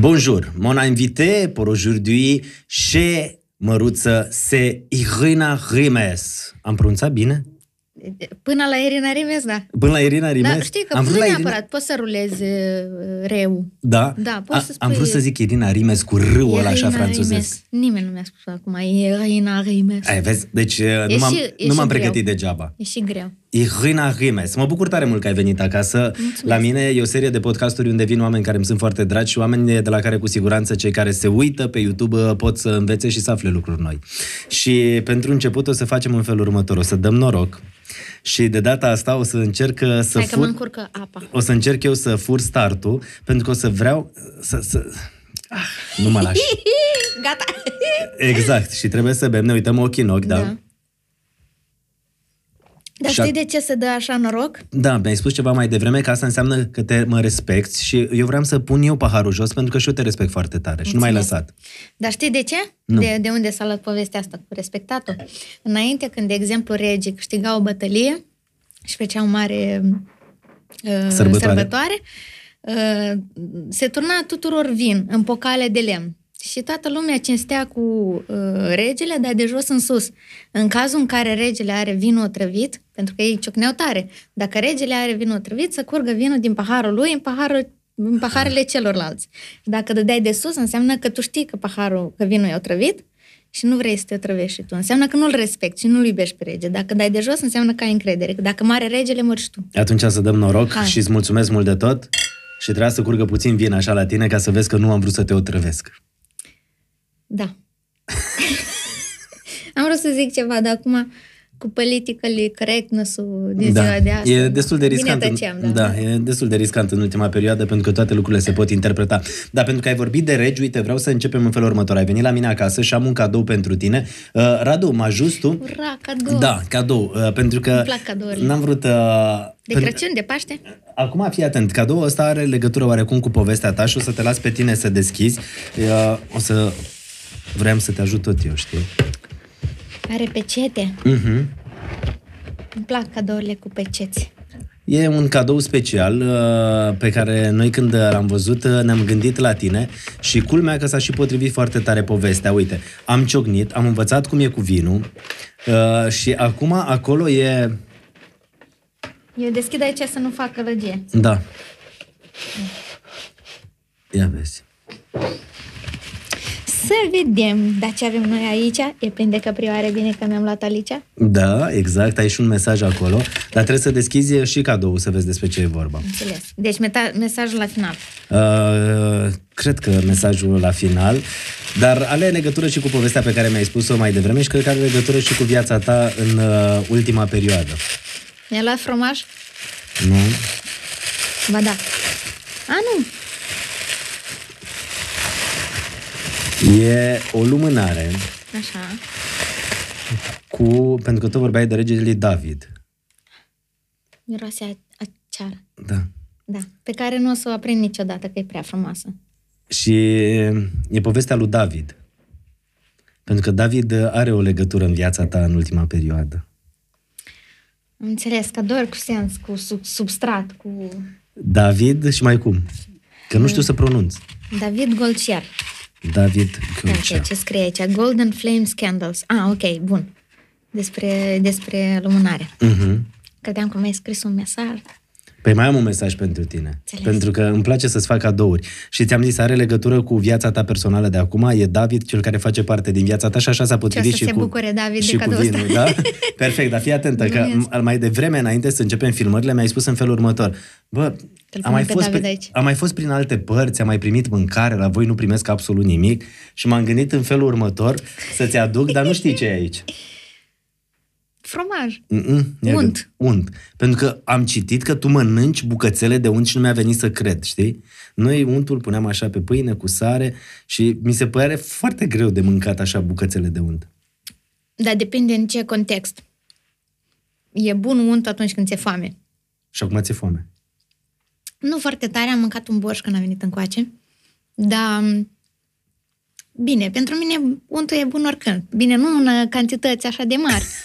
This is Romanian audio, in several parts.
Bonjour, mon invité pour aujourd'hui chez Măruță se Irina Rimes. Am pronunțat bine? Până la Irina Rimes, da. Până la Irina Rimes? Da, știi că am nu vrut la neapărat, Irina... poți să rulezi uh, reu. Da? Da, poți A, să spui... Am vrut să zic Irina Rimes cu râul ăla așa Irina franțuzesc. Rimes. Nimeni nu mi-a spus acum Irina Rimes. Ai, vezi? Deci nu și- m-am, e nu și m-am greu. pregătit degeaba. E și greu. Irina Rimes. Mă bucur tare mult că ai venit acasă. Mulțumesc. La mine e o serie de podcasturi unde vin oameni care îmi sunt foarte dragi și oameni de la care cu siguranță cei care se uită pe YouTube pot să învețe și să afle lucruri noi. Și pentru început o să facem în felul următor. O să dăm noroc și de data asta o să încerc uh, să Hai că mă fur... încurcă apa. O să încerc eu să fur startul, pentru că o să vreau să... să... Ah, nu mă lași. Gata! Exact. Și trebuie să bem. Ne uităm ochii în ochi, da? Da. Dar Și știi a- de ce se dă așa noroc? Da, mi-ai spus ceva mai devreme că asta înseamnă că te mă respecti și eu vreau să pun eu paharul jos pentru că și eu te respect foarte tare și nu m-ai Mulțumesc. lăsat. Dar știi de ce? Nu. De, de unde s-a luat povestea asta cu respectatul? Înainte, când, de exemplu, regii câștigau o bătălie și făceau mare uh, Sărbătoare. sărbătoare uh, se turna tuturor vin în pocale de lemn. Și toată lumea cinstea cu uh, regele, dar de jos în sus. În cazul în care regele are vinul otrăvit, pentru că ei ciocneau tare, dacă regele are vinul otrăvit, să curgă vinul din paharul lui în, paharul, în paharele celorlalți. Și dacă dădeai de sus, înseamnă că tu știi că paharul, că vinul e otrăvit și nu vrei să te otrăvești și tu. Înseamnă că nu-l respecti și nu-l iubești pe rege. Dacă dai de jos, înseamnă că ai încredere. Că dacă mare regele, mori și tu. Atunci să dăm noroc Hai. și îți mulțumesc mult de tot și trebuia să curgă puțin vin așa la tine ca să vezi că nu am vrut să te otrăvesc. Da. Am vrut să zic ceva, dar acum cu politically correctness-ul din da, ziua de astăzi. e destul de riscant. Bine în- tăceam, da, e destul de riscant în ultima perioadă pentru că toate lucrurile se pot interpreta. Dar pentru că ai vorbit de regi, uite, vreau să începem în felul următor. Ai venit la mine acasă și am un cadou pentru tine. Uh, Radu, mă ajuți tu? Ura, cadou. Da, cadou. Uh, pentru că Îmi plac cadourile. n-am vrut... Uh, De pentru- Crăciun, de Paște? Acum fii atent, cadoul ăsta are legătură oarecum cu povestea ta și o să te las pe tine să deschizi. Uh, O să... Vreau să te ajut tot eu, știi? Are pecete. Uh-huh. Îmi plac cadourile cu peceți. E un cadou special uh, pe care noi când l-am văzut uh, ne-am gândit la tine și culmea că s-a și potrivit foarte tare povestea. Uite, am ciocnit, am învățat cum e cu vinul uh, și acum acolo e... Eu deschid aici să nu fac călăgie. Da. Ia vezi. Să vedem. Dar ce avem noi aici? E plin de căprioare, bine că mi-am luat alicia. Da, exact, ai și un mesaj acolo, dar trebuie să deschizi și cadoul să vezi despre ce e vorba. Înțeles. Deci meta- mesajul la final. Uh, cred că mesajul la final, dar are legătură și cu povestea pe care mi-ai spus-o mai devreme și cred că are legătură și cu viața ta în uh, ultima perioadă. Mi-a luat fromaj? Nu? Ba da. A, nu. E o lumânare Așa. cu, pentru că tu vorbeai de regele lui David. Miroase a, a ceară. Da. Da. Pe care nu o să o aprind niciodată, că e prea frumoasă. Și e povestea lui David. Pentru că David are o legătură în viața ta în ultima perioadă. Am înțeles, că dor cu sens, cu sub, substrat, cu David și mai cum? Că nu știu să pronunț. David Golciar. David Uite Gulcea. ce scrie aici. Golden Flames Candles. Ah, ok, bun. Despre, despre lumânare. Uh-huh. Credeam că mi-ai scris un mesaj. Păi mai am un mesaj pentru tine. Înțeles. Pentru că îmi place să-ți fac cadouri. Și ți-am zis, are legătură cu viața ta personală de acum. E David, cel care face parte din viața ta și așa s-a potrivit să și se cu, bucure David de și cu cadoul ăsta. vinul. Da? Perfect, dar fii atentă că Glumesc. m- mai devreme, înainte să începem filmările, mi-ai spus în felul următor. Bă, am punem mai, pe fost David prin, aici. am mai fost prin alte părți, am mai primit mâncare, la voi nu primesc absolut nimic și m-am gândit în felul următor să-ți aduc, dar nu știi ce e aici. Fromaj. Mm-mm, ia Unt. gând- Unt. Pentru că am citit că tu mănânci bucățele de unt și nu mi-a venit să cred, știi? Noi untul puneam așa pe pâine cu sare și mi se pare foarte greu de mâncat așa bucățele de unt. Dar depinde în ce context. E bun unt atunci când ți-e foame. Și acum ți-e foame. Nu foarte tare, am mâncat un borș când am venit încoace. Dar, bine, pentru mine untul e bun oricând. Bine, nu în uh, cantități așa de mari.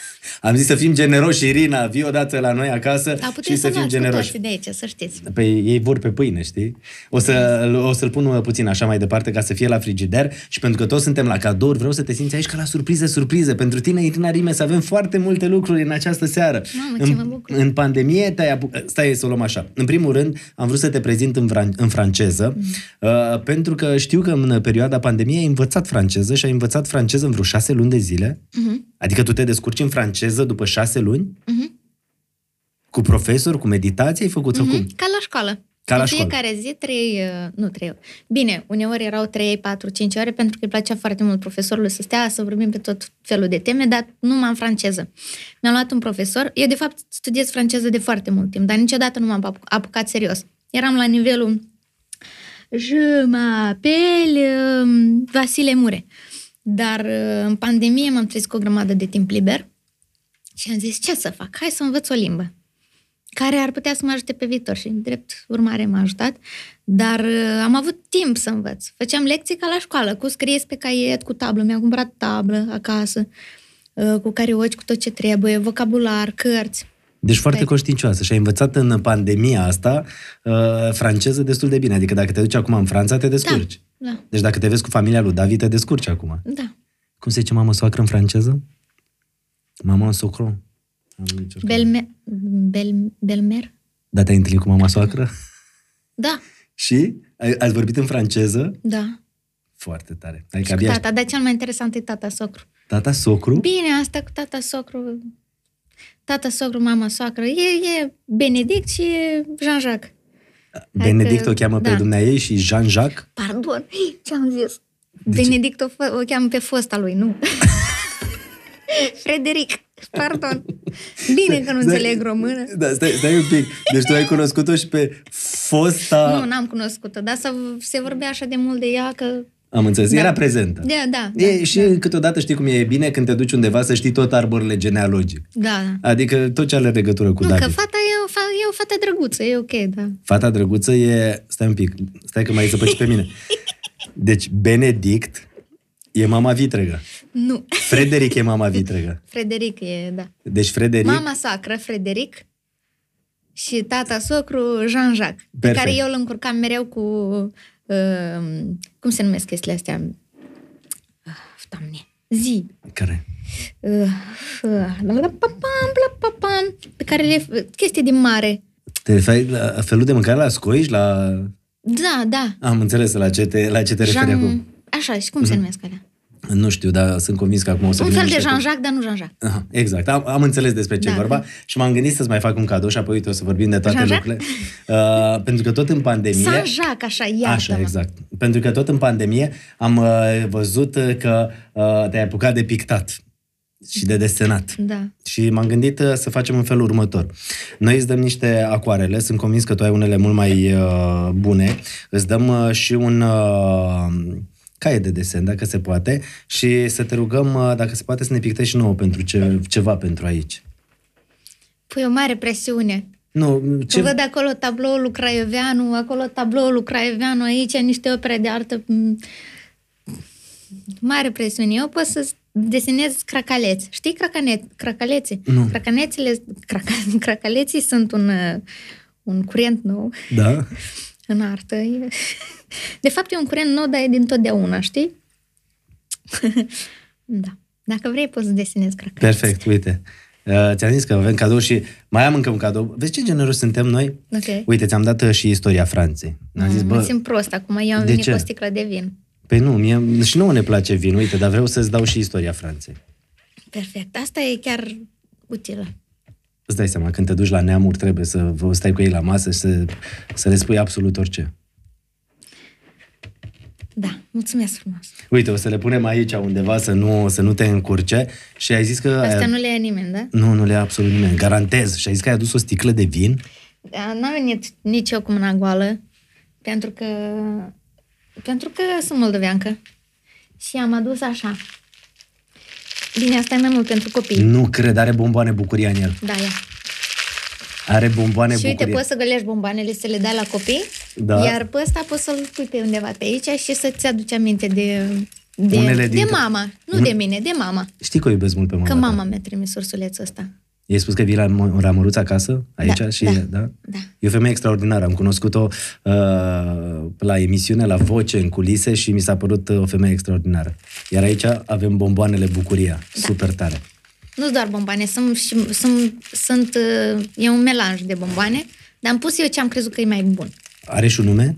Am zis să fim generoși, Irina, vii odată la noi acasă Dar și puteți să să fim luați cu generoși. toții de aici, să știți. Păi ei vor pe pâine, știi? O, să, o să-l pun puțin așa mai departe ca să fie la frigider și pentru că toți suntem la cadouri, vreau să te simți aici ca la surprize, surprize. Pentru tine, Irina Rime, să avem foarte multe lucruri în această seară. Mamă, ce mă în, bucur. în pandemie te-ai apu... Stai să o luăm așa. În primul rând, am vrut să te prezint în, fran- în franceză, Mhm. uh, pentru că știu că în perioada pandemiei ai învățat franceză și ai învățat franceză în vreo șase luni de zile. Mhm. Adică tu te descurci în franceză după șase luni? Cu profesor, cu meditație ai făcut sau cum? Mhm. Ca la școală. Ca la în școală. fiecare zi, trei, uh, nu trei ore. Bine, uneori erau trei, patru, cinci ore, pentru că îi plăcea foarte mult profesorului să stea, să vorbim pe tot felul de teme, dar numai în franceză. Mi-am luat un profesor. Eu, de fapt, studiez franceză de foarte mult timp, dar niciodată nu m-am apu- apucat serios. Eram la nivelul Je m'appelle um, Vasile Mure. Dar uh, în pandemie m-am trezit cu o grămadă de timp liber și am zis, ce să fac? Hai să învăț o limbă care ar putea să mă ajute pe viitor și, drept urmare, m-a ajutat. Dar uh, am avut timp să învăț. Făceam lecții ca la școală, cu scris pe caiet, cu tablă. Mi-am cumpărat tablă acasă, uh, cu carioci, cu tot ce trebuie, vocabular, cărți. Deci foarte Hai. conștiincioasă și ai învățat în pandemia asta uh, franceză destul de bine. Adică dacă te duci acum în Franța, te descurci. Da, Deci dacă te vezi cu familia lui David, te descurci acum. da. Cum se zice mamă soacră în franceză? Mama socro. Am încercat. Belme, bel, belmer? Da, te-ai întâlnit cu mama soacră? Da, Și? Ai, ați vorbit în franceză? da. Foarte tare. Adică Și cu abia tata, dar cel mai interesant e tata socru. tata socru? Bine, asta cu tata socru, tata socru, mama soacră, e, e Benedict și e Jean-Jacques. Benedict că- o cheamă pe da. dumneai și Jean-Jacques? Pardon, ce-am zis? Benedict o, fă, o cheamă pe fosta lui, nu? Frederic, pardon. Bine că nu Stai- înțeleg română. Da, stai, stai un pic. Deci tu ai cunoscut-o și pe fosta... Nu, n-am cunoscut-o, dar să, se vorbea așa de mult de ea că... Am înțeles. Da. Era prezentă. Da, da, E, da, și câteodată știi cum e, e bine când te duci undeva să știi tot arborele genealogic. Da, da. Adică tot ce are legătură cu Nu, David. că fata e o, fa, e o fată drăguță, e ok, da. Fata drăguță e... Stai un pic, stai că mai zăpăci pe mine. Deci Benedict e mama vitregă. Nu, Frederic e mama vitregă. Frederic e, da. Deci Frederic... Mama sacră, Frederic, și tata socru, Jean-Jacques, pe Perfect. care eu îl încurcam mereu cu, uh, cum se numesc chestiile astea? Uh, doamne, zi. Care? Uh, uh, la- la- papam, la- papam, pe care le, chestii din mare. Te referi la felul de mâncare la scoici? La... Da, da. Am înțeles la ce te, la ce te referi acum. Mhm. Așa, și cum se numesc alea? Nu știu, dar sunt convins că acum o să Un vină fel de niște- Jean-Jacques, dar nu Jean-Jacques. Aha, exact, am, am înțeles despre ce Da, e vorba da. și m-am gândit să-ți mai fac un cadou și apoi uite, o să vorbim de toate Jean-Jacques? lucrurile. Uh, pentru că tot în pandemie... Saint-Jacques, așa, iartă Așa, exact. Pentru că tot în pandemie am uh, văzut uh, că uh, te-ai apucat de pictat și de desenat. Da. Și m-am gândit uh, să facem în felul următor. Noi îți dăm niște acoarele, sunt convins că tu ai unele mult mai uh, bune. Îți dăm uh, și un uh, caie de desen, dacă se poate, și să te rugăm, uh, dacă se poate, să ne pictezi și nouă pentru ce, ceva pentru aici. Păi o mare presiune. Nu, Ce... ce... Văd acolo tabloul lui Craioveanu, acolo tabloul lui Craioveanu, aici niște opere de artă. m, Mare presiune. Eu pot să desenez cracaleți. Știi cracane... cracaleții? Nu. Cracanețile, craca... cracaleții sunt un, uh, un curent nou Da? în artă. E- De fapt, e un curent nou, dar e din totdeauna, știi? da. Dacă vrei, poți să desenezi cracaleți. Perfect, uite. Uh, ți-am zis că avem cadou și mai am încă un cadou. Vezi ce generoși suntem noi? Ok. Uite, ți-am dat uh, și istoria Franței. Am zis, Mă bă, simt prost acum. Eu am de venit ce? cu o sticlă de vin. Păi nu, mie, și nouă ne place vin, uite, dar vreau să-ți dau și istoria Franței. Perfect. Asta e chiar utilă. Îți dai seama, când te duci la neamuri, trebuie să vă stai cu ei la masă și să, să le spui absolut orice. Da, mulțumesc frumos. Uite, o să le punem aici undeva să nu, să nu te încurce și ai zis că... Asta nu le ia nimeni, da? Nu, nu le ia absolut nimeni, garantez. Și ai zis că ai adus o sticlă de vin? Da, N-am venit nici eu cu mâna goală, pentru că, pentru că sunt moldoveancă. Și am adus așa. Bine, asta e mai mult pentru copii. Nu cred, are bomboane bucuria în el. Da, ia. Are bomboane și uite, bucurie. poți să gălești bomboanele, să le dai la copii, Da. iar pe ăsta poți să-l pui pe undeva pe aici și să-ți aduci aminte de De, Unele de dintre- mama, nu Un- de mine, de mama. Știi că o iubesc mult pe mama Că ta. mama mi-a trimis ursulețul ăsta. I-ai spus că vii la, Mo- la Măruț acasă, aici? Da, și, da, da? da. E o femeie extraordinară. Am cunoscut-o uh, la emisiune, la voce, în culise și mi s-a părut uh, o femeie extraordinară. Iar aici avem bomboanele Bucuria. Da. Super tare. Nu doar bomboane, sunt, și- sunt, sunt, uh, e un melanj de bomboane, dar am pus eu ce am crezut că e mai bun. Are și un nume?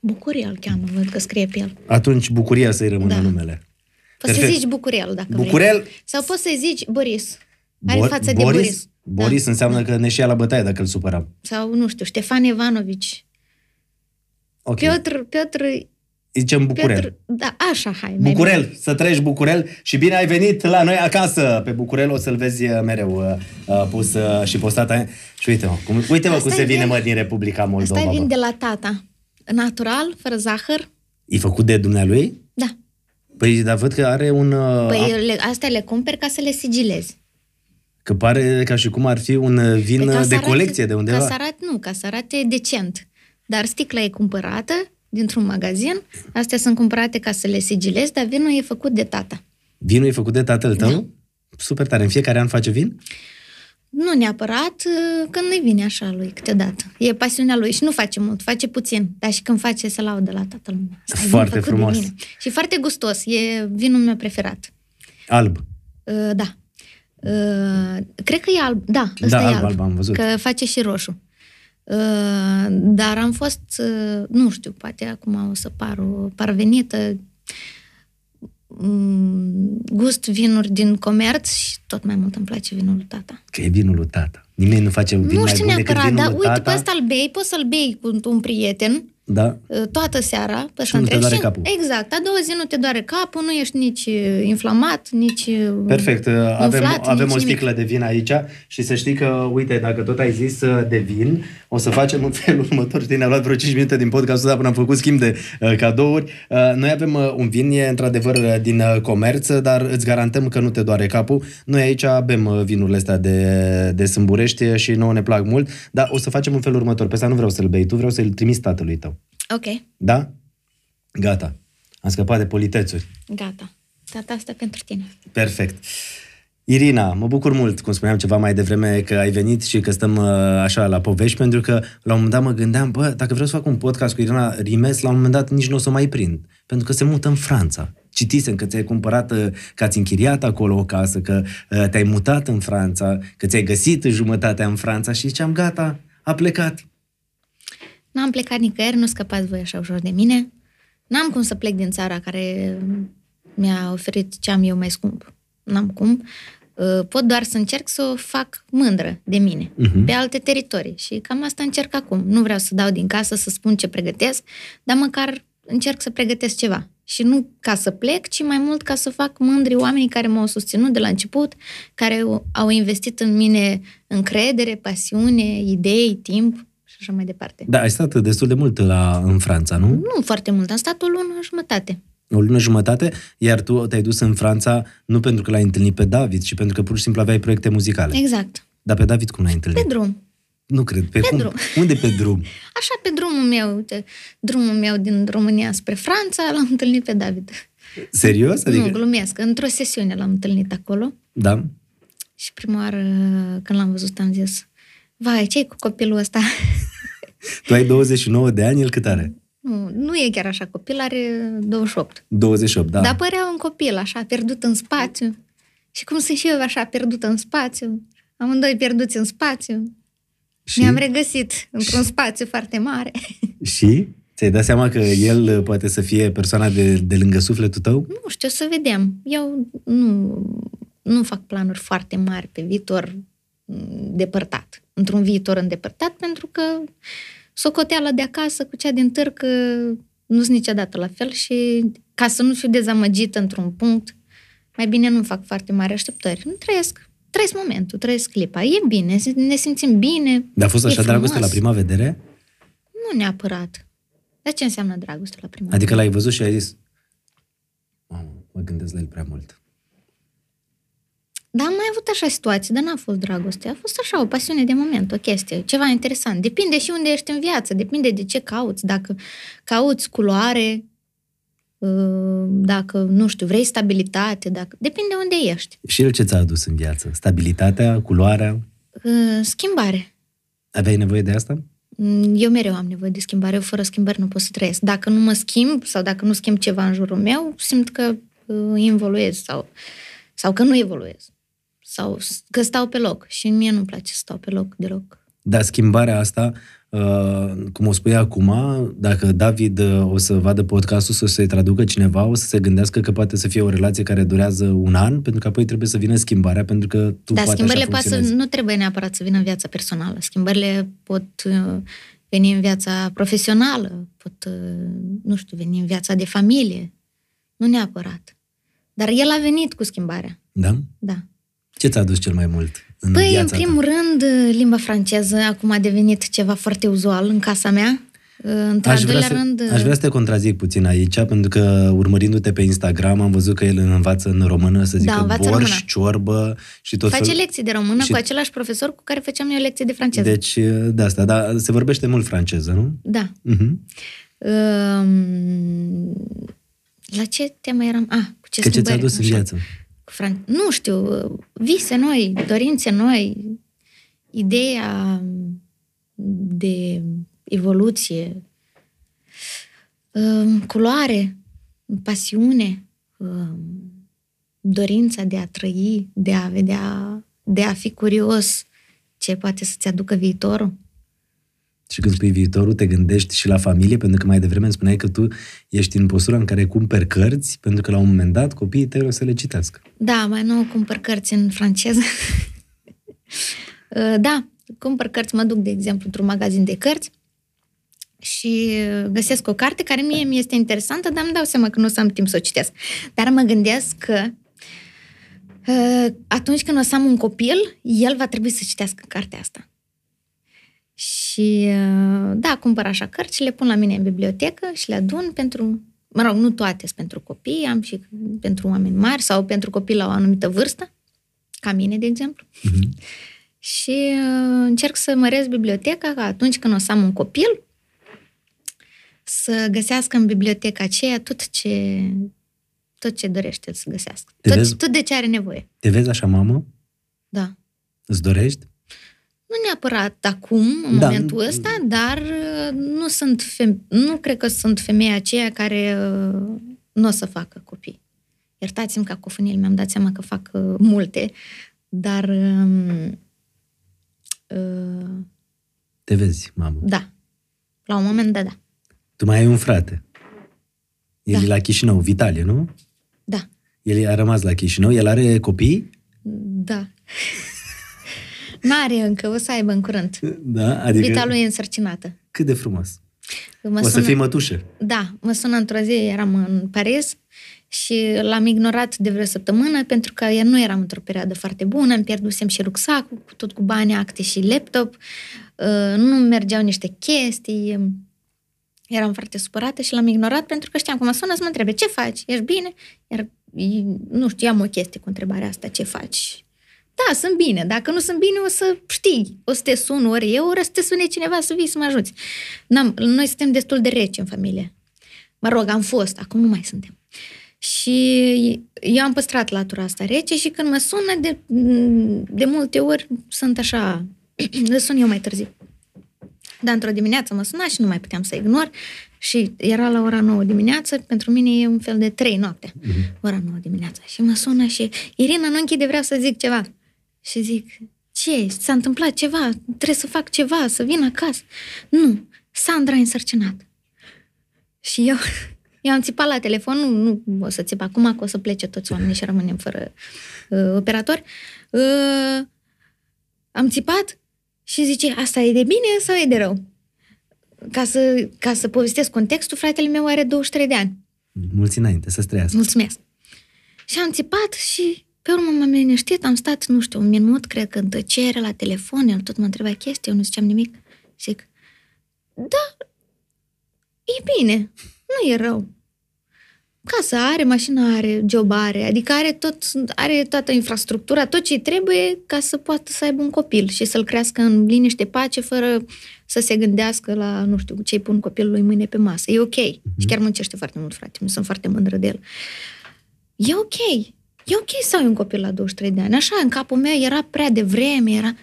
Bucurie îl cheamă, văd că scrie pe el. Atunci Bucuria să-i rămână Da. numele. Poți să Perfect. zici Bucurel, dacă Bucurel? vrei. Sau poți să zici Boris. Are Bo- față de Boris? Boris. Boris Da. înseamnă că ne și ia la bătaie dacă îl supăram. Sau, nu știu, Ștefan Ivanovici. Ok. Piotr, Piotr, Zicem Bucurel. Piotr, da, așa, hai. mai bine. Bucurel, să trăiești Bucurel și bine ai venit la noi acasă. Pe Bucurel o să-l vezi uh, mereu uh, uh, pus uh, și postat. uh, Și uite-mă, cum, uite-mă Asta cum se e vine vin- mă din Republica Moldova. Asta vin bă. de la tata. Natural, fără zahăr. E făcut de dumnealui? Da. Păi, dar văd că are un... Uh, Păi le, astea le cumperi ca să le sigilezi. Că pare ca și cum ar fi un uh, vin Păi ca uh, să de arate- colecție de undeva. Ca să arate, nu, ca să arate decent. Dar sticla e cumpărată dintr-un magazin. Astea sunt cumpărate ca să le sigilezi, dar vinul e făcut de tata. Vinul e făcut de tatăl tău? Da. Super tare. În fiecare an face vin? Nu neapărat uh, când îi vine așa lui câteodată. E pasiunea lui și nu face mult, face puțin. Dar și când face, se laudă la toată lumea. Asta e vin Foarte făcut de frumos. mine. Și foarte gustos. E vinul meu preferat. Alb. Uh, da. Uh, cred că e alb. Da, ăsta Da, e alb, alb. alb, am văzut. Că face și roșu. Uh, dar am fost, uh, nu știu, poate acum o să par o parvenită, mm, gust vinuri din comerț și tot mai mult îmi place vinul lui tata. Că e vinul lui tata. Nimeni nu face un vin nu mai știu bun decât neapărat, vinul dar lui uite, tata. pe ăsta îl bei, poți să-l bei cu un prieten Da. uh, toată seara, pe ăsta nu te întreg doare și- capul. Exact, a doua zi nu te doare capul, nu ești nici uh, inflamat, nici uh, Perfect. Avem, umflat, avem nici o nimic. sticlă de vin aici și să știi că, uite, dacă tot ai zis uh, de vin, o să facem în felul următor. Știi, ne-a luat vreo 5 minute din podcastul ăsta până am făcut schimb de uh, cadouri. Uh, noi avem uh, un vin, e într-adevăr uh, din uh, comerț, dar îți garantăm că nu te doare capul. Noi aici avem uh, vinurile astea de, de sâmburești și nouă ne plac mult, dar o să facem în felul următor. Pe ăsta nu vreau să-l bei tu, vreau să-l trimis tatălui tău. Ok, Da? Gata. Am scăpat de politețuri. gata. Tata, asta pentru tine. Perfect. Irina, mă bucur mult, cum spuneam ceva mai devreme, că ai venit și că stăm uh, așa la povești, pentru că la un moment dat mă gândeam, bă, dacă vreau să fac un podcast cu Irina Rimes, la un moment dat nici nu o să o mai prind, pentru că se mută în Franța. Citisem că ți-ai cumpărat, uh, că ați închiriat acolo o casă, că uh, te-ai mutat în Franța, că ți-ai găsit jumătatea în Franța și ziceam, gata, a plecat. N-am plecat nicăieri, nu scăpați voi așa ușor de mine. N-am cum să plec din țara care mi-a oferit ce am eu mai scump. N-am cum. Uh, Pot doar să încerc să o fac mândră de mine, Mhm. pe alte teritorii. Și cam asta încerc acum. Nu vreau să dau din casă, să spun ce pregătesc, dar măcar încerc să pregătesc ceva. Și nu ca să plec, ci mai mult ca să fac mândri oamenii care m-au susținut de la început, care au investit în mine încredere, pasiune, idei, timp și așa mai departe. Da, ai stat destul de mult la, în Franța, nu? Nu foarte mult, am stat o lună jumătate. o lună jumătate, iar tu te-ai dus în Franța nu pentru că l-ai întâlnit pe David, ci pentru că pur și simplu aveai proiecte muzicale. Exact. Dar pe David cum l-ai întâlnit? Pe drum. Nu cred. Pe, Pe cum? drum. Unde pe drum? Așa, pe drumul meu, uite, drumul meu din România spre Franța, l-am întâlnit pe David. Serios? Adică... Adică... Nu, glumesc. Într-o sesiune l-am întâlnit acolo Da? și prima oară când l-am văzut am zis, vai, ce cu copilul ăsta? Tu ai 29 de ani, el cât are? nu, nu e chiar așa, copil are 28. 28, da. Da. Dar părea un copil așa, pierdut în spațiu. Și cum sunt și eu așa, pierdută în spațiu. Amândoi pierduți în spațiu. și, Ne-am regăsit într-un spațiu foarte mare. și ți-ai dat seama că el uh, poate să fie persoana de, de lângă sufletul tău? Nu știu, să vedem. Eu nu, nu fac planuri foarte mari pe viitor m, depărtat. Într-un viitor îndepărtat, pentru că socoteala de acasă cu cea din târg nu sunt niciodată la fel și ca să nu fiu dezamăgită într-un punct, mai bine nu fac foarte mari așteptări. Nu trăiesc. Trăiesc momentul, trăiesc clipa. E bine, ne simțim bine. Dar a fost e așa dragoste frumos. la prima vedere? Nu neapărat. Dar ce înseamnă dragoste la prima Adică l-ai văzut și ai zis Mamă, mă gândesc la el prea mult. Da, am mai avut așa situații, dar n-a fost dragoste. A fost așa o pasiune de moment, o chestie, ceva interesant. Depinde și unde ești în viață, depinde de ce cauți. Dacă cauți culoare, uh, dacă, nu știu, vrei stabilitate, dacă... depinde unde ești. Și el ce ți-a adus în viață? Stabilitatea, culoarea? Uh, Schimbare. Aveai nevoie de asta? Mm, Eu mereu am nevoie de schimbare. Eu fără schimbări nu pot să trăiesc. Dacă nu mă schimb sau dacă nu schimb ceva în jurul meu, simt că uh, involuez sau, sau că nu evoluez. Sau s- că stau pe loc. Și mie nu-mi place să stau pe loc deloc. Dar schimbarea asta, uh, cum o spui acum, dacă David uh, o să vadă podcastul, să se traducă cineva, o să se gândească că poate să fie o relație care durează un an, pentru că apoi trebuie să vină schimbarea, pentru că tu Dar poate schimbările așa poate să, funcționezi. nu trebuie neapărat să vină în viața personală. Schimbările pot uh, veni în viața profesională, pot, uh, nu știu, veni în viața de familie. Nu neapărat. Dar el a venit cu schimbarea. Da? Da. Ce ți-a adus cel mai mult în Păi, în viața primul ta? rând, limba franceză acum a devenit ceva foarte uzual în casa mea. Într-al Aș vrea, doilea să, rând... aș vrea să te contrazic puțin aici, pentru că urmărindu-te pe Instagram am văzut că el învață în română să zică Da, învață borș, română. ciorbă și tot Face fel... lecții de română și- cu același profesor cu care făceam eu lecții de franceză. Deci, de asta, dar se vorbește mult franceză, nu? Da. Uh-huh. Um, la ce temă eram? Ah, cu ce Că ce ți-a schimbări, dus în așa. viață? Cu Fran... Nu știu, vise noi, dorințe noi, ideea de evoluție, um, culoare, pasiune, um, dorința de a trăi, de a vedea, de a fi curios ce poate să-ți aducă viitorul. Și când spui viitorul, te gândești și la familie, pentru că mai devreme îmi spuneai că tu ești în postura în care cumperi cărți, pentru că la un moment dat copiii tăi o să le citească. Da, mai nou cumpăr cărți în franceză. Uh, da, cumpăr cărți, mă duc, de exemplu, într-un magazin de cărți și uh, găsesc o carte care mie mi este interesantă, dar îmi dau seama că nu o să am timp să o citesc. Dar mă gândesc că uh, atunci când o să am un copil, el va trebui să citească cartea asta. Și uh, da, cumpăr așa cărți și le pun la mine în bibliotecă și le adun pentru, mă rog, nu toate sunt pentru copii, am și pentru oameni mari sau pentru copii la o anumită vârstă, ca mine, de exemplu. Uh-huh. Și uh, încerc să măresc biblioteca ca atunci când o să am un copil, să găsească în biblioteca aceea tot ce, tot ce dorește el să găsească. Te Tot, vezi? tot de ce are nevoie. Te vezi așa, mamă? Da. Îți dorești? Nu neapărat acum, în Da. momentul ăsta, dar uh, nu sunt feme- nu cred că sunt femeia aceea care uh, nu o să facă copii. Iertați-mi cacofonile, mi-am dat seama că fac uh, multe, dar um, uh, Te vezi, mamă. da, la un moment dat, da. Tu mai ai un frate. El Da. e la Chișinău, Vitalie, nu? Da, El a rămas la Chișinău. El are copii? da. N-are încă, o să aibă în curând. Da? Adică Vita lui e însărcinată. cât de frumos. Mă o să sună- fii mătușă. Da, mă sună într-o zi, eram în Paris și l-am ignorat de vreo săptămână pentru că eu nu eram într-o perioadă foarte bună, îmi pierdusem și rucsacul, cu tot cu bani, acte și laptop, uh, nu mergeau niște chestii, eram foarte supărată și l-am ignorat pentru că știam cum mă sună să mă întrebe ce faci, ești bine? Iar nu știu, am o chestie cu întrebarea asta, ce faci? Da, sunt bine. Dacă nu sunt bine, o să știi. O să te sun ori eu, ori să te sune cineva să vii să mă ajuți. N-am, noi suntem destul de reci în familie. Mă rog, am fost, acum nu mai suntem. Și eu am păstrat latura asta rece și când mă sună, de, de multe ori sunt așa, le sun eu mai târziu. Dar într-o dimineață mă suna și nu mai puteam să ignor și era la ora 9 dimineață, pentru mine e un fel de 3 noapte, ora 9 dimineața. Și mă sună și, Irina, nu închide, vreau să zic ceva. Și zic, ce, s-a întâmplat ceva, trebuie să fac ceva, să vin acasă. Nu, Sandra e însărcinat. Și eu, eu am țipat la telefon, nu, nu o să țip acum, că o să plece toți oamenii și rămânem fără uh, operator. Uh, am țipat și zice, asta e de bine sau e de rău? Ca să, ca să povestesc contextul, fratele meu are 23 de ani. Mulți înainte, să trăiască. Mulțumesc. Și am țipat și pe urmă m-am liniștit, am stat, nu știu, un minut, cred că în tăcere la telefon, el tot mă întreba chestii, eu nu ziceam nimic. Zic, da, e bine, nu e rău. casă are, mașină are, job are, adică are, tot, are toată infrastructura, tot ce trebuie ca să poată să aibă un copil și să-l crească în liniște, pace, fără să se gândească la, nu știu, ce-i pun copilului mâine pe masă. E ok. Mm-hmm. Și chiar muncește foarte mult, frate. Nu sunt foarte mândră de el. E ok. E ok să ai un copil la 23 de ani. Așa, în capul meu era prea devreme, era...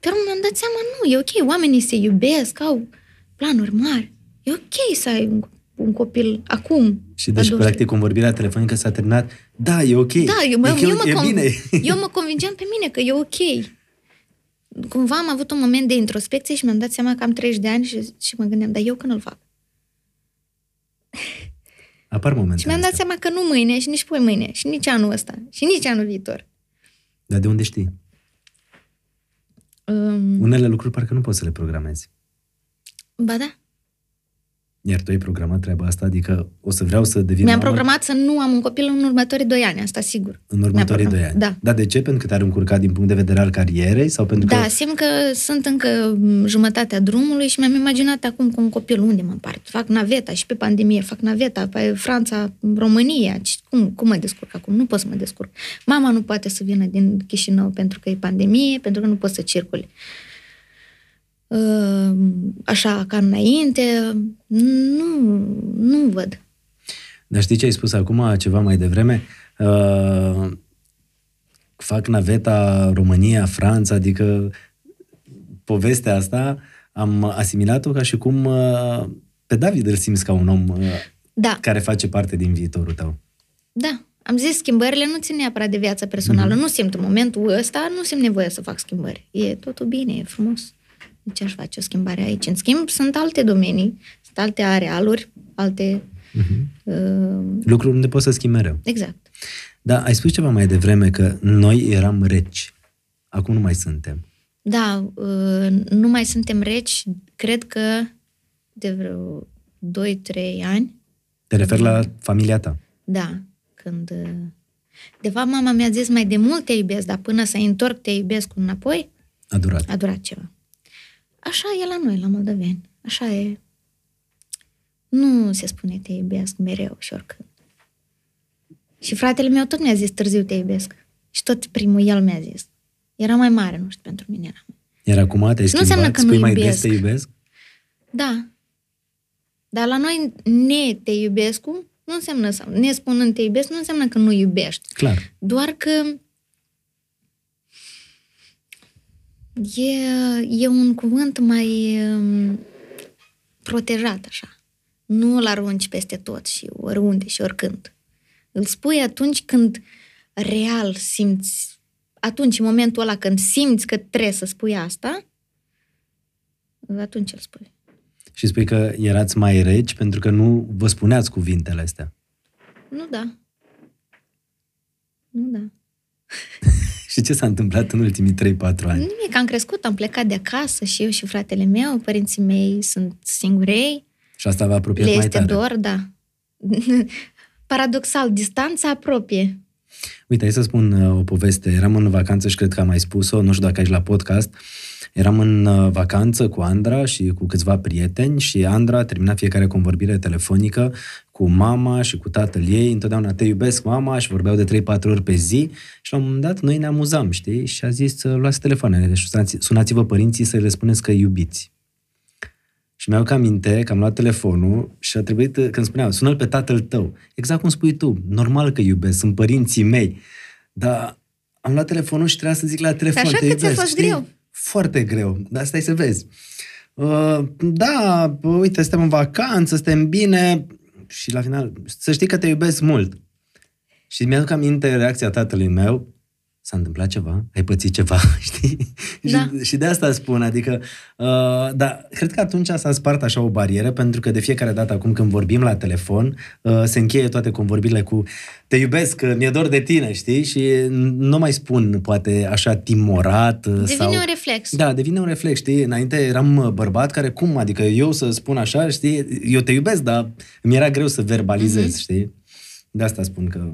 Dar mi-am dat seama, nu, e ok. Oamenii se iubesc, au planuri mari. E ok să ai un, un copil acum. Și deci, practic, convorbirea telefonică s-a terminat. Da, e ok. Da, eu, mă, e, eu, mă, e con- bine. eu mă convingeam pe mine că e ok. Cumva am avut un moment de introspecție și mi-am dat seama că am 30 de ani și, și mă gândeam, dar eu când îl fac? Apar momente. Și mi-am dat astea. seama că nu mâine și nici poi mâine și nici anul ăsta și nici anul viitor. Dar de unde știi? Um, Unele lucruri parcă nu poți să le programezi. ba da. Iar tu ai programat treaba asta, adică o să vreau să devin Mi-am mamă programat să nu am un copil în următorii 2 ani, asta sigur. în următorii Mi-am doi ani. programat, Da. Dar de ce? Pentru că te-ar încurca din punct de vedere al carierei sau pentru Da, că... simt că sunt încă m, jumătatea drumului și mi-am imaginat acum cu un copil unde mă împart. Fac naveta și pe pandemie, fac naveta pe Franța, România. Ce- Cum, cum mă descurc acum? Nu pot să mă descurc. Mama nu poate să vină din Chișinău pentru că e pandemie, pentru că nu pot să circule. Uh, Așa ca înainte, nu, nu văd. Dar știi ce ai spus acum, ceva mai devreme? Uh, fac naveta România, Franța, adică povestea asta am asimilat-o ca și cum uh, pe David îl simți ca un om uh, Da, care face parte din viitorul tău. Da, am zis, schimbările nu țin neapărat de viața personală. Mhm. Mm-hmm. Nu simt în momentul ăsta, nu simt nevoie să fac schimbări. E totul bine, e frumos. De ce aș face o schimbare aici? În schimb, sunt alte domenii, sunt alte arealuri, alte... Uh-huh. Uh, Lucruri unde poți să schimbi mereu. exact. Da, ai spus ceva mai devreme că noi eram reci. Acum nu mai suntem. Da, uh, nu mai suntem reci, cred că de vreo 2-3 ani. Te referi la familia ta. Da, când... uh, De fapt, mama mi-a zis mai de mult te iubesc, dar până să întorc te iubesc înapoi, A durat. a durat ceva. Așa e la noi, la moldoveni. Așa e. Nu se spune te iubesc mereu și oricând. Și fratele meu tot mi-a zis târziu te iubesc. Și tot primul el mi-a zis. Era mai mare, nu știu, pentru mine era. Iar acum te-ai Nu schimbat? înseamnă că nu Spui mai iubesc. des te iubesc? Da. Dar la noi ne te iubesc nu înseamnă, sau ne spunând te iubesc, nu înseamnă că nu iubești. Clar. Doar că e, e un cuvânt mai um, protejat, așa. Nu îl arunci peste tot și oriunde și oricând. Îl spui atunci când real simți, atunci, în momentul ăla când simți că trebuie să spui asta, atunci îl spui. Și spui că erați mai reci pentru că nu vă spuneați cuvintele astea. Nu da. Nu da. Și ce s-a întâmplat în ultimii 3-4 ani? Nimic, am crescut, am plecat de acasă și eu și fratele meu, părinții mei sunt singurei, Și asta v-a apropiat le mai este tare. dor, da. Paradoxal, distanța apropie. Uite, hai să spun uh, o poveste. Eram în vacanță și cred că am mai spus-o, nu știu dacă ești la podcast. Eram în uh, vacanță cu Andra și cu câțiva prieteni și Andra termina fiecare convorbire telefonică cu mama și cu tatăl ei. Întotdeauna te iubesc, mama, și vorbeau de 3-4 ori pe zi. Și la un moment dat noi ne amuzam, știi? Și a zis, uh, luați telefoanele, deci sunați, sunați-vă părinții să le spuneți că îi iubiți. Și mi-au aminte că am luat telefonul și a trebuit, când spuneam, sună pe tatăl tău. Exact cum spui tu, normal că iubesc, sunt părinții mei. Dar am luat telefonul și trebuia să zic la telefon, Așa te că ți-a iubesc, fost știi? greu. Foarte greu, dar stai să vezi. Uh, da, bă, uite, suntem în vacanță, suntem bine și la final, să știi că te iubesc mult. Și mi-aduc aminte reacția tatălui meu, s-a întâmplat ceva, ai pățit ceva, știi? Da. Și, și de asta spun, adică, uh, da, cred că atunci s-a spart așa o barieră, pentru că de fiecare dată acum când vorbim la telefon, uh, se încheie toate convorbirile cu te iubesc, uh, mi-e dor de tine, știi? Și nu mai spun, poate, așa timorat uh, Devine sau... un reflex. Da, devine un reflex, știi? Înainte eram uh, bărbat care, cum, adică eu să spun așa, știi? Eu te iubesc, dar mi era greu să verbalizez, Mhm. știi? De asta spun că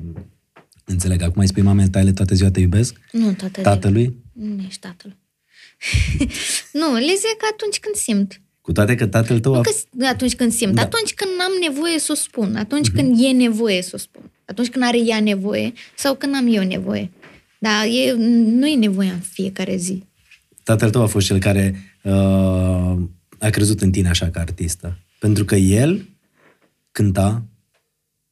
înțeleg. Acum îi spui mamei tale toată ziua te iubesc? Nu toată Tatălui? ziua. Nu ești tatăl. nu, le zic atunci când simt. Cu toate că tatăl tău Nu a... că atunci când simt, Da. atunci când am nevoie să o spun, atunci când e nevoie să o spun, atunci când are ea nevoie sau când am eu nevoie. Dar e, nu e nevoie în fiecare zi. Tatăl tău a fost cel care uh, a crezut în tine așa ca artistă. Pentru că el cânta,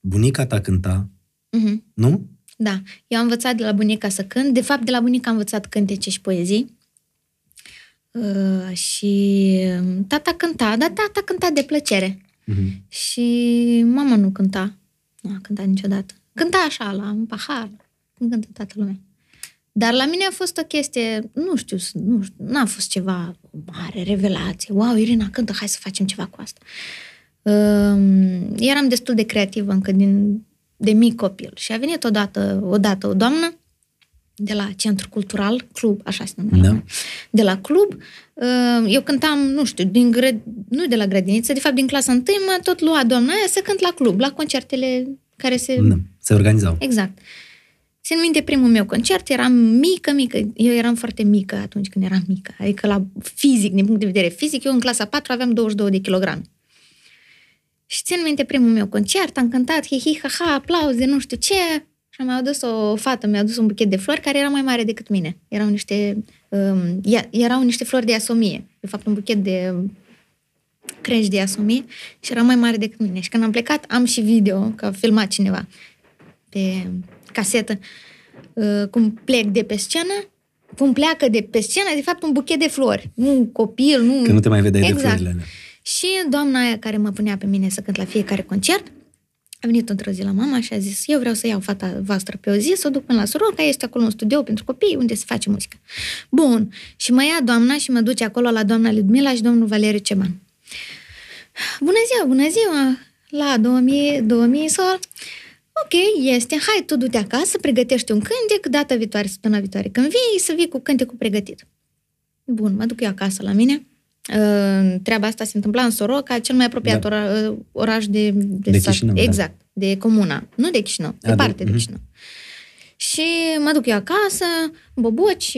bunica ta cânta, Mhm. nu? Da, eu am învățat de la bunica să cânt. De fapt, de la bunica am învățat cântece și poezii. Uh, și tata cânta, dar tata cânta de plăcere. Mhm. Și mama nu cânta. Nu a cântat niciodată. Cânta așa, la un pahar, cum cântă toată lumea. Dar la mine a fost o chestie, nu știu, nu știu, n-a fost ceva o mare revelație. Wow, Irina cântă, hai să facem ceva cu asta. Um, eram destul de creativă încă din, de mic copil. Și a venit odată, odată o doamnă de la Centru Cultural, club, așa se numea. la Da. noi. De la club. Uh, Eu cântam, nu știu, din gră... nu de la grădiniță, de fapt din clasa întâi mă tot lua doamna aia să cânt la club, la concertele care se... Da, se organizau. Exact. Țin minte primul meu concert, eram mică, mică. Eu eram foarte mică atunci când eram mică. Adică la fizic, din punct de vedere fizic, eu în clasa 4 aveam 22 de kilograme. Și țin minte primul meu concert, am cântat hi hi ha ha, aplauze, nu știu ce. Și mi-a adus o fată, mi-a adus un buchet de flori care era mai mare decât mine. Erau niște, um, ia- erau niște flori de asomie. De fapt, un buchet de crești de asomie și era mai mare decât mine. Și când am plecat, am și video, că a filmat cineva pe casetă, uh, cum plec de pe scenă, cum pleacă de pe scenă, de fapt, un buchet de flori. Nu un copil, nu... Că nu te mai vedeai de exact. florile alea. Și doamna aia care mă punea pe mine să cânt la fiecare concert, a venit într-o zi la mama și a zis, eu vreau să iau fata voastră pe o zi, să o duc până la Soroca, este acolo un studio pentru copii unde se face muzică. Bun. Și mă ia doamna și mă duce acolo la doamna Ludmila și domnul Valeriu Ceban. Bună ziua, bună ziua! La 2000, 2000 sau... Ok, este. Hai, tu du-te acasă, pregătește un cântec, data viitoare, săptămâna viitoare. Când vii, să vii cu cântecul pregătit. Bun, mă duc eu acasă la mine. Uh, treaba asta se întâmpla în Soroca, cel mai apropiat Da. ora, uh, oraș de, De sat. Chișinău, da. Exact, de comuna. Nu de Chișinău, A, de- departe de, mhm. Chișinău. Și mă duc eu acasă, boboci,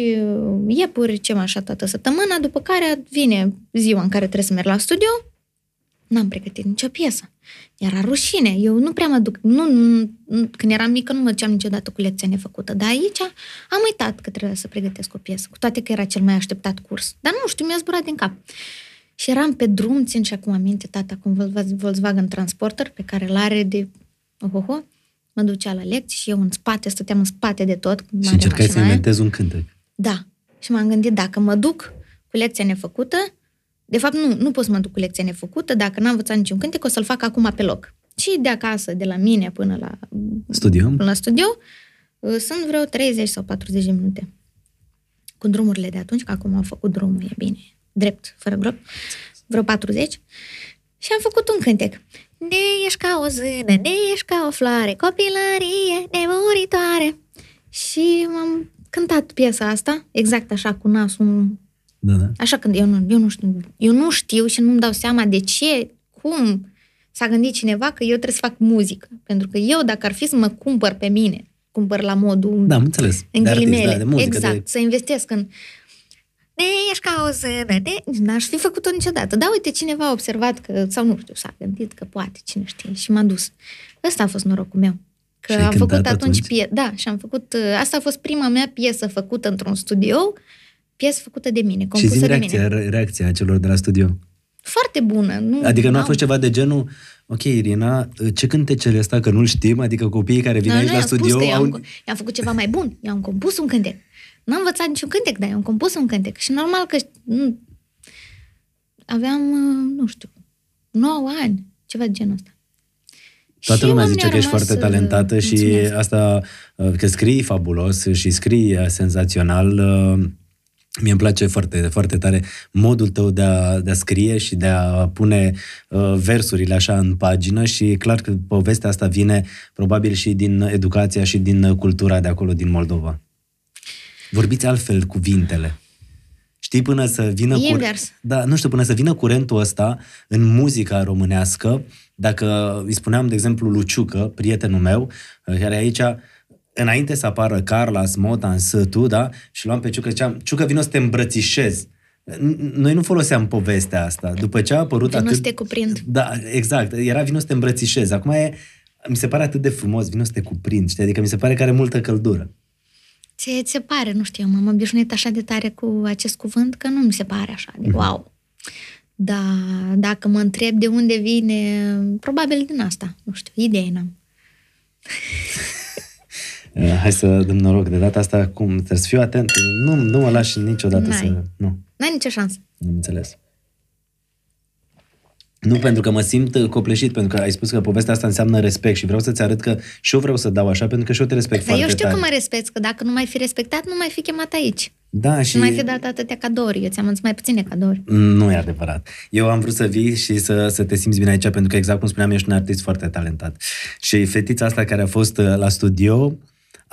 iepuri, ce mai așa toată săptămâna, după care vine ziua în care trebuie să merg la studio, n-am pregătit nicio piesă. Era rușine. Eu nu prea mă duc... Nu, nu, nu- când eram mică nu mă duceam niciodată cu lecția nefăcută. Dar aici am uitat că trebuia să pregătesc o piesă. Cu toate că era cel mai așteptat curs. Dar nu știu, mi-a zburat din cap. Și eram pe drum, țin și acum aminte, tata cu un Volkswagen- Volkswagen Transporter pe care îl are de... Ohoho, mă ducea la lecții și eu în spate, stăteam în spate de tot. cu Și mare încercai să mașina aia. inventezi un cântec. Da. Și m-am gândit, dacă mă duc cu lecția nefăcută, de fapt nu, nu pot să mă duc cu lecția nefăcută, dacă n-am învățat niciun cântec, o să-l fac acum pe loc. Și de acasă, de la mine până la, Studio? până la studio, uh, sunt vreo 30 sau 40 de minute. Cu drumurile de atunci, că acum am făcut drumul, e bine, drept, fără grob, vreo 40. Și am făcut un cântec. Ne ești ca o zână, ne ești ca o floare, copilărie nemuritoare. Și am cântat piesa asta, exact așa, cu nasul Da, da. Așa când eu nu, eu nu știu, eu nu știu și nu-mi dau seama de ce, cum s-a gândit cineva că eu trebuie să fac muzică. Pentru că eu, dacă ar fi să mă cumpăr pe mine, cumpăr la modul Da, am înțeles. în de artist, ghilimele, da, de muzică, exact, de... să investesc în ne ești ca o zână, ne... N-aș fi făcut-o niciodată. Dar uite, cineva a observat că, sau nu știu, s-a gândit că poate, cine știe, și m-a dus. Ăsta a fost norocul meu. Că Și ai am făcut cântat atunci, atunci? pie... da, și am făcut, uh, asta a fost prima mea piesă făcută într-un studio, piesă făcută de mine, Și compusă zi de reacția, mine. re- reacția celor de la studio. Foarte bună. Nu, Adică nu a n-au- fost ceva de genul, ok, Irina, ce cântecele ăsta, că nu-l știm, adică copiii care vin Nu, aici nu, la i-am studio spus că au... i-am, i-am făcut ceva mai bun. I-am compus un cântec. N-am învățat niciun cântec, dar i-am compus un cântec. Și normal că nu, aveam, uh, nu știu, 9 ani, ceva de genul ăsta. Toată Și lumea oamenii zice că au ești rămas, foarte uh, talentată și mulțumesc. asta, uh, că scrii fabulos și scrii uh, senzațional. uh, Mie îmi place foarte, foarte tare modul tău de a, de a scrie și de a pune uh, versurile așa în pagină și e clar că povestea asta vine probabil și din educația și din uh, cultura de acolo, din Moldova. Vorbiți altfel cuvintele. Știi, până să vină... E invers. Da, nu știu, până să vină curentul ăsta în muzica românească, dacă îi spuneam, de exemplu, Luciucă, prietenul meu, care aici, înainte să apară Carla, Smotan, Sătu, da? Și luam pe Ciucă, ziceam, Ciucă, vino să te îmbrățișezi. Noi nu foloseam povestea asta. După ce a apărut Vino atât... să te cuprind. Da, exact. Era vino să te îmbrățișez. Acum e... Mi se pare atât de frumos, vino să te cuprind, știi? Adică mi se pare că are multă căldură. Ce ți se pare? Nu știu, m-am obișnuit așa de tare cu acest cuvânt că nu mi se pare așa de wow. Da, dacă mă întreb de unde vine, probabil din asta. Nu știu, idei n-am. Uh, Hai să dăm noroc. De data asta, cum? Trebuie să fiu atent. Nu, nu mă lași niciodată N-ai. să... Nu, N-ai nicio șansă. nu am înțeles. Nu, pentru că mă simt uh, copleșit, pentru că ai spus că povestea asta înseamnă respect și vreau să-ți arăt că și eu vreau să dau așa, pentru că și eu te respect Dar foarte eu știu tare. că mă respecti, că dacă nu mai fi respectat, nu mai fi chemat aici. Da, Și și... nu mai fi dat atâtea cadouri. Eu ți-am adus mai puține cadouri. Nu e adevărat. Eu am vrut să vii și să, să te simți bine aici, pentru că, exact cum spuneam, ești un artist foarte talentat. Și fetița asta care a fost uh, la studio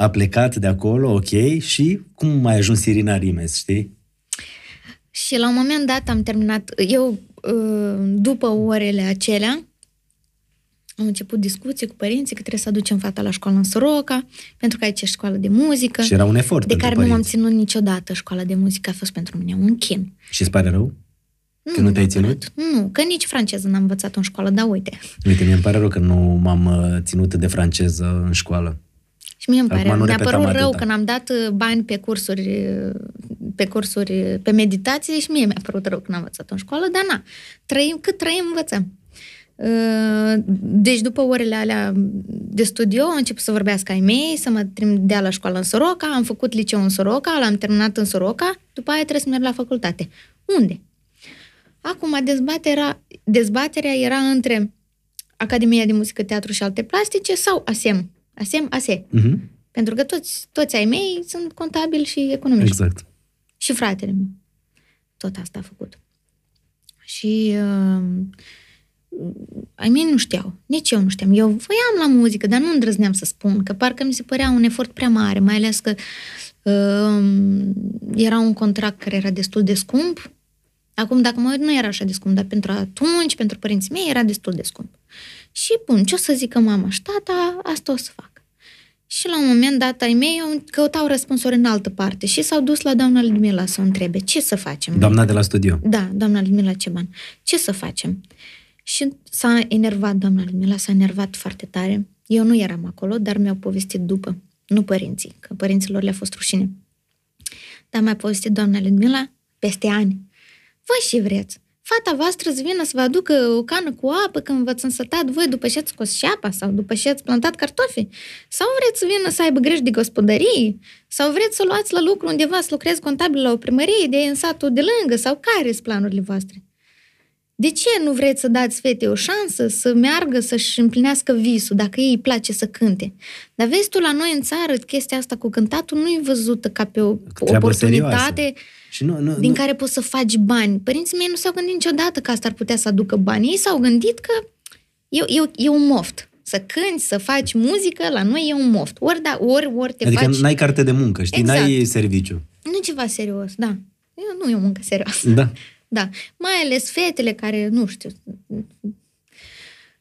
a plecat de acolo, ok, și cum ai ajuns Irina Rimes, știi? Și la un moment dat am terminat, eu uh, după orele acelea, am început discuții cu părinții că trebuie să aducem fata la școală în Soroca, pentru că aici e școală de muzică, Și era un efort de pentru care nu m-am părinți. ținut niciodată. Școala de muzică a fost pentru mine un chin. Și îți pare rău? Că nu te-ai neapărat. Nu, că nici franceză n-am învățat în școală, dar uite. Uite, mie îmi pare rău că nu m-am uh, ținut de franceză în școală. Și mie îmi Acum pare, nu mi-a repetam părut rău atâta. când am dat uh, bani pe cursuri, uh, pe cursuri, uh, pe meditație și mie mi-a părut rău când am învățat în școală, dar na, trăim cât trăim, învățăm. Uh, Deci după orele alea de studio am început să vorbească ai mei, să mă trimitea la școală în Soroca, am făcut liceu în Soroca, l-am terminat în Soroca, după aia trebuie să merg la facultate. Unde? Acum, dezbaterea, dezbaterea era între Academia de Muzică, Teatru și Alte Plastice sau ASEM. ASEM, ASE. Uh-huh. Pentru că toți, toți ai mei sunt contabili și economiști. Exact. Și fratele meu. Tot asta a făcut. Și uh, ai mei nu știau. Nici eu nu știam. Eu voiam la muzică, dar nu îndrăzneam să spun, că parcă mi se părea un efort prea mare, mai ales că uh, era un contract care era destul de scump. Acum, dacă mă uit, nu era așa de scump, dar pentru atunci, pentru părinții mei, era destul de scump. Și bun, ce o să zică mama și tata, asta o să fac. Și la un moment dat, ai mei au- căutau răspunsuri în altă parte și s-au dus la doamna Ludmila să o întrebe ce să facem. Doamna de la studio. Da, doamna Ludmila Ceban. Ce să facem? Și s-a enervat doamna Ludmila, s-a enervat foarte tare. Eu nu eram acolo, dar mi-au povestit după. Nu părinții, că părinților le-a fost rușine. Dar mi-a povestit doamna Ludmila peste ani. Voi și vreți. Fata voastră să vină să vă aducă o cană cu apă când v-ați însătat voi după ce ați scos șeapa sau după ce ați plantat cartofi? Sau vreți să vină să aibă grijă de gospodărie? Sau vreți să luați la lucru undeva să lucrezi contabil la o primărie de în satul de lângă? Sau care sunt planurile voastre? De ce nu vreți să dați fetei o șansă să meargă să-și împlinească visul, dacă ei îi place să cânte? Dar vezi tu, la noi în țară, chestia asta cu cântatul nu e văzută ca pe o Treabă oportunitate serioasă. Și nu, nu, din nu, care poți să faci bani. Părinții mei nu s-au gândit niciodată că asta ar putea să aducă bani. Ei s-au gândit că e, e, e un moft. Să cânti, să faci muzică, la noi e un moft. Ori, da, ori, ori te adică faci... n-ai carte de muncă, știi? Exact. N-ai serviciu. Nu ceva serios, da. Eu, nu e o muncă serioasă. Da. Da. Mai ales fetele care, nu știu,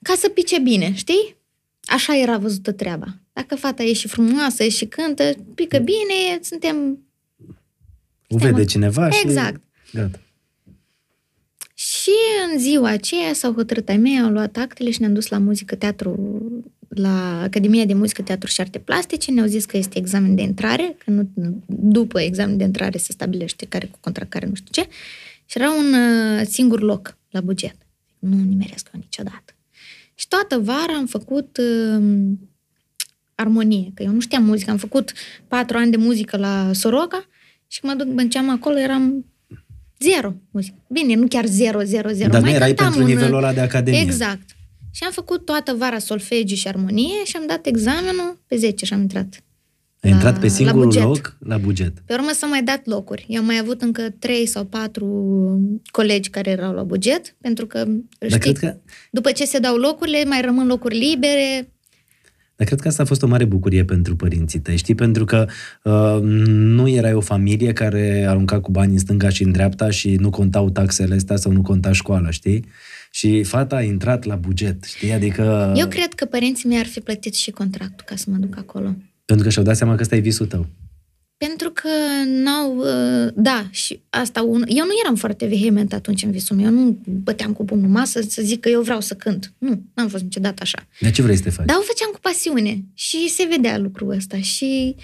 ca să pice bine, știi? Așa era văzută treaba. Dacă fata e și frumoasă, e și cântă, pică bine, suntem... O vede cineva și... Exact. Gata. Și în ziua aceea s-au hotărât ai mei, au luat actele și ne-am dus la muzică, teatru, la Academia de Muzică, Teatru și Arte Plastice. Ne-au zis că este examen de intrare, că nu, după examen de intrare se stabilește care cu contract, care nu știu ce. Și era un uh, singur loc la buget. Nu nimeresc eu niciodată. Și toată vara am făcut uh, armonie, că eu nu știam muzică. Am făcut patru ani de muzică la Soroca și când mă duc bănceam acolo, eram zero muzică. Bine, nu chiar zero, zero, zero. Dar nu Mai erai cântam pentru în- nivelul ăla de academie. Exact. Și am făcut toată vara solfegiu și armonie și am dat examenul pe 10 și am intrat. Ai la- intrat pe la singurul buget. loc la buget. Pe urmă s-au mai dat locuri. Eu am mai avut încă trei sau patru colegi care erau la buget, pentru că, Dar știi, cred că, după ce se dau locurile, mai rămân locuri libere. Dar cred că asta a fost o mare bucurie pentru părinții tăi, știi? Pentru că uh, nu erai o familie care arunca cu bani în stânga și în dreapta și nu contau taxele astea sau nu conta școala, știi? Și fata a intrat la buget, știi? Adică... Eu cred că părinții mei ar fi plătit și contractul ca să mă duc acolo. Pentru că și-au dat seama că ăsta e visul tău. Pentru că n-au... uh, Da, și asta... Un, eu nu eram foarte vehement atunci în visul meu. Eu nu băteam cu pumnul în masă să zic că eu vreau să cânt. Nu, n-am fost niciodată așa. De ce vrei să te faci? Dar o făceam cu pasiune și se vedea lucrul ăsta și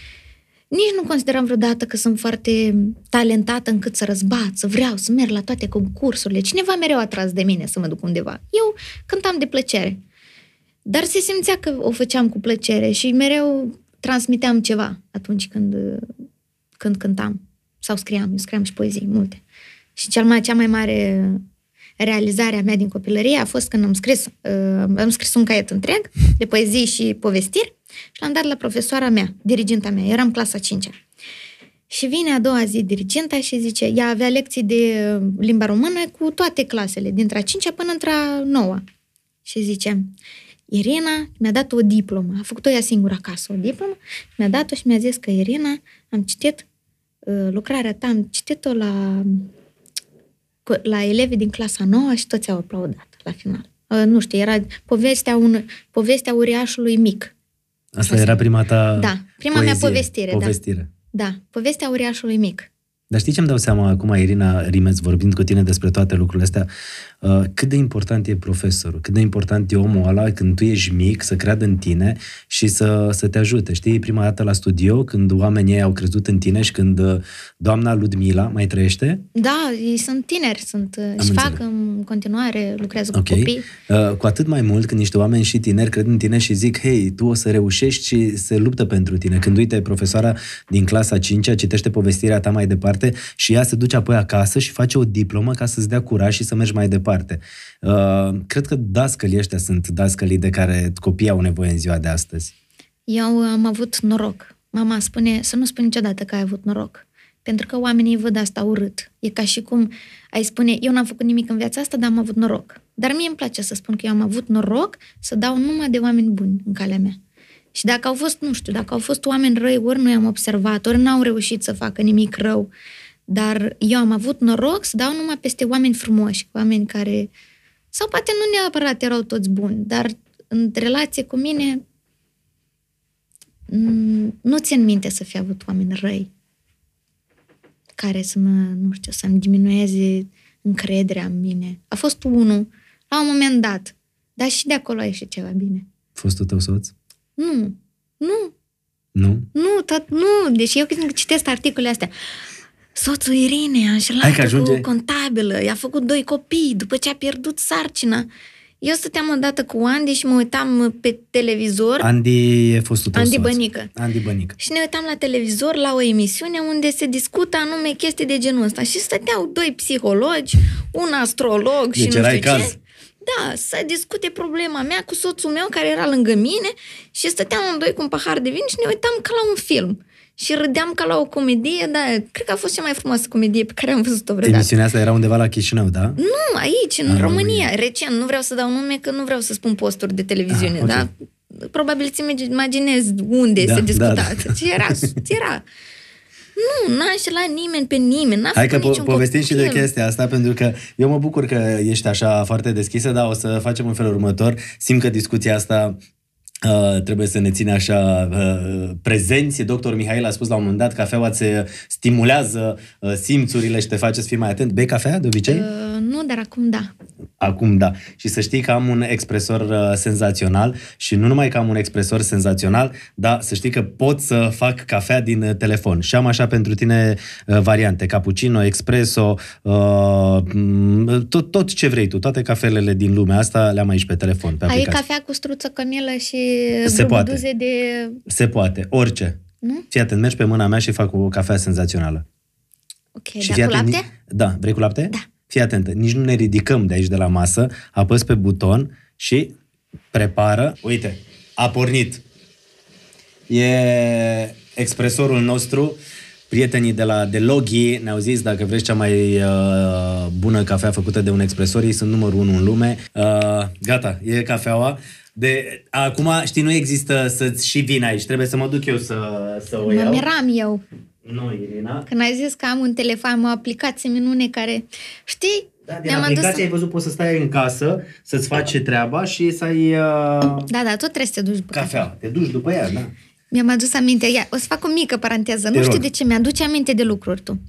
nici nu consideram vreodată că sunt foarte talentată încât să răzbat, să vreau, să merg la toate concursurile. Cineva mereu a tras de mine să mă duc undeva. Eu cântam de plăcere. Dar se simțea că o făceam cu plăcere și mereu transmiteam ceva atunci când, când cântam sau scriam. Eu scriam și poezii, multe. Și cel mai, cea mai mare realizare a mea din copilărie a fost când am scris, uh, am scris un caiet întreg de poezii și povestiri și l-am dat la profesoara mea, diriginta mea. Eram clasa 5 Și vine a doua zi diriginta și zice, ea avea lecții de uh, limba română cu toate clasele, dintre a 5 până între a 9 Și zice, Irina mi-a dat o diplomă, a făcut-o ea singură acasă, o diplomă, mi-a dat-o și mi-a zis că Irina, am citit uh, lucrarea ta, am citit-o la, cu- la elevii din clasa 9 și toți au aplaudat la final. Uh, nu știu, era povestea, un, povestea uriașului mic. Asta era prima ta Da, prima mea povestire, da. povestire. Da, povestea uriașului mic. Dar știi ce-mi dau seama acum, Irina Rimeț, vorbind cu tine despre toate lucrurile astea, uh, cât de important e profesorul, cât de important e omul ăla când tu ești mic, să creadă în tine și să, să te ajute. Știi, prima dată la studio, când oamenii ei au crezut în tine și când uh, doamna Ludmila mai trăiește, Da, ei sunt tineri, sunt, și înțeles. fac în continuare, lucrează cu Ok. copii. Uh, cu atât mai mult când niște oameni și tineri cred în tine și zic, hei, tu o să reușești și se luptă pentru tine. Când, uite, profesoara din clasa 5 citește povestirea ta mai departe și ea se duce apoi acasă și face o diplomă ca să-ți dea curaj și să mergi mai departe. Uh, cred că dascălii ăștia sunt dascălii de care copiii au nevoie în ziua de astăzi. Eu am avut noroc. Mama spune să nu spui niciodată că ai avut noroc. Pentru că oamenii văd asta urât. E ca și cum ai spune, eu n-am făcut nimic în viața asta, dar am avut noroc. Dar mie îmi place să spun că eu am avut noroc să dau numai de oameni buni în calea mea. Și dacă au fost, nu știu, dacă au fost oameni răi, ori nu i-am observat, ori n-au reușit să facă nimic rău, dar eu am avut noroc să dau numai peste oameni frumoși, oameni care, sau poate nu neapărat erau toți buni, dar în relație cu mine Mm, nu țin minte să fi avut oameni răi care să mă, nu știu, să-mi diminueze încrederea în mine. A fost unul, la un moment dat, dar și de acolo a ieșit ceva bine. Fostul tău soț? Nu, nu, Nu? nu, tot, nu, deci eu când citesc articolele astea, soțul Irinei a Hai că înșelat ajunge- cu contabilă, i-a făcut doi copii după ce a pierdut sarcina. Eu stăteam odată cu Andy și mă uitam pe televizor Andy e fostul tău Andy soț. Bănică. Andy Bănică. Și ne uitam la televizor la o emisiune unde se discută anume chestii de genul ăsta. Și stăteau doi psihologi, un astrolog și Deci nu erai știu caz. ce. Da, să discute problema mea cu soțul meu care era lângă mine și stăteam amândoi cu un pahar de vin și ne uitam ca la un film. Și râdeam ca la o comedie, da, cred că a fost cea mai frumoasă comedie pe care am văzut-o vreodată. Emisiunea asta era undeva la Chișinău, da? Nu, aici, în În România. România. Recent, nu vreau să dau nume, că nu vreau să spun posturi de televiziune, Ah, ok. dar probabil ți imaginezi unde Da, se da, discuta. da. Și era, era. Nu, n-a înșelat nimeni pe nimeni, n-a Hai că făcut po- niciun povestim și de copil. chestia asta, pentru că eu mă bucur că ești așa foarte deschisă, dar o să facem în felul următor. Simt că discuția asta Uh, trebuie să ne ține așa uh, prezenți. Doctor Mihail a spus la un moment dat, cafeaua îți stimulează uh, simțurile și te face să fii mai atent. Bei cafea de obicei? Uh, nu, dar acum da. Acum da. Și să știi că am un expresor uh, senzațional și nu numai că am un expresor senzațional, dar să știi că pot să fac cafea din uh, telefon. Și am așa pentru tine uh, variante. Cappuccino, espresso, uh, m, tot, tot ce vrei tu. Toate cafelele din lumea asta le am aici pe telefon, pe Ai aplicație. cafea cu struță, cămelă și Se poate. brubuduze de... Se poate. Orice. Nu? Fii atent, mergi pe mâna mea și fac o cafea senzațională. Ok, Și dar fii cu atent, lapte? ni- Da, vrei cu lapte? Da. Fii atentă, nici nu ne ridicăm de aici de la masă, apăs pe buton și prepară. Uite, a pornit. E expresorul nostru. Prietenii de la de Logi ne-au zis dacă vreți cea mai uh, bună cafea făcută de un expresor, ei sunt numărul unu în lume. Uh, gata, e cafeaua. De, acum, știi, nu există să-ți și vin aici. Trebuie să mă duc eu să, să o Mă iau. miram eu. Nu, Irina. Când ai zis că am un telefon, am o aplicație minune care... Știi? Da, din Mi-am aplicație adus... ai văzut, poți să stai în casă, să-ți faci treaba și să ai uh, Da, da, tot trebuie să te duci după cafea. Te duci după ea, da. mi-am adus aminte, ia, o să fac o mică paranteză, Te nu știu rog. de ce, mi-aduce aminte de lucruri tu.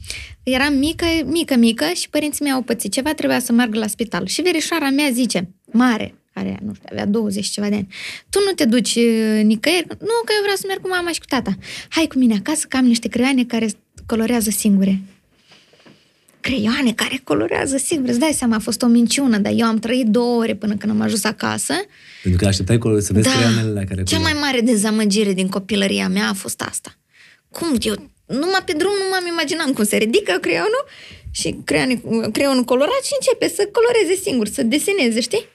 Eram mică, mică, mică și părinții mei au pățit ceva, trebuia să meargă la spital. Și verișoara mea zice, mare, care, nu știu, avea 20 și ceva de ani, tu nu te duci uh, nicăieri? Nu, că eu vreau să merg cu mama și cu tata. Hai cu mine acasă că am niște creioane care colorează singure. Creioane care colorează singure. Îți dai seama, a fost o minciună, dar eu am trăit două ore până când am ajuns acasă. Pentru că așteptai colo- să vezi creioanele la care Da. Cea culoare. mai mare dezamăgire din copilăria mea a fost asta. Cum eu, numai pe drum nu m-am imaginam cum se ridică creionul și creionul, creionul colorat și începe să coloreze singur, să deseneze, știi?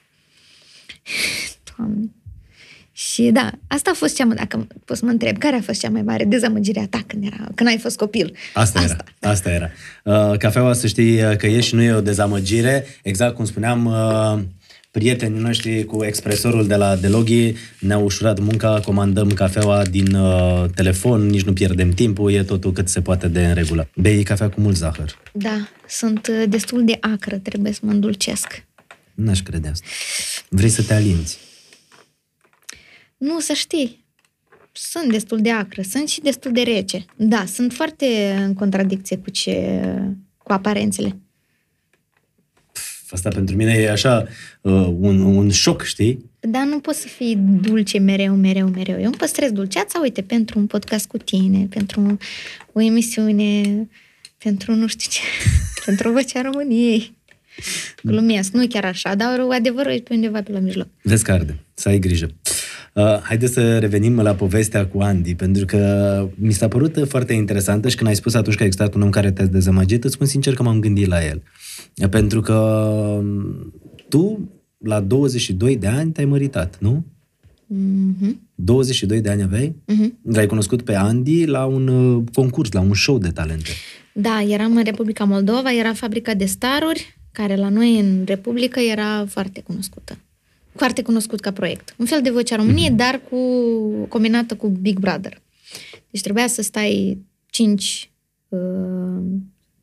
Doamne. Și da, asta a fost cea mai, dacă poți să mă întreb, care a fost cea mai mare dezamăgire a ta când, era, când ai fost copil? Asta, asta era. Asta era. Uh, cafeaua, să știi uh, că e și nu e o dezamăgire. Exact cum spuneam, uh, prietenii noștri cu expresorul de la Deloghi ne-au ușurat munca, comandăm cafeaua din uh, telefon, nici nu pierdem timpul, e totul cât se poate de în regulă. Bei cafea cu mult zahăr. Da, sunt uh, destul de acră, trebuie să mă îndulcesc. N-aș crede asta. Vrei să te alinți. Nu, să știi, sunt destul de acră, sunt și destul de rece. Da, sunt foarte în contradicție cu ce cu aparențele. Asta pentru mine e așa uh, un, un șoc, știi? Dar nu poți să fii dulce mereu, mereu, mereu. Eu îmi păstrez dulceața, uite, pentru un podcast cu tine, pentru o emisiune, pentru nu știu ce, pentru vocea României. Glumesc, nu chiar așa, dar adevărul e pe undeva pe la mijloc. Vezi că arde, să ai grijă. Uh, haideți să revenim la povestea cu Andy, pentru că mi s-a părut foarte interesantă și când ai spus atunci că a existat un om care te-a dezamăgit, îți spun sincer că m-am gândit la el. Pentru că um, tu, la 22 de ani, te-ai măritat, nu? Mhm. 22 de ani aveai? Mhm. L-ai cunoscut pe Andy la un uh, concurs, la un show de talente. Da, eram în Republica Moldova, era fabrica de staruri, care la noi în Republică era foarte cunoscută. Foarte cunoscut ca proiect. Un fel de vocea României, Mhm. dar cu combinată cu Big Brother. Deci trebuia să stai 5 uh,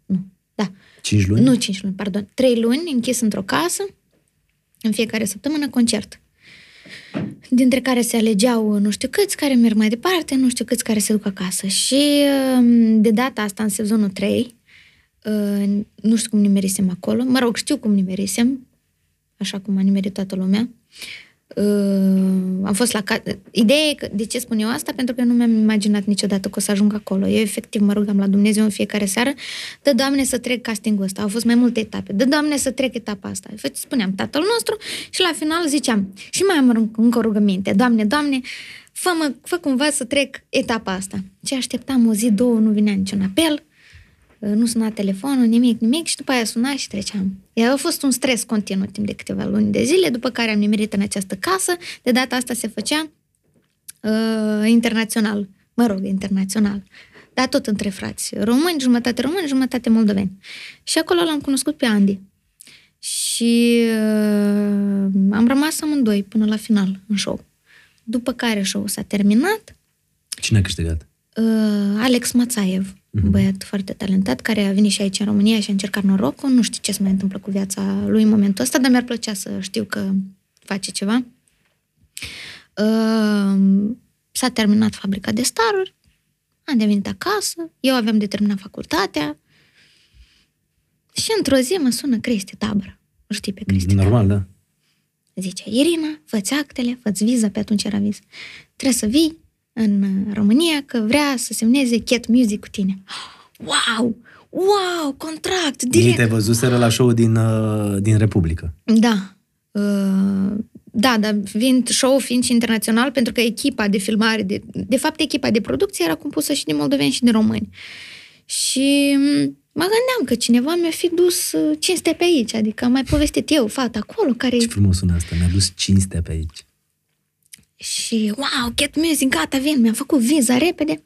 nu, da, 5 luni? nu 5 luni, pardon, 3 luni închis într-o casă, în fiecare săptămână concert. Dintre care se alegeau nu știu câți care merg mai departe, nu știu câți care se duc acasă. Și um, de data asta, în sezonul 3, uh, nu știu cum nimerisem acolo, mă rog, știu cum nimerisem, așa cum a nimerit toată lumea. Uh, am fost la ca... Ideea e că, de ce spun eu asta? Pentru că eu nu mi-am imaginat niciodată că o să ajung acolo. Eu efectiv mă rugam la Dumnezeu în fiecare seară, dă Doamne să trec castingul ăsta. Au fost mai multe etape. Dă Doamne să trec etapa asta. Fă- Spuneam Tatăl nostru și la final ziceam și mai am încă o rugăminte. Doamne, Doamne, fă, fă cumva să trec etapa asta. Ce așteptam o zi, două, nu vinea niciun apel, nu suna telefonul, nimic, nimic și după aia suna și treceam. Iar a fost un stres continuu timp de câteva luni de zile, după care am nimerit în această casă. De data asta se făcea uh, internațional. Mă rog, internațional. Dar tot între frați. Români, jumătate români, jumătate moldoveni. Și acolo l-am cunoscut pe Andy. Și uh, am rămas amândoi până la final în show. După care show s-a terminat, Cine a câștigat? uh, Alex Mațaev, Mhm. Un băiat foarte talentat, care a venit și aici în România și a încercat norocul. Nu știu ce se mai întâmplă cu viața lui în momentul ăsta, dar mi-ar plăcea să știu că face ceva. Uh, s-a terminat fabrica de staruri, am devenit acasă, eu aveam de terminat facultatea și într-o zi mă sună Cristi Tabără. O știi pe Cristi Normal, da. Zice, Irina, fă-ți actele, fă-ți viză, pe atunci era viză. Trebuie să vii în uh, România că vrea să semneze Cat Music cu tine. Wow! Wow! Contract! Ei Direct! te văzuseră la show din, uh, din Republică. Da. Uh, da, dar fiind show fiind și internațional, pentru că echipa de filmare, de, de fapt echipa de producție era compusă și de moldoveni și de români. Și m, mă gândeam că cineva mi-a fi dus uh, cinste pe aici, adică am mai povestit eu, fata acolo, care Ce frumos sună asta, mi-a dus cinstea pe aici. Și, wow, Cat Music, gata, vin, mi-am făcut viza repede.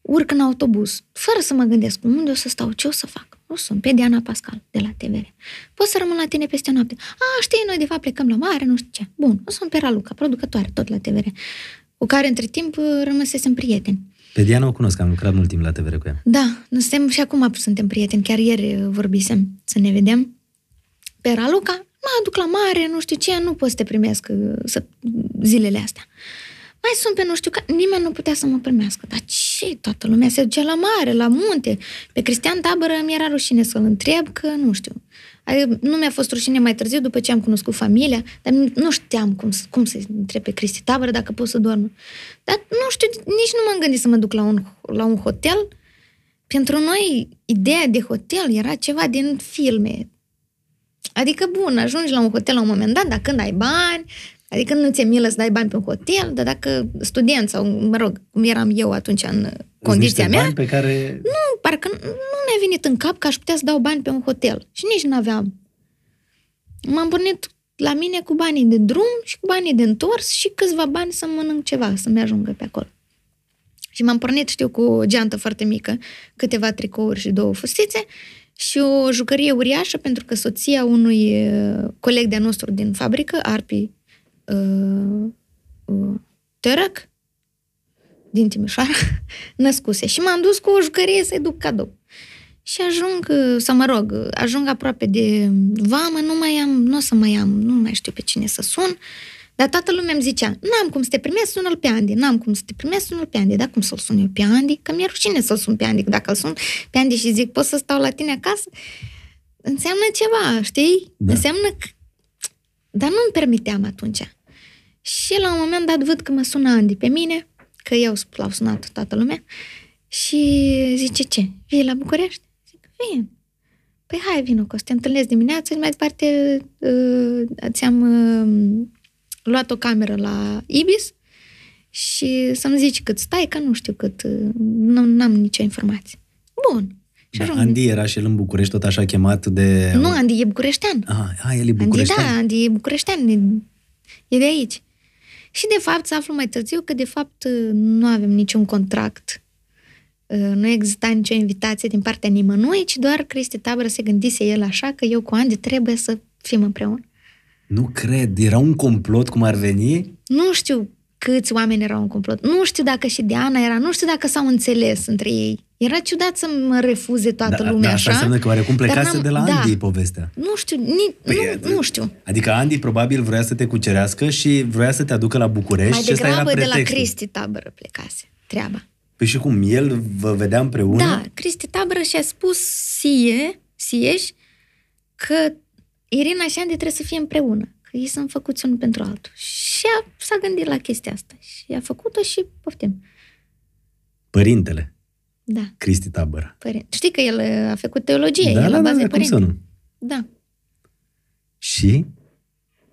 Urc în autobuz, fără să mă gândesc unde o să stau, ce o să fac. O sun pe Diana Pascal, de la TVR. Pot să rămân la tine peste noapte. A, știi, noi de fapt plecăm la mare, nu știu ce. Bun, o sun pe Raluca, producătoare, tot la TVR, cu care între timp rămăsesem prieteni. Pe Diana o cunosc, am lucrat mult timp la TVR cu ea. Da, nu suntem și acum suntem prieteni, chiar ieri uh, vorbisem să ne vedem. Pe Raluca, mă aduc la mare, nu știu ce, nu pot să te primesc uh, să, zilele astea. mai sunt pe nu știu că nimeni nu putea să mă primească. Dar ce? Toată lumea se ducea la mare, la munte. Pe Cristian Tabără mi-era rușine să-l întreb că nu știu. Adică nu mi-a fost rușine mai târziu după ce am cunoscut familia, dar nu știam cum, cum să întreb pe Cristi Tabără dacă pot să doarmă. Dar nu știu, nici nu m-am gândit să mă duc la un, la un hotel. Pentru noi, ideea de hotel era ceva din filme. Adică, bun, ajungi la un hotel la un moment dat, dar când ai bani, Adică nu ți-e milă să dai bani pe un hotel, dar dacă student sau, mă rog, cum eram eu atunci în condiția mea... bani pe care... Nu, parcă nu mi-a venit în cap că aș putea să dau bani pe un hotel. Și nici nu aveam. M-am pornit la mine cu banii de drum și cu banii de întors și câțiva bani să mănânc ceva, să-mi ajungă pe acolo. Și m-am pornit, știu, cu o geantă foarte mică, câteva tricouri și două fustițe și o jucărie uriașă pentru că soția unui uh, coleg de-a nostru din fabrică, Arpi uh, uh, Tărăc, din Timișoara, născuse. Și m-am dus cu o jucărie să-i duc cadou. Și ajung, uh, să mă rog, ajung aproape de vamă, nu mai am, nu o să mai am, nu mai știu pe cine să sun, dar toată lumea îmi zicea, n-am cum să te primesc, sună-l pe Andy, n-am cum să te primesc, sună-l pe Andy, dar cum să-l sun eu pe Andy? Că mi-e rușine să-l sun pe Andy, dacă îl sun pe Andy și zic, pot să stau la tine acasă? Înseamnă ceva, știi? Da. Înseamnă că dar nu-mi permiteam atunci. Și la un moment dat văd că mă sună Andy pe mine, că eu l-au sunat toată lumea, și zice ce? Vii la București? Zic, vin. Păi hai, vină, că o să te întâlnesc dimineața și mai departe uh, ți-am uh, luat o cameră la Ibis și să-mi zici cât stai, că nu știu cât, uh, nu am nicio informație. Bun. Și da, Andy era și el în București, tot așa chemat de... Nu, Andy e bucureștean. Ah, el e bucureștean. Andy, da, Andy e bucureștean, e, e de aici. Și de fapt, să aflu mai târziu că de fapt nu avem niciun contract, uh, nu exista nicio invitație din partea nimănui, ci doar Cristi Tabără se gândise el așa că eu cu Andy trebuie să fim împreună. Nu cred, era un complot cum ar veni? Nu știu câți oameni erau în complot. Nu știu dacă și Diana era, nu știu dacă s-au înțeles între ei. Era ciudat să mă refuze toată da, lumea da, așa. Asta înseamnă că oarecum plecase de la da. Andy povestea. Nu știu, ni, păi, nu, nu știu. Adică Andy probabil vrea să te cucerească și vrea să te aducă la București Mai și ăsta era de la Cristi Tabără plecase treaba. Păi și cum, el vă vedea împreună? Da, Cristi Tabără și-a spus sie, sieș, că Irina și Andy trebuie să fie împreună că ei sunt făcuți unul pentru altul. Și a, s-a gândit la chestia asta și a făcut-o și poftim. Părintele. Da. Cristi Tabăra. Părinte. Știi că el a făcut teologie, da, el da, la bază da, cum să nu? Da. Și?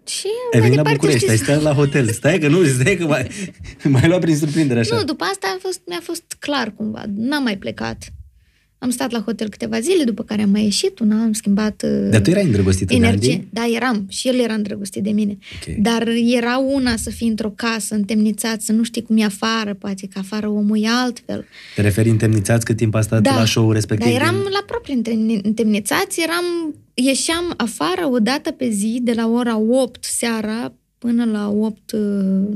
Și Ai venit la București, știți... ai stat la hotel. Stai că nu, stai că mai, mai luat prin surprindere așa. Nu, după asta a fost, mi-a fost clar cumva. N-am mai plecat. Am stat la hotel câteva zile, după care am mai ieșit una, am schimbat uh, Dar tu erai îndrăgostită energie. de Andy? Da, eram. Și el era îndrăgostit de mine. Okay. Dar era una să fii într-o casă, întemnițat, să nu știi cum e afară, poate că afară omul e altfel. Te referi întemnițați cât timp a stat da, la show respectiv? Da, eram din... la propriu întemnițați, eram, ieșeam afară o dată pe zi, de la ora 8 seara până la 8, uh,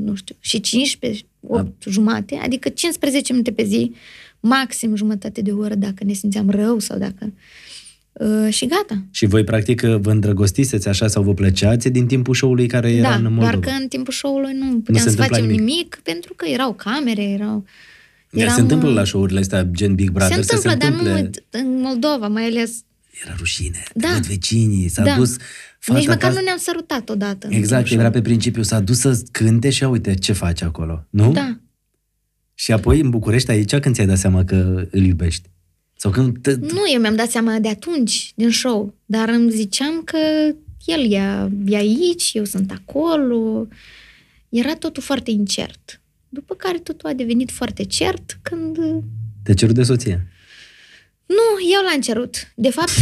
nu știu, și 15, 8 da. jumate, adică 15 minute pe zi, maxim jumătate de oră dacă ne simțeam rău sau dacă... Uh, și gata. Și voi, practic, vă îndrăgostiseți așa sau vă plăceați din timpul show-ului care era da, în Moldova? doar că în timpul show-ului nu puteam nu să facem nimic. nimic, pentru că erau camere, erau... Eram, se întâmplă la show-urile astea, gen Big Brother, se întâmplă, se întâmple... dar nu în Moldova, mai ales... Era rușine, da. văd vecinii, s-a da. dus... Fata Nici măcar ta... nu ne-am sărutat odată. Exact, era pe principiu, s-a dus să cânte și uite ce face acolo, nu? Da. Și apoi în București aici când ți-ai dat seama că îl iubești? Sau când te... Nu, eu mi-am dat seama de atunci, din show, dar îmi ziceam că el e, e aici, eu sunt acolo. Era totul foarte incert. După care totul a devenit foarte cert când... Te cerut de soție? Nu, eu l-am cerut. De fapt...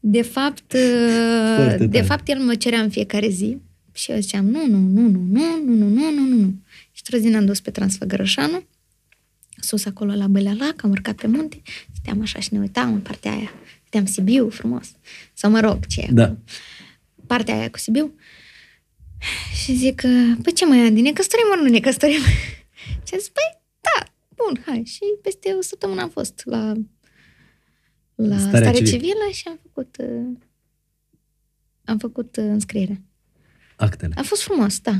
de fapt, de fapt, el mă cerea în fiecare zi și eu ziceam, nu, nu, nu, nu, nu, nu, nu, nu, nu, nu. Și într-o zi ne-am dus pe Transfăgărășanu, sus acolo la Bălealac, am urcat pe munte, stăteam așa și ne uitam în partea aia. Stăteam Sibiu, frumos. Sau mă rog, ce e da. Partea aia cu Sibiu. Și zic, păi ce mai Andy, ne căsătorim ori nu ne căsătorim? Și zic, păi da, bun, hai. Și peste o săptămână am fost la, la stare, stare civilă. civilă și am făcut, am făcut înscrierea. Actele. A fost frumos, da.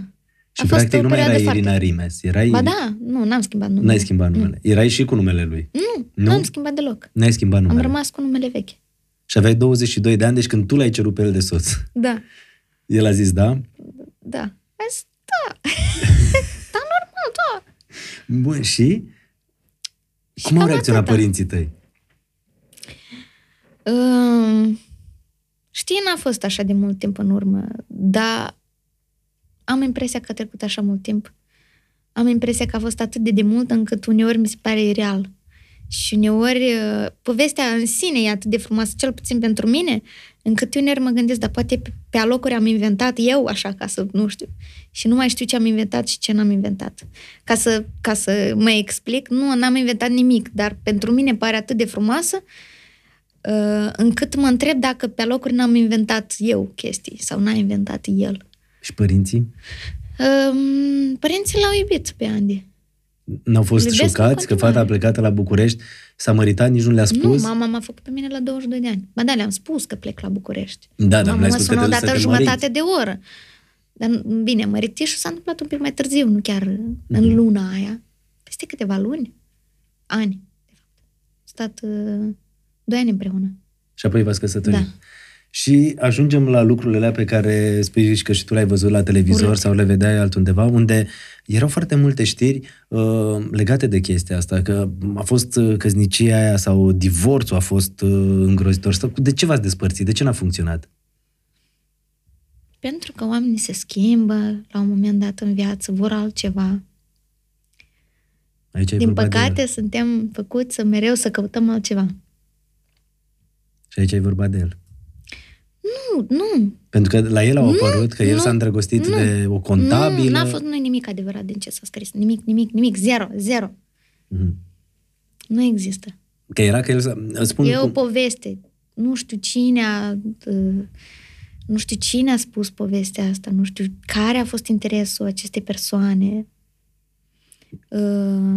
Și A fost practic o nu mai perioadă erai Irina foarte- Rimes, erai... Ba da, nu, n-am schimbat numele. N-ai schimbat numele. Erai și cu numele lui. Nu, Nu? nu am schimbat deloc. N-ai schimbat Am numele. rămas cu numele vechi. Și aveai 22 de ani, deci când tu l-ai cerut pe el de soț, Da, el a zis da? da. Asta, da, normal, da. Bun, și? Și Cum au cam reacționat atâta. părinții tăi? Um, știi, n-a fost așa de mult timp în urmă, dar am impresia că a trecut așa mult timp. Am impresia că a fost atât de demult încât uneori mi se pare real. Și uneori uh, povestea în sine e atât de frumoasă, cel puțin pentru mine, încât uneori mă gândesc, dar poate pe, pe alocuri am inventat eu așa ca să, nu știu, și nu mai știu ce am inventat și ce n-am inventat. Ca să, ca să mă explic, nu, n-am inventat nimic, dar pentru mine pare atât de frumoasă uh, încât mă întreb dacă pe alocuri n-am inventat eu chestii sau n-a inventat el. Și părinții? Um, părinții l-au iubit pe Andy. N-au fost Îl iubesc în șocați că continuare. fata a plecat la București, s-a măritat, nici nu le-a spus? Nu, mama m-a făcut pe mine la 22 de ani. Ba da, le-am spus că plec la București. Da, dar mama nu le-ai mă spus că sună te o duci să dată te jumătate măriți. de oră. Dar bine, măritișul s-a întâmplat un pic mai târziu, nu chiar Mhm. în luna aia. Peste câteva luni. Ani, de fapt. Am stat uh, doi ani împreună. Și apoi v-ați căsătorit. Da. Și ajungem la lucrurile alea pe care spui și că și tu le-ai văzut la televizor Urât. sau le vedeai altundeva, unde erau foarte multe știri uh, legate de chestia asta, că a fost uh, căsnicia aia sau divorțul a fost uh, îngrozitor. Sau de ce v-ați despărțit? De ce n-a funcționat? Pentru că oamenii se schimbă la un moment dat în viață, vor altceva. Aici ai Din vorba păcate, de el. suntem făcuți să mereu să căutăm altceva. Și aici ai vorba de el. Nu, nu, Pentru că la el au apărut că el nu, s-a îndrăgostit nu, de o contabilă. Nu, n-a fost nu nimic adevărat din ce s-a scris. Nimic, nimic, nimic. Zero, zero. Mhm. Nu există. Că era că el s-a... îți Spun E o cum... poveste. Nu știu cine a... uh, Nu știu cine a spus povestea asta, nu știu care a fost interesul acestei persoane. Uh,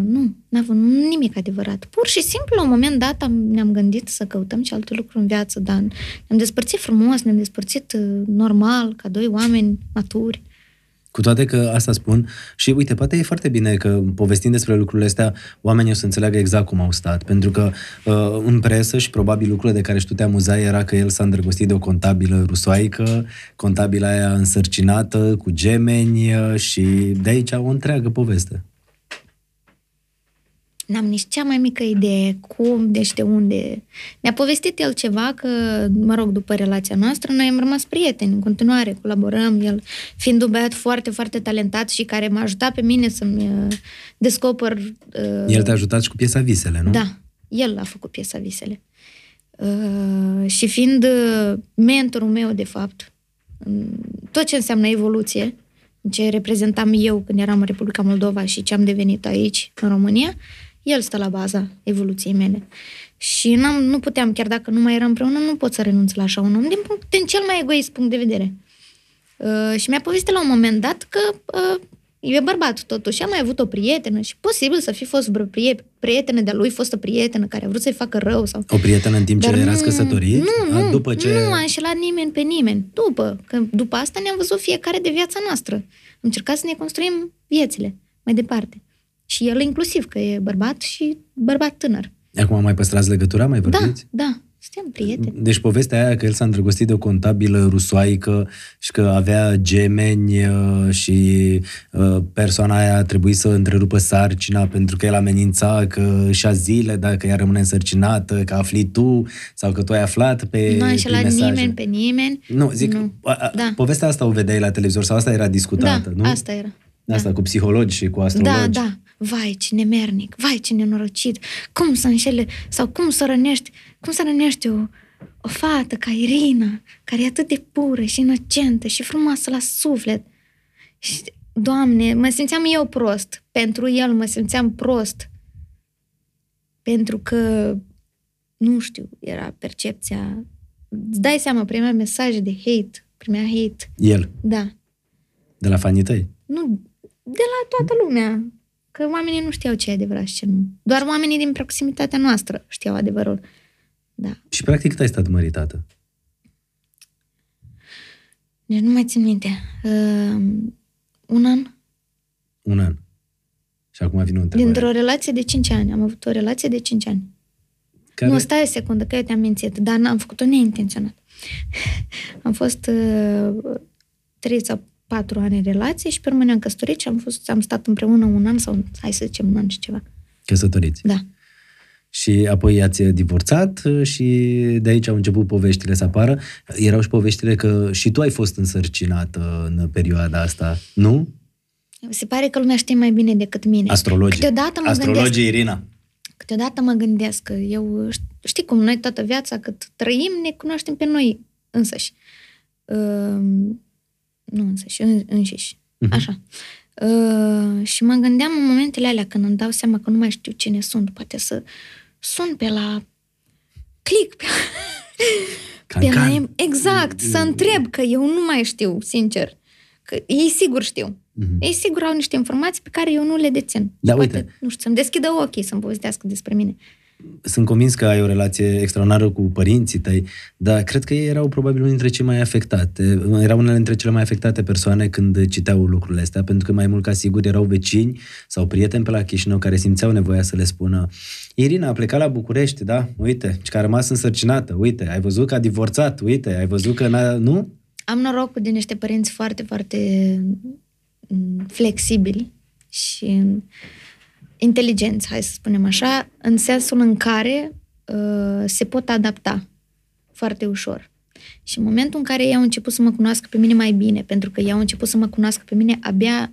nu, n-a fost nimic adevărat. Pur și simplu, la un moment dat, am, ne-am gândit să căutăm și alte lucruri în viață, dar ne-am despărțit frumos, ne-am despărțit uh, normal, ca doi oameni maturi. Cu toate că asta spun și uite, poate e foarte bine că povestind despre lucrurile astea, oamenii o să înțeleagă exact cum au stat. Pentru că uh, în presă și probabil lucrurile de care și tu te amuzai era că el s-a îndrăgostit de o contabilă rusoaică, contabila aia însărcinată, cu gemeni uh, și de aici o întreagă poveste. N-am nici cea mai mică idee cum, deci de unde. Ne-a povestit el ceva că, mă rog, după relația noastră, noi am rămas prieteni în continuare, colaborăm, el fiind un băiat foarte, foarte talentat și care m-a ajutat pe mine să-mi uh, descoper... Uh, El te-a ajutat și cu piesa Visele, nu? Da, el a făcut piesa Visele. Uh, și fiind uh, mentorul meu, de fapt, în tot ce înseamnă evoluție, în ce reprezentam eu când eram în Republica Moldova și ce am devenit aici, în România, el stă la baza evoluției mele. Și n-am, nu puteam, chiar dacă nu mai eram împreună, nu pot să renunț la așa un om, din, punct, din cel mai egoist punct de vedere. Uh, și mi-a povestit la un moment dat că uh, e bărbat totuși, a mai avut o prietenă și posibil să fi fost vreo prie- prietenă de-a lui, fostă prietenă care a vrut să-i facă rău sau... O prietenă în timp ce Dar erați nu- căsătoriți? Nu, A, nu, După ce... nu a înșelat nimeni pe nimeni. După, că după asta ne-am văzut fiecare de viața noastră. Am încercat să ne construim viețile mai departe. Și el inclusiv, că e bărbat și bărbat tânăr. Acum mai păstrați legătura? Mai Da, vorbiți? da, suntem prieteni. Deci povestea aia că el s-a îndrăgostit de o contabilă rusoaică și că avea gemeni uh, și uh, persoana aia a trebuit să întrerupă sarcina pentru că el amenința că și-a zile dacă ea rămâne însărcinată, că afli tu sau că tu ai aflat pe Nu a înșelat prin mesaje. nimeni pe nimeni. Nu, zic, Nu. A, a, Da. povestea asta o vedeai la televizor sau asta era discutată, da, nu? asta era. Asta cu psihologi și cu astrologi. Da, da. Vai, ce nemernic, vai, ce nenorocit. Cum să înșele, sau cum să rănești, cum să rănești o, o fată ca Irina, care e atât de pură și inocentă și frumoasă la suflet. Și, Doamne, mă simțeam eu prost. Pentru el mă simțeam prost. Pentru că, nu știu, era percepția... Îți dai seama, primea mesaje de hate, primea hate. El, Da. de la fanii tăi. Nu, de la toată lumea. Că oamenii nu știau ce e adevărat și ce nu. Doar oamenii din proximitatea noastră știau adevărul. Da. Și practic cât ai stat măritată? Deci nu mai țin minte. Uh, un an? Un an. Și acum vine o întrebare. Dintr-o relație de 5 ani. Am avut o relație de 5 ani. care... Nu, stai o secundă, că eu te-am mințit, dar n-am făcut-o neintenționat. am fost uh, 3 sau 4 ani în relație și pe urmă ne-am căsătorit și am, fost, am stat împreună un an sau, hai să zicem, un an și ceva. Căsătoriți. Da. Și apoi ați divorțat uh, și de aici au început poveștile să apară. Erau și poveștile că și tu ai fost însărcinată în perioada asta, nu? Se pare că lumea știe mai bine decât mine. Astrologii. Câteodată mă Astrologii, gândesc, Irina. câteodată mă gândesc că eu, știi cum, noi toată viața cât trăim, ne cunoaștem pe noi însăși. Uh, nu însăși, în, înșiși. Mhm. Așa. Uh, și mă gândeam în momentele alea când îmi dau seama că nu mai știu cine sunt, poate să sun pe la click, pe la, pe Cancan. la exact, să întreb, că eu nu mai știu, sincer. Că ei sigur știu. Mhm. Ei sigur au niște informații pe care eu nu le dețin. Da, Poate, uite. Nu știu, să-mi deschidă ochii să-mi povestească despre mine. Sunt convins că ai o relație extraordinară cu părinții tăi, dar cred că ei erau probabil unul dintre cei mai afectate. Erau unele dintre cele mai afectate persoane când citeau lucrurile astea, pentru că mai mult ca sigur erau vecini sau prieteni pe la Chișinău care simțeau nevoia să le spună Irina a plecat la București, da? Uite, și că a rămas însărcinată, uite, ai văzut că a divorțat, uite, ai văzut că n-a... Nu? Am norocul de niște părinți foarte, foarte mm, flexibili și inteligenți, hai să spunem așa, în sensul în care uh, se pot adapta foarte ușor. Și în momentul în care ei au început să mă cunoască pe mine mai bine, pentru că ei au început să mă cunoască pe mine abia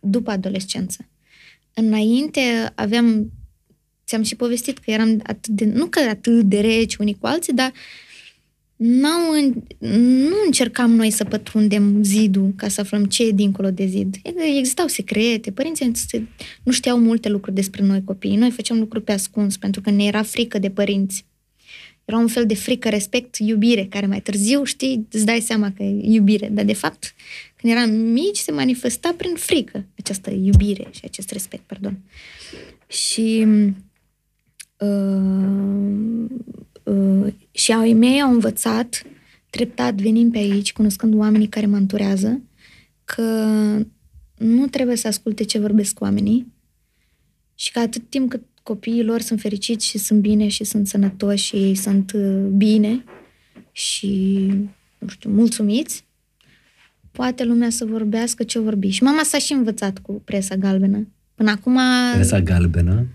după adolescență. Înainte aveam, ți-am și povestit că eram atât de, nu că atât de reci unii cu alții, dar n-au, în- nu încercam noi să pătrundem zidul ca să aflăm ce e dincolo de zid. Existau secrete, părinții se- nu știau multe lucruri despre noi copiii. Noi făceam lucruri pe ascuns pentru că ne era frică de părinți. Era un fel de frică, respect, iubire, care mai târziu, știi, îți dai seama că e iubire. Dar, de fapt, când eram mici, se manifesta prin frică această iubire și acest respect, pardon. Și uh, uh, și ai mei au învățat, treptat venind pe aici, cunoscând oamenii care mă înturează, că nu trebuie să asculte ce vorbesc oamenii și că atât timp cât copiii lor sunt fericiți și sunt bine și sunt sănătoși și ei sunt uh, bine și, nu știu, mulțumiți, poate lumea să vorbească ce vorbi. Și mama s-a și învățat cu presa galbenă. Până acum, Presa galbenă,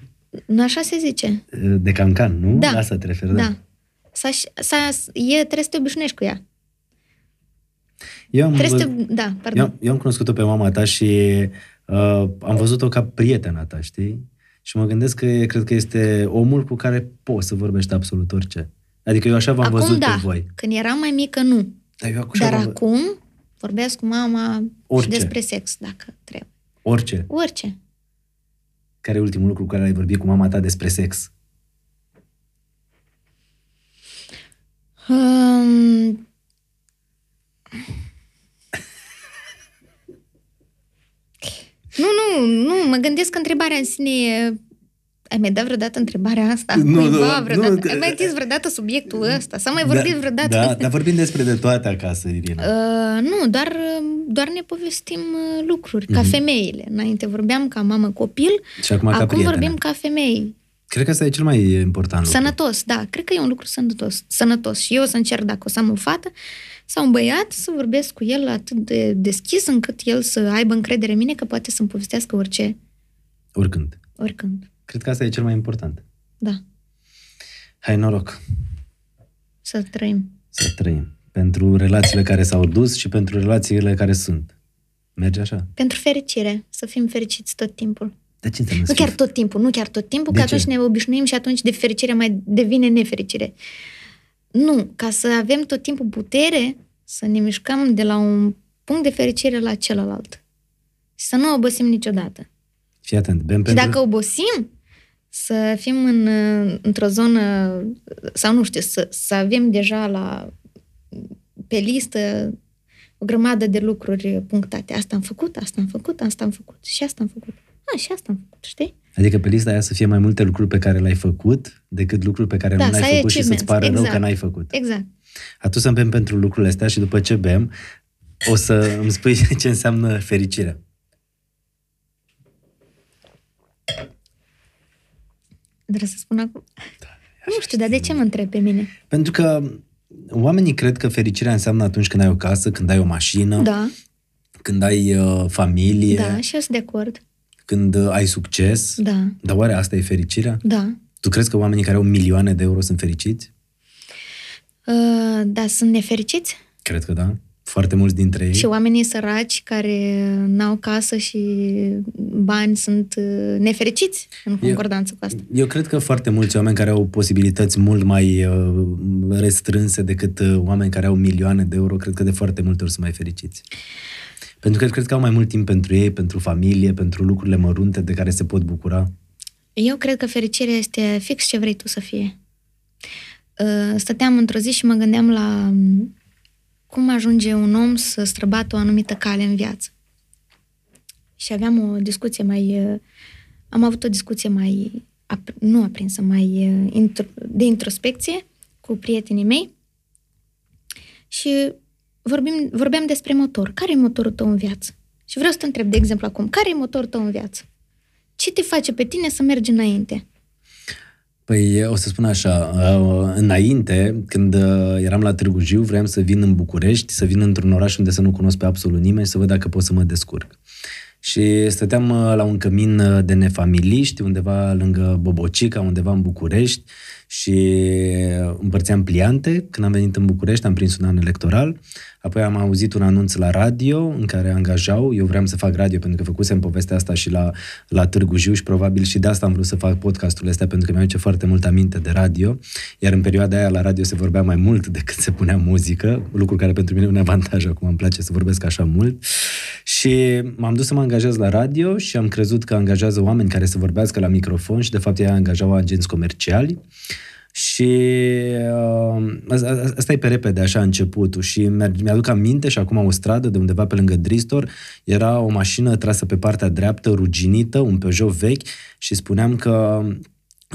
nu așa se zice. de cancan, nu? Da. La asta te referi, Da. S-a, s-a, e, trebuie să te obișnuiești cu ea. Eu am, Trebuie să vă- te... Da, pardon. eu, eu am cunoscut-o pe mama ta și uh, am văzut-o ca prietena ta, știi? Și mă gândesc că e- cred că este omul cu care poți să vorbești absolut orice. Adică eu așa v-am acum văzut da. pe voi. Când eram mai mică, nu. Dar eu acum Dar v-am- acum vorbesc cu mama Orice. și despre sex, dacă trebuie. Orice. Orice. Care e ultimul lucru cu care ai vorbit cu mama ta despre sex? Um... Nu, nu, nu, mă gândesc că întrebarea în sine e... Ai mai dat vreodată întrebarea asta? Nu, Cuiva nu, vreodată? nu, că- Ai mai atins vreodată subiectul ăsta? S-a mai vorbit da, vreodată? Da, dar vorbim despre de toate acasă, Irina. Uh, nu, doar, uh, doar ne povestim uh, lucruri, ca Mhm. femeile. Înainte vorbeam ca mamă copil, și acum, ca acum prietenă. vorbim ca femei. Cred că asta e cel mai important lucru. Sănătos, da. Cred că e un lucru sănătos. Sănătos. Și eu o să încerc, dacă o să am o fată sau un băiat, să vorbesc cu el atât de deschis încât el să aibă încredere în mine că poate să-mi povestească orice, Oricând. oricând. Cred că asta e cel mai important. Da, Hai noroc să trăim. să trăim. Pentru relațiile care s-au dus și pentru relațiile care sunt. Merge așa? Pentru fericire, să fim fericiți tot timpul. De ce înseamnă Nu să chiar fii- tot timpul, nu chiar tot timpul, De că ce? atunci ne obișnuim și atunci de fericire mai devine nefericire. Nu, ca să avem tot timpul putere să ne mișcăm de la un punct de fericire la celălalt. Și să nu obosim niciodată. Fii atent. Bem Și pentru... dacă obosim, să fim în, într-o zonă, sau nu știu, să, să avem deja la, pe listă o grămadă de lucruri punctate. Asta am făcut, asta am făcut, asta am făcut și asta am făcut. A, și asta, știi? Adică pe lista aia să fie mai multe lucruri pe care le-ai făcut decât lucruri pe care da, nu le-ai făcut și să-ți pară exact. rău că exact. n-ai făcut. Exact. Atunci să bem pentru lucrurile astea și după ce bem, o să îmi spui ce înseamnă fericire. Trebuie să spun acum? Da, nu știu, dar de ce mă întreb pe mine? Pentru că oamenii cred că fericirea înseamnă atunci când ai o casă, când ai o mașină, da. când ai uh, familie. Da, și eu sunt de acord când uh, ai succes. Da, Dar oare asta e fericirea? da. Tu crezi că oamenii care au milioane de euro sunt fericiți? Uh, da, sunt nefericiți? Cred că da. Foarte mulți dintre ei. Și oamenii săraci care n-au casă și bani sunt uh, nefericiți în concordanță cu asta. Eu cred că foarte mulți oameni care au posibilități mult mai uh, restrânse decât uh, oameni care au milioane de euro, cred că de foarte multe ori sunt mai fericiți. Pentru că cred că au mai mult timp pentru ei, pentru familie, pentru lucrurile mărunte de care se pot bucura. Eu cred că fericirea este fix ce vrei tu să fie. Uh, Stăteam într-o zi și mă gândeam la um, cum ajunge un om să străbată o anumită cale în viață. Și aveam o discuție mai... uh, Am avut o discuție mai... ap- nu aprinsă, mai uh, intro, de introspecție cu prietenii mei și vorbim, vorbeam despre motor. Care e motorul tău în viață? Și vreau să te întreb, de exemplu, acum, care e motorul tău în viață? Ce te face pe tine să mergi înainte? Păi o să spun așa, uh, înainte, când uh, eram la Târgu Jiu, vreau să vin în București, să vin într-un oraș unde să nu cunosc pe absolut nimeni și să văd dacă pot să mă descurc. Și stăteam uh, la un cămin uh, de nefamiliști, undeva lângă Bobocica, undeva în București și uh, împărțeam pliante. Când am venit în București, am prins un an electoral, apoi am auzit un anunț la radio în care angajau, eu vreau să fac radio pentru că făcusem povestea asta și la, la Târgu Jiu și probabil și de asta am vrut să fac podcastul ăsta pentru că mi-a aduce foarte mult aminte de radio, iar în perioada aia la radio se vorbea mai mult decât se punea muzică, lucru care pentru mine e un avantaj, acum îmi place să vorbesc așa mult. Și m-am dus să mă angajez la radio și am crezut că angajează oameni care să vorbească la microfon și de fapt ei angajau agenți comerciali. Și uh, asta, asta e pe repede, așa, începutul. Și merg- mi-aduc aminte și acum o stradă de undeva pe lângă Dristor, era o mașină trasă pe partea dreaptă, ruginită, un Peugeot vechi și spuneam că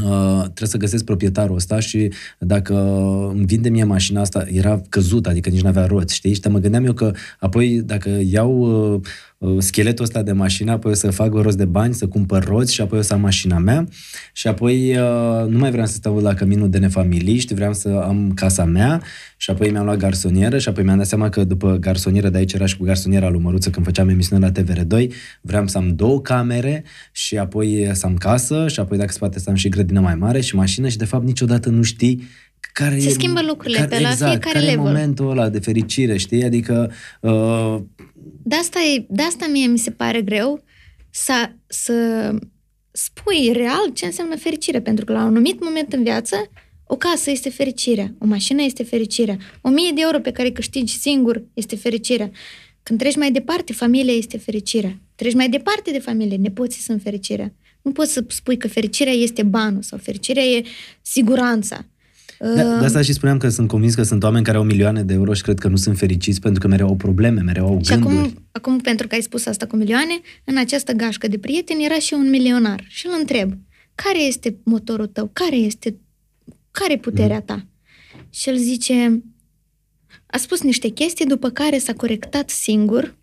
Uh, trebuie să găsesc proprietarul ăsta și dacă îmi vinde mie mașina asta, era căzută, adică nici nu avea roți, știi? Și mă gândeam eu că apoi dacă iau uh, uh, scheletul ăsta de mașină, apoi o să fac rost de bani, să cumpăr roți și apoi o să am mașina mea. Și apoi uh, nu mai vreau să stau la căminul de nefamiliști, vreau să am casa mea. Și apoi mi-am luat garsonieră și apoi mi-am dat seama că după garsonieră, de aici era și cu garsoniera lui Măruță când făceam emisiune la TVR2, vreau să am două camere și apoi să am casă și apoi dacă se poate să am și grădină mai mare și mașină și de fapt niciodată nu știi care Se e, schimbă lucrurile care, pe la exact, fiecare care level. e momentul ăla de fericire, știi? Adică uh, De asta, e, de asta mie mi se pare greu să, să spui real ce înseamnă fericire, pentru că la un anumit moment în viață o casă este fericirea, o mașină este fericirea, o mie de euro pe care îi câștigi singur este fericirea. Când treci mai departe, familia este fericirea. Treci mai departe de familie, nepoții sunt fericirea. Nu poți să spui că fericirea este banul sau fericirea e siguranța. De, de asta și spuneam că sunt convins că sunt oameni care au milioane de euro și cred că nu sunt fericiți pentru că mereu au probleme, mereu au Și gânduri. acum, acum, pentru că ai spus asta cu milioane, în această gașcă de prieteni era și un milionar. Și îl întreb, care este motorul tău? Care este, care e puterea ta? Și el zice, a spus niște chestii, după care s-a corectat singur.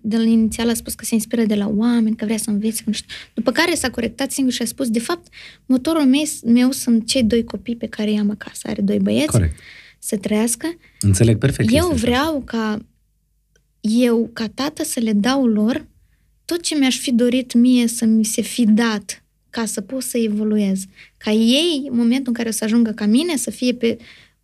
De la inițial a spus că se inspiră de la oameni, că vrea să învețe, că nu știu. După care s-a corectat singur și a spus, de fapt, motorul meu, meu sunt cei doi copii pe care i-am acasă. Are doi băieți, Corect. să trăiască. Înțeleg perfect. Eu chestia asta. vreau ca eu, ca tată, să le dau lor tot ce mi-aș fi dorit mie să mi se fi dat ca să pot să evoluez. Ca ei, în momentul în care o să ajungă ca mine, să fie pe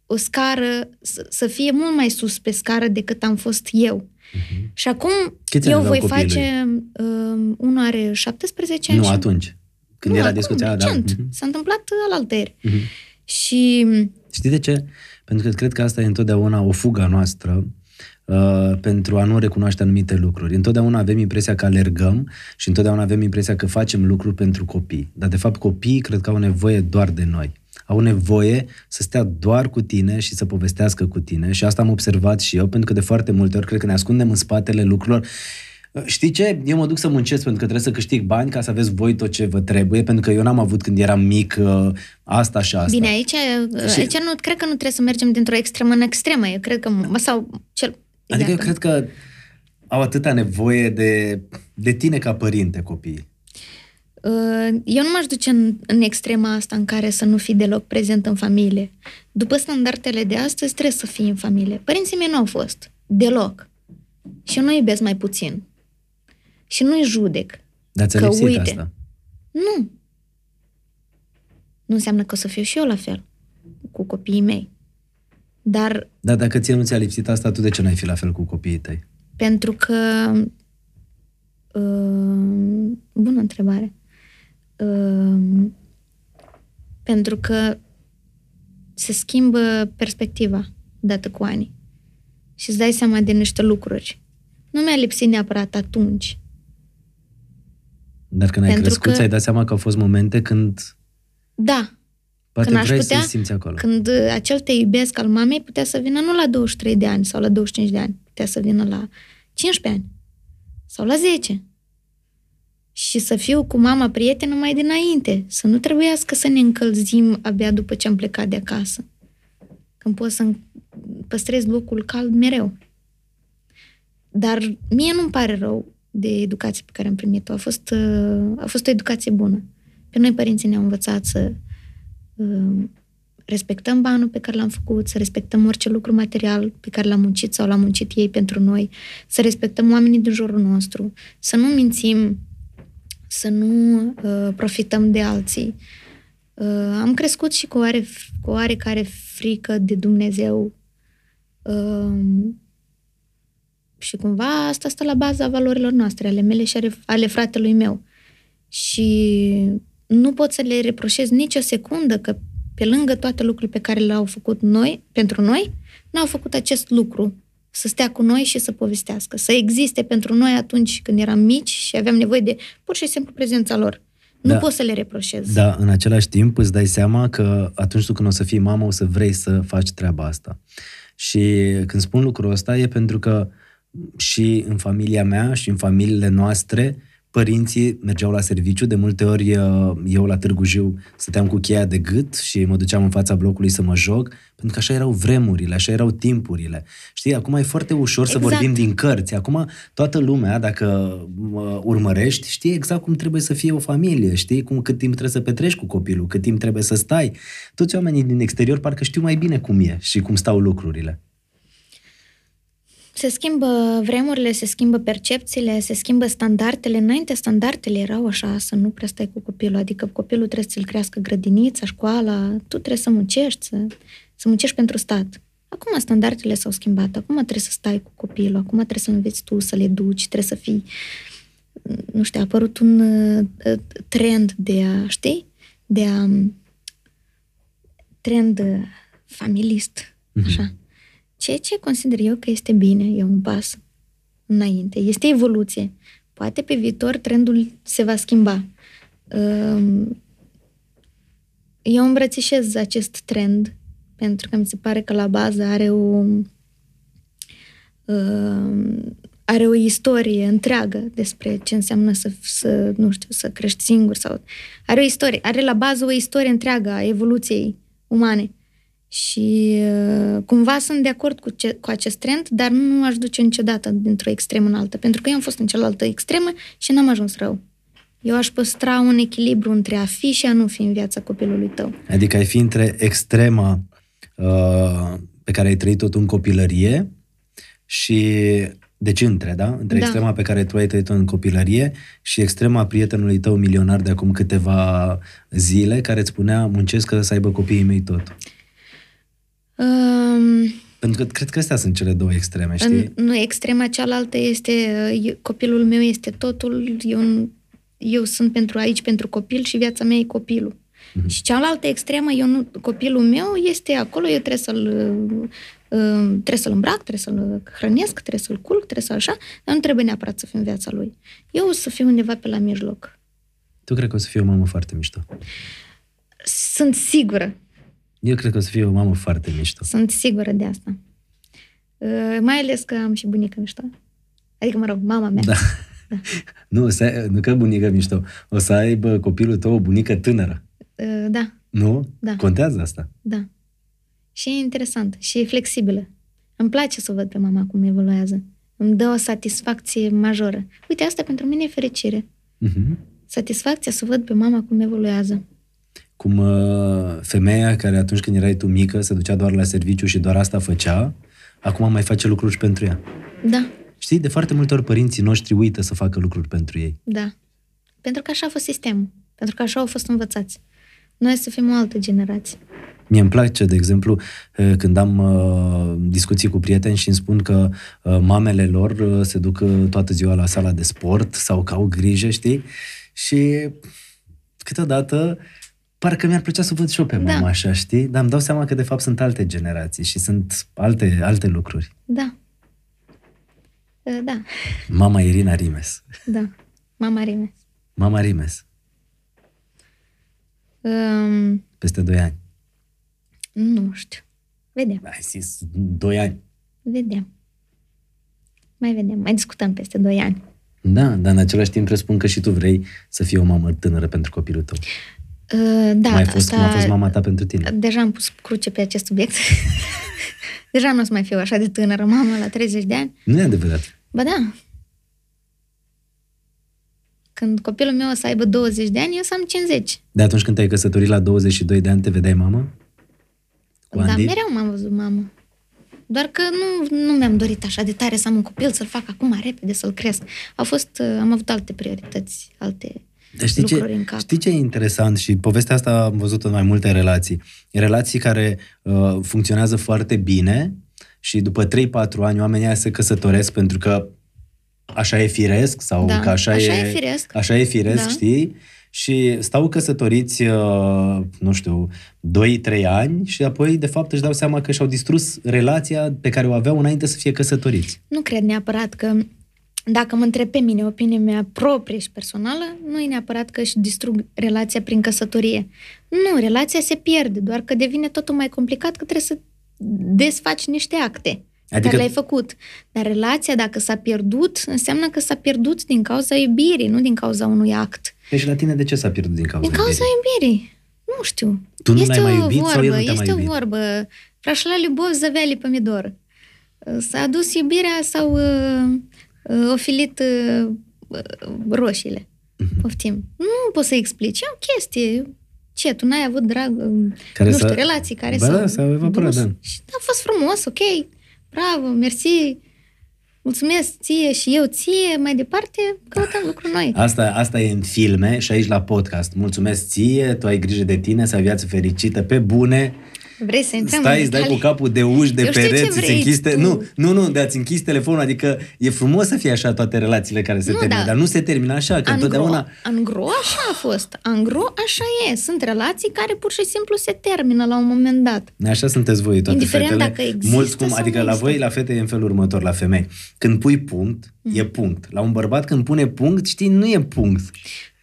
o scară, să, să fie mult mai sus pe scară decât am fost eu. Mhm. Și acum Câți ani eu aveau voi copiii face... Um, unul are 17 ani Nu, și atunci. Când nu, era acum, discuția, da. recent. Mhm. S-a întâmplat alaltă ieri. Mhm. Și Știi de ce? Pentru că cred că asta e întotdeauna o fugă a noastră uh, pentru a nu recunoaște anumite lucruri. Întotdeauna avem impresia că alergăm și întotdeauna avem impresia că facem lucruri pentru copii. Dar de fapt copiii cred că au nevoie doar de noi. Au nevoie să stea doar cu tine și să povestească cu tine și asta am observat și eu, pentru că de foarte multe ori cred că ne ascundem în spatele lucrurilor Uh, Știi ce? Eu mă duc să muncesc pentru că trebuie să câștig bani ca să aveți voi tot ce vă trebuie, pentru că eu n-am avut când eram mic uh, asta și asta. Bine, aici, Și- aici nu, cred că nu trebuie să mergem dintr-o extremă în extremă. Eu cred că, sau cel... Adică eu dacă- cred că au atâta nevoie de, de tine ca părinte copiii. Uh, eu nu m-aș duce în, în extrema asta în care să nu fii deloc prezent în familie. După standardele de astăzi, trebuie să fii în familie. Părinții mei nu au fost. Deloc. Și eu nu iubesc mai puțin. Și nu-i judec. Dar ți-a Că lipsit uite. asta. Nu. Nu înseamnă că o să fiu și eu la fel cu copiii mei. Dar Dar dacă ție nu ți-a lipsit asta, tu de ce n-ai fi la fel cu copiii tăi? pentru că... Uh, bună întrebare. Uh, pentru că se schimbă perspectiva dată cu ani și îți dai seama de niște lucruri. Nu mi-a lipsit neapărat atunci. Dar când ai Pentru crescut, că- ți-ai dat seama că au fost momente când Da, poate Când aș vrei putea- să simți acolo. când uh, acel te iubesc al mamei putea să vină nu la 23 de ani sau la 25 de ani, putea să vină la 15 ani sau la 10. Și să fiu cu mama prietenă mai dinainte, să nu trebuiască să ne încălzim abia după ce am plecat de acasă. Când pot să păstrez locul cald mereu. Dar mie nu-mi pare rău de educație pe care am primit-o. A fost, uh, a fost o educație bună. Pe noi părinții ne-au învățat să uh, respectăm banul pe care l-am făcut, să respectăm orice lucru material pe care l-am muncit sau l-am muncit ei pentru noi, să respectăm oamenii din jurul nostru, să nu mințim, să nu uh, profităm de alții. Uh, am crescut și cu, oare, cu oarecare frică de Dumnezeu uh, și cumva asta stă la baza valorilor noastre, ale mele și ale, ale fratelui meu. Și nu pot să le reproșez nicio secundă că pe lângă toate lucrurile pe care le-au făcut noi, pentru noi, n-au făcut acest lucru să stea cu noi și să povestească, să existe pentru noi atunci când eram mici și aveam nevoie de pur și simplu prezența lor. Nu Da. pot să le reproșez. Da, în același timp îți dai seama că atunci tu când o să fii mamă o să vrei să faci treaba asta. Și când spun lucrul ăsta e pentru că și în familia mea și în familiile noastre părinții mergeau la serviciu, de multe ori uh, eu la Târgu Jiu stăteam cu cheia de gât și mă duceam în fața blocului să mă joc, pentru că așa erau vremurile, așa erau timpurile. Știi, acum e foarte ușor să Exact. vorbim din cărți. Acum toată lumea, dacă mă urmărești, știe exact cum trebuie să fie o familie, știi cum cât timp trebuie să petreci cu copilul, cât timp trebuie să stai. Toți oamenii din exterior parcă știu mai bine cum e și cum stau lucrurile. Se schimbă vremurile, se schimbă percepțiile, se schimbă standardele. Înainte standardele erau așa, să nu prea stai cu copilul, adică copilul trebuie să-l crească grădinița, școala, tu trebuie să muncești, să, să muncești pentru stat. Acum standardele s-au schimbat, acum trebuie să stai cu copilul, acum trebuie să înveți tu să le duci, trebuie să fii, nu știu, a apărut un uh, trend de a, știi, de a trend uh, familist, așa. Ceea ce consider eu că este bine, e un pas înainte, este evoluție. Poate pe viitor trendul se va schimba. Um, Eu îmbrățișez acest trend pentru că mi se pare că la bază are o um, are o istorie întreagă despre ce înseamnă să, să, nu știu, să crești singur sau are o istorie, are la bază o istorie întreagă a evoluției umane. Și uh, cumva sunt de acord cu, ce, cu acest trend, dar nu aș duce niciodată dintr-o extremă în alta, pentru că eu am fost în cealaltă extremă și n-am ajuns rău. Eu aș păstra un echilibru între a fi și a nu fi în viața copilului tău. Adică ai fi între extrema uh, pe care ai trăit-o tu în copilărie și deci între, da? Între Da. extrema pe care tu ai trăit-o în copilărie și extrema prietenului tău milionar de acum câteva zile care îți spunea muncesc că să aibă copiii mei tot. Um, Pentru că cred că astea sunt cele două extreme, știi? în, nu, extrema cealaltă este, uh, eu- copilul meu este totul, eu, nu- eu sunt pentru aici pentru copil și viața mea e copilul. Mhm. Și cealaltă extremă, eu nu, copilul meu este acolo, eu trebuie să-l, uh, uh, trebuie să-l îmbrac, trebuie să-l hrănesc, trebuie să-l culc, trebuie să așa, dar nu trebuie neapărat să fiu în viața lui. Eu o să fiu undeva pe la mijloc. Tu cred că o să fii o mamă foarte mișto. Sunt sigură, Eu cred că o să fii o mamă foarte mișto. sunt sigură de asta. Uh, mai ales că am și bunică mișto. Adică, mă rog, mama mea. Da. Nu, o să, ai- nu că bunică mișto. O să aibă copilul tău o bunică tânără. Uh, da, Nu? Da. Contează asta. Da. Și e interesant și e flexibilă. Îmi place să văd pe mama cum evoluează. Îmi dă o satisfacție majoră. Uite, asta pentru mine e fericire. Mhm. Satisfacția să văd pe mama cum evoluează. Cum uh, femeia care atunci când erai tu mică se ducea doar la serviciu și doar asta făcea, acum mai face lucruri și pentru ea. Da, Știi, de foarte multe ori părinții noștri uită să facă lucruri pentru ei. da. Pentru că așa a fost sistemul. Pentru că așa au fost învățați. Noi să fim o altă generație. Mie îmi place, de exemplu, eh, când am uh, discuții cu prieteni și îmi spun că uh, mamele lor uh, se duc uh, toată ziua la sala de sport sau că au grijă, știi? Și câteodată parcă mi-ar plăcea să văd și eu pe Da. mama așa, știi? Dar îmi dau seama că de fapt sunt alte generații și sunt alte, alte lucruri. Da. Uh, Da, Mama Irina Rimes. da. Mama Rime. Mama Rimes, Um, peste 2 ani. nu știu. Vedem, Ai zis 2 ani. vedem. Mai vedem, mai discutăm peste 2 ani. Da, dar în același timp presupun că și tu vrei să fii o mamă tânără pentru copilul tău. Uh, da, cum, ai fost, asta, cum a fost mama ta pentru tine? Deja am pus cruce pe acest subiect. Deja nu o să mai fiu așa de tânără mamă la 30 de ani. Nu e adevărat. Ba da. Când copilul meu o să aibă 20 de ani, eu să am 50. De atunci când te-ai căsătorit la 22 de ani, te vedeai mamă? Cu Dar Andy? mereu m-am văzut mamă. Doar că nu, nu mi-am dorit așa de tare să am un copil, să-l fac acum repede, să-l cresc. Au fost, uh, am avut alte priorități, alte Dar știi lucruri ce, în cap. știi ce e interesant și povestea asta am văzut în mai multe relații. Relații care uh, funcționează foarte bine și după 3-4 ani oamenii aia se căsătoresc pentru că așa e firesc sau Da, că așa, așa e, e firesc. Așa e firesc, Da. știi? Și stau căsătoriți, uh, nu știu, 2-3 ani și apoi, de fapt, își dau seama că și-au distrus relația pe care o aveau înainte să fie căsătoriți. Nu cred neapărat că dacă mă întreb pe mine, opinia mea proprie și personală, nu e neapărat că își distrug relația prin căsătorie. Nu, relația se pierde, doar că devine totul mai complicat că trebuie să desfaci niște acte adică... Adică- care le-ai făcut. Dar relația, dacă s-a pierdut, înseamnă că s-a pierdut din cauza iubirii, nu din cauza unui act. Păi și la tine de ce s-a pierdut din cauza Din cauza iubirii? iubirii. Nu știu. Tu nu este l-ai mai o iubit vorbă, sau el nu te-a este mai o iubit? vorbă. Frașla любовь завели помidor. S-a adus iubirea sau uh, uh, ofilit uh, uh, roșiile. Mhm. Poftim. Nu poți să explici. E o chestie. Ce, tu n-ai avut drag, uh, Care nu s-a- știu, relații care Ba s-au da, s-au evaporat, dus. da. Și a fost frumos, ok, bravo, mersi, mulțumesc ție și eu ție, mai departe căutăm lucruri noi. Asta, asta e în filme și aici la podcast. Mulțumesc ție, tu ai grijă de tine, să ai viață fericită, pe bune. Vrei să intrăm Stai, în îți dai cu detalii? capul de uși, de Eu știu ce pereți, îți vrei închizi te... tu. Nu, nu, nu, de a-ți închizi telefonul, adică e frumos să fie așa toate relațiile care se Nu, termină, da. dar nu se termină așa, că Angro, întotdeauna... angro așa a fost. Angro așa e. Sunt relații care pur și simplu se termină la un moment dat. Așa sunteți voi toate Indiferent fetele. dacă există Mulți cum, sau adică nu la există. voi, la fete, e în felul următor, la femei. Când pui punct, e Mm. punct. La un bărbat, când pune punct, știi, nu e punct.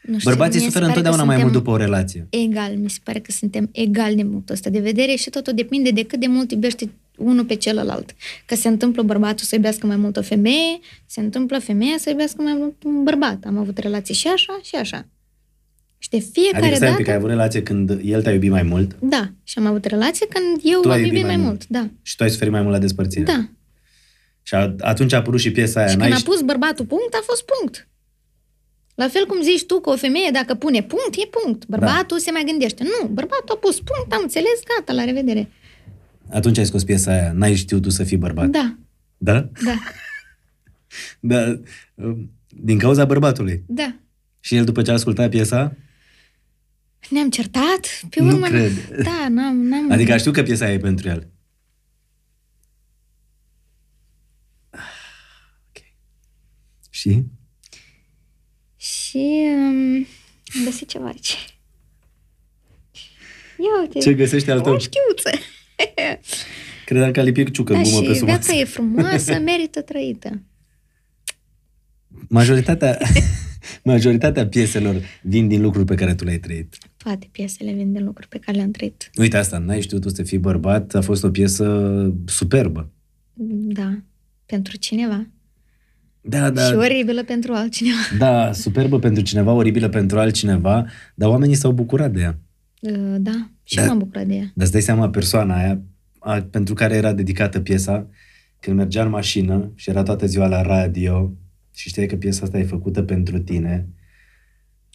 Nu știu, Bărbații mie se suferă pare că întotdeauna mai suntem mult după o relație. Egal, mi se pare că suntem egal din punctul ăsta de vedere și totul depinde de cât de mult iubește unul pe celălalt. Că se întâmplă bărbatul să iubească mai mult o femeie, se întâmplă femeia să iubească mai mult un bărbat. Am avut relații și așa și așa. Și de fiecare Adică stai un dată... pic, ai avut relație când el te-a iubit mai mult Da, și am avut relație când eu Tu ai am iubit iubit mai mai mult. mult. Da, și tu ai suferit mai mult la despărțire. da. Și a, atunci a apărut și piesa aia. Și N-ai când a ști- pus bărbatul punct, a fost punct. La fel cum zici tu că o femeie dacă pune punct, e punct. Bărbatul se mai gândește. Nu, bărbatul a pus punct, am înțeles, gata, la revedere. Atunci ai scos piesa aia. N-ai știut tu să fii bărbat. Da, Da? da, Da. um, Din cauza bărbatului. da. Și el după ce a ascultat piesa, Ne-am certat, pe Nu urmă... cred. Da, n-am... n-am... adică a știut că piesa aia e pentru el. Ok. Și? Și um, am găsit ceva aici. Ia uite. Ce găsești al tău? O șchiuță. Credeam că a lipit ciucă Da, gumă pe și sub viața masă. e frumoasă, merită trăită. Majoritatea, majoritatea pieselor vin din lucruri pe care tu le-ai trăit. Toate piesele vin din lucruri pe care le-am trăit. Uite asta, n-ai știut tu să fii bărbat, a fost o piesă superbă. Da, pentru cineva. Da, Da. Și da, oribilă pentru altcineva. da, superbă pentru cineva, oribilă pentru altcineva, dar oamenii s-au bucurat de ea. Uh, Da, și Da. m-am bucurat de ea. Dar îți dai seama, persoana aia, a, pentru care era dedicată piesa, când mergea în mașină și era toată ziua la radio și știai că piesa asta e făcută pentru tine,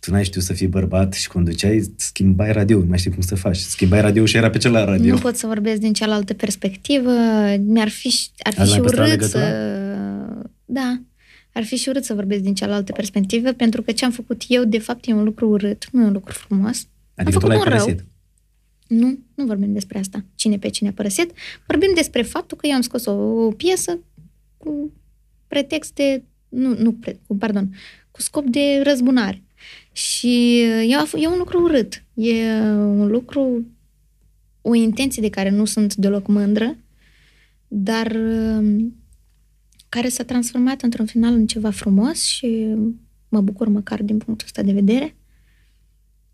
tu n-ai știut să fii bărbat și conduceai, schimbai radio, nu mai știi cum să faci. Schimbai radio și era pe celălalt radio. Nu pot să vorbesc din cealaltă perspectivă. Mi-ar fi, ar fi Ați și mai păstrat urât să... legătura? Da. Ar fi și urât să vorbesc din cealaltă perspectivă, pentru că ce am făcut eu, de fapt, e un lucru urât, nu e un lucru frumos. Adică am tu l-ai făcut un rău. părăsit. Nu, nu vorbim despre asta. Cine pe cine a părăsit. Vorbim despre faptul că eu am scos o, o piesă cu pretext de... Nu, nu, pre- cu, pardon, cu scop de răzbunare. Și e, e un lucru urât. E un lucru, o intenție de care nu sunt deloc mândră, dar um, care s-a transformat într-un final în ceva frumos și mă bucur măcar din punctul ăsta de vedere.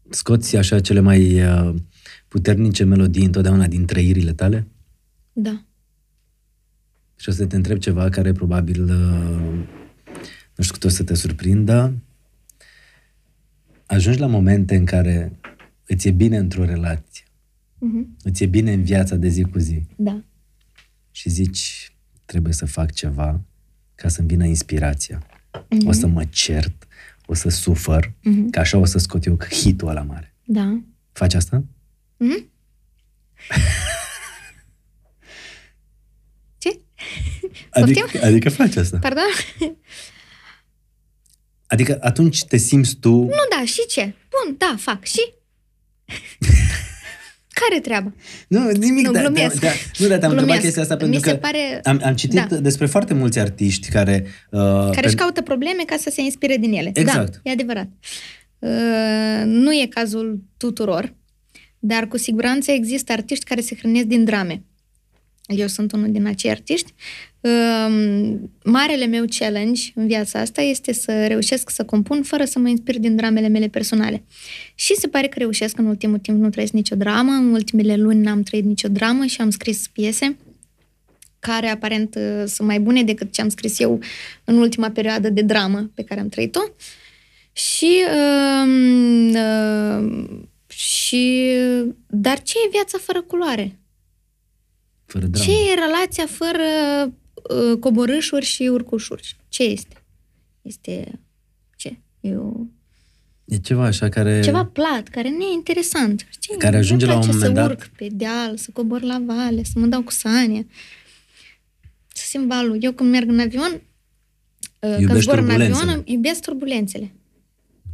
Scoți așa cele mai uh, puternice melodii întotdeauna din trăirile tale? Da. Și o să te întreb ceva care probabil, uh, nu știu cât o să te surprindă. Ajungi la momente în care îți e bine într-o relație, Mhm. îți e bine în viața de zi cu zi Da. și zici, trebuie să fac ceva ca să-mi vină inspirația. Mhm. O să mă cert, o să sufăr, Mhm. că așa o să scot eu hitul ăla mare. Da. Faci asta? Mhm. Ce? Adică, adică faci asta. Pardon? Adică atunci te simți tu... Nu, da, și ce? Bun, da, fac. Și? Care treaba? Nu, nimic. Nu, da, glumesc. Da, da, nu, dar te-am întrebat Glumesc. chestia asta Mi pentru se că pare- am, am citit Da. despre foarte mulți artiști care... Uh, Care își caută probleme ca să se inspire din ele. Exact. Da, e adevărat. Uh, nu e cazul tuturor, dar cu siguranță există artiști care se hrănesc din drame. Eu sunt unul din acei artiști. Uh, marele meu challenge în viața asta este să reușesc să compun fără să mă inspir din dramele mele personale. Și se pare că reușesc în ultimul timp, nu trăiesc nicio dramă, în ultimele luni n-am trăit nicio dramă și am scris piese care aparent uh, sunt mai bune decât ce am scris eu în ultima perioadă de dramă pe care am trăit-o. Și, um, uh, și dar ce e viața fără culoare? Fără dramă. Ce e relația fără uh, coborâșuri și urcușuri? Ce este? Este ce? E o, E ceva așa care... ceva plat, care nu e interesant. Știi? Care ajunge Nu-mi la un place moment să dat- urc pe deal, să cobor la vale, să mă dau cu sania. Să simt valul. Eu când merg în avion, uh, când Iubești zbor în turbulențele. avion, iubesc turbulențele.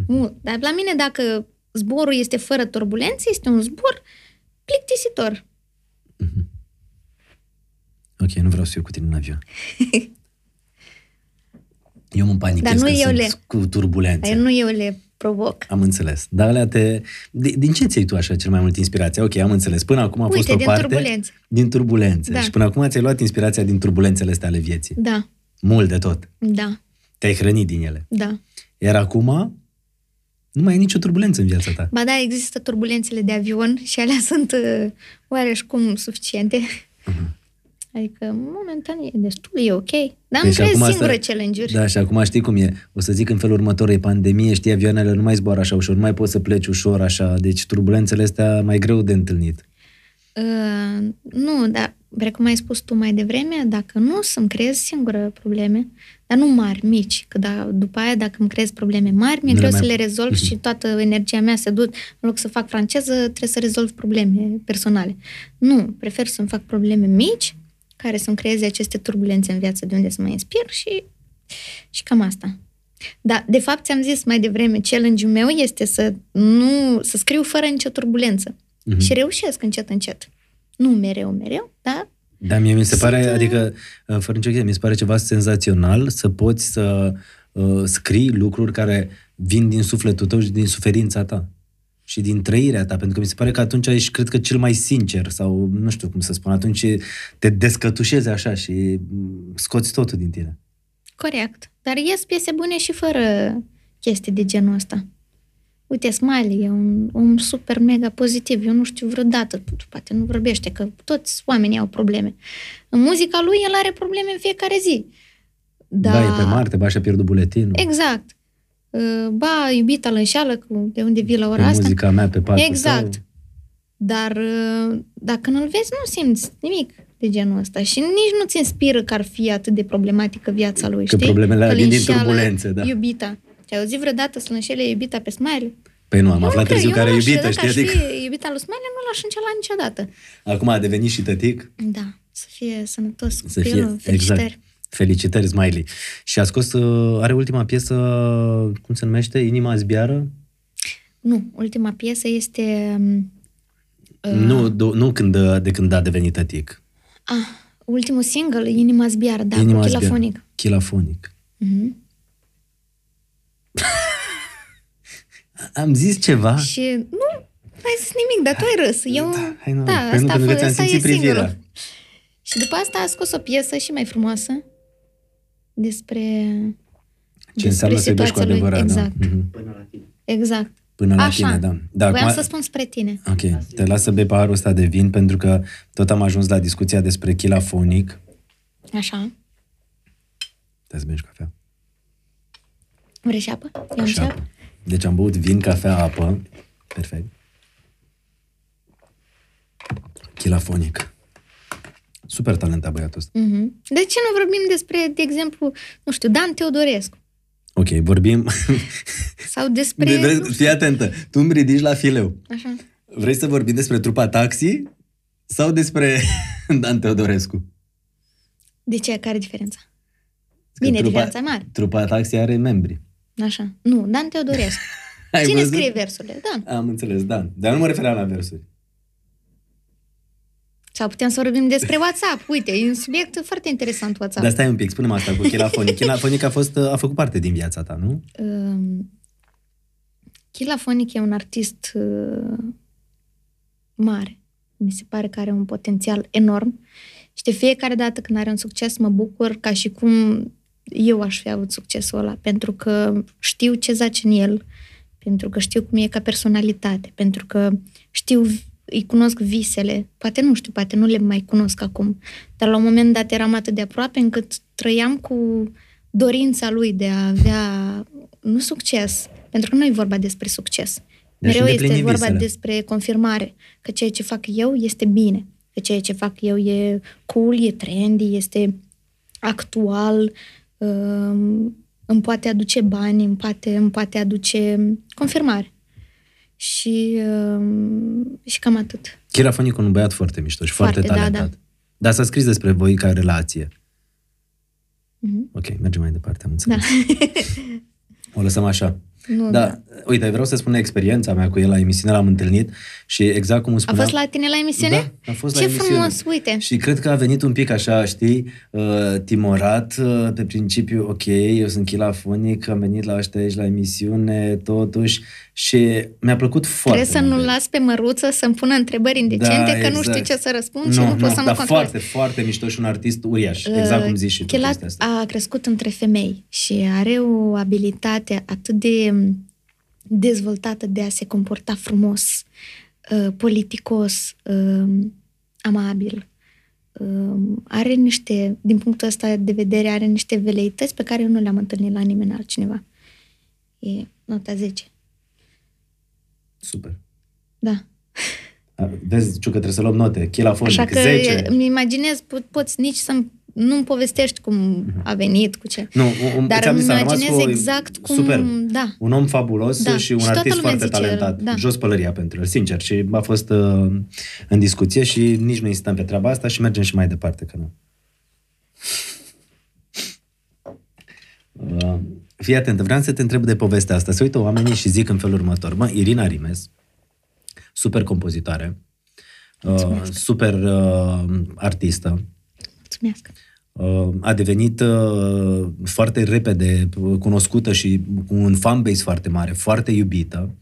Mult. Dar la mine, dacă zborul este fără turbulențe, este un zbor plictisitor. Ok, nu vreau să fiu cu tine în avion. Eu mă panichez Dar nu că eu sunt le- cu turbulențe. Dar nu eu le provoc. Am înțeles. Dar alea te... Din, din ce ți-ai tu așa cel mai mult inspirație? Ok, am înțeles. Până acum a Uite, fost o din parte... turbulențe. Din turbulențe. Da. Și până acum ți-ai luat inspirația din turbulențele astea ale vieții. Da, Mult de tot. da, Te-ai hrănit din ele. da. Iar acum nu mai e nicio turbulență în viața ta. Ba da, există turbulențele de avion și alea sunt uh, oareși cum suficiente. Mhm. Adică, momentan, e destul, e ok. Dar Deci îmi creez acum asta- singură challenge-uri. Da, și acum știi cum e. O să zic în felul următor, e pandemie, știi, avioanele nu mai zboară așa ușor, nu mai poți să pleci ușor așa, deci turbulențele astea mai greu de întâlnit. Uh, nu, dar precum ai spus tu mai devreme, dacă nu, să-mi creez singură probleme, dar nu mari, mici, că da, după aia dacă îmi creez probleme mari, mi-e Nu le greu mai- să le rezolv și toată energia mea se duce, în loc să fac franceză, trebuie să rezolv probleme personale. Nu, prefer să-mi fac probleme mici, care să-mi creeze aceste turbulențe în viață de unde să mă inspir și, și cam asta. Da, de fapt ți-am zis mai devreme, challenge-ul meu este să nu să scriu fără nicio turbulență. Mhm. Și reușesc încet, încet. Nu mereu, mereu, dar Da, mie mi se Sunt, pare, uh, adică, uh, fără nicio chestie, mi se pare ceva senzațional să poți să uh, scrii lucruri care vin din sufletul tău și din suferința ta și din trăirea ta, pentru că mi se pare că atunci ești, cred că, cel mai sincer sau nu știu cum să spun, atunci te descătușezi așa și mm, scoți totul din tine. corect. Dar ies piese bune și fără chestii de genul ăsta. Uite, Smiley e un om super mega pozitiv. Eu nu știu vreodată, poate nu vorbește, că toți oamenii au probleme. În muzica lui, el are probleme în fiecare zi. Da, da e pe Marte, ba și-a pierdut buletinul. Exact. Uh, Ba, iubita îl înșeală cu de unde vii la ora Pe asta. muzica mea, pe patul Exact. Său. Dar uh, dacă nu-l vezi, nu simți nimic de genul ăsta și nici nu-ți inspiră că ar fi atât de problematică viața lui, Că știi? problemele alea îl vin din înșeală turbulențe, da. Iubita. Te-ai auzit vreodată să înșele iubita pe Smiley? Păi nu, am Eu aflat cred, târziu eu nu care e l-aș- iubită, dacă știi? aș Adică fi iubita lui Smiley, nu l-aș înșela niciodată. acum a devenit și tătic. Da, să fie sănătos Să să fie, fie, felicitări. exact. Felicitări, Smiley. Și a scos, uh, are ultima piesă, cum se numește? Inima zbiară? Nu, ultima piesă este... um, Uh. Nu, do, nu când, uh, de când a devenit tătic. Ah, ultimul single, Inima zbiară, da, Inima cu zbiară. chilafonic. Chilafonic. Mhm. Am zis ceva? Și nu, n-ai zis nimic, dar tu ai râs. Eu, Da, hai, nu, da, pentru asta, că a nu fost, ți-am asta e simțit privirea. singurul. Și după asta a scos o piesă și mai frumoasă despre Ce înseamnă să iubești cu situația lui. adevărat, Exact, da. Mhm. exact. Până la Așa. tine, da. da Voiam acum- să spun spre tine. Ok, te las să bei paharul ăsta de vin pentru că tot am ajuns la discuția despre chilafonic. Așa. Te să bei și cafea. Vrei și apă? Eu Așa. încep? Deci am băut vin, cafea, apă. Perfect. Chilafonic. Super talentat băiatul ăsta. Mhm. De ce nu vorbim despre, de exemplu, nu știu, Dan Teodorescu? Ok, vorbim... Sau despre... De, nu vrei, știu, fii atentă, tu îmi ridici la fileu. Așa. Vrei să vorbim despre trupa Taxi sau despre Dan Teodorescu? De ce? Care e diferența? Că Bine, trupa, diferența e mare. Trupa Taxi are membri. Așa. Nu, Dan Teodorescu. Ai Cine văzut? scrie versurile? Dan. Am înțeles, Dan. Dar nu mă refeream la versuri. Sau putem să vorbim despre WhatsApp. Uite, e un subiect foarte interesant WhatsApp. Dar stai un pic, spune-mă asta cu Chilafonic. Chilafonic a, fost, a făcut parte din viața ta, nu? Um, Chilafonic e un artist uh, mare. Mi se pare că are un potențial enorm. Și de fiecare dată când are un succes, mă bucur ca și cum eu aș fi avut succesul ăla. Pentru că știu ce zace în el, pentru că știu cum e ca personalitate, pentru că știu, îi cunosc visele. Poate nu știu, poate nu le mai cunosc acum. Dar la un moment dat eram atât de aproape încât trăiam cu dorința lui de a avea, nu succes, pentru că nu e vorba despre succes. Deci Mereu este îndeplini vorba visele. despre confirmare, că ceea ce fac eu este bine, că ceea ce fac eu e cool, e trendy, este actual, um, îmi poate aduce bani, îmi poate, îmi poate aduce confirmare. Și, um, și cam atât. Chilafonic un băiat foarte mișto și foarte, Foarte, da, talentat. da. Dar s-a scris despre voi ca relație. Mhm. Ok, mergem mai departe, am Da. înțeles. O lăsăm așa. Nu, Da, uite, vreau să spun experiența mea cu el la emisiune, l-am întâlnit și exact cum îmi A spuneam... fost la tine la emisiune? Da, a fost Ce la emisiune. frumos, uite. Și cred că a venit un pic așa, știi, uh, timorat, uh, pe principiu, ok, eu sunt chilafonic, am venit la ăștia aici la emisiune, totuși, și mi-a plăcut foarte Trebuie să mult. nu las pe măruță să-mi pună întrebări indecente, Da, că nu știu exact. ce să răspund și nu, pot să mă dar controlez. foarte, foarte mișto și un artist uriaș, exact cum zici și tu Chelat chestia asta. a crescut între femei și are o abilitate atât de dezvoltată de a se comporta frumos, uh, politicos, uh, amabil. Uh, Are niște, din punctul ăsta de vedere, are niște veleități pe care eu nu le-am întâlnit la nimeni altcineva. E nota 10. Super. Da. A, Vezi, Ciucă, trebuie să luăm note. Chilafonic, Așa că 10. îmi imaginez, po- poți nici să nu-mi povestești cum a venit, cu ce. Nu, un, Dar ți-am îmi zis, a rămas imaginez cu o- exact cum... Super. Da. Un om fabulos Da, și un și toată artist lumea foarte zice, talentat. da. Jos pălăria pentru el, sincer. Și a fost uh, în discuție și nici nu insistăm pe treaba asta și mergem și mai departe, că nu. Uh, fii atent, vreau să te întreb de povestea asta. Se uită oamenii și zic în felul următor. Mă, Irina Rimes, super compozitoare, uh, super uh, artistă, Mulțumesc. uh, a devenit uh, foarte repede cunoscută și cu un fanbase foarte mare, foarte iubită.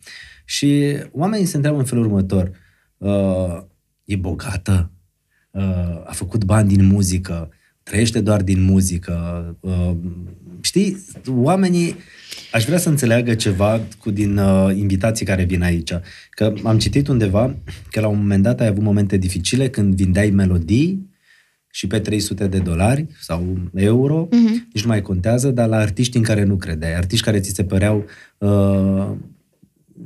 Și oamenii se întreabă în felul următor. Uh, e bogată? Uh, a făcut bani din muzică? Trăiește doar din muzică? Uh, știi, oamenii aș vrea să înțeleagă ceva cu din uh, invitații care vin aici. Că am citit undeva că la un moment dat ai avut momente dificile când vindeai melodii și pe 300 de dolari sau euro, Mhm. nici nu mai contează, dar la artiști în care nu credeai, artiști care ți se păreau uh,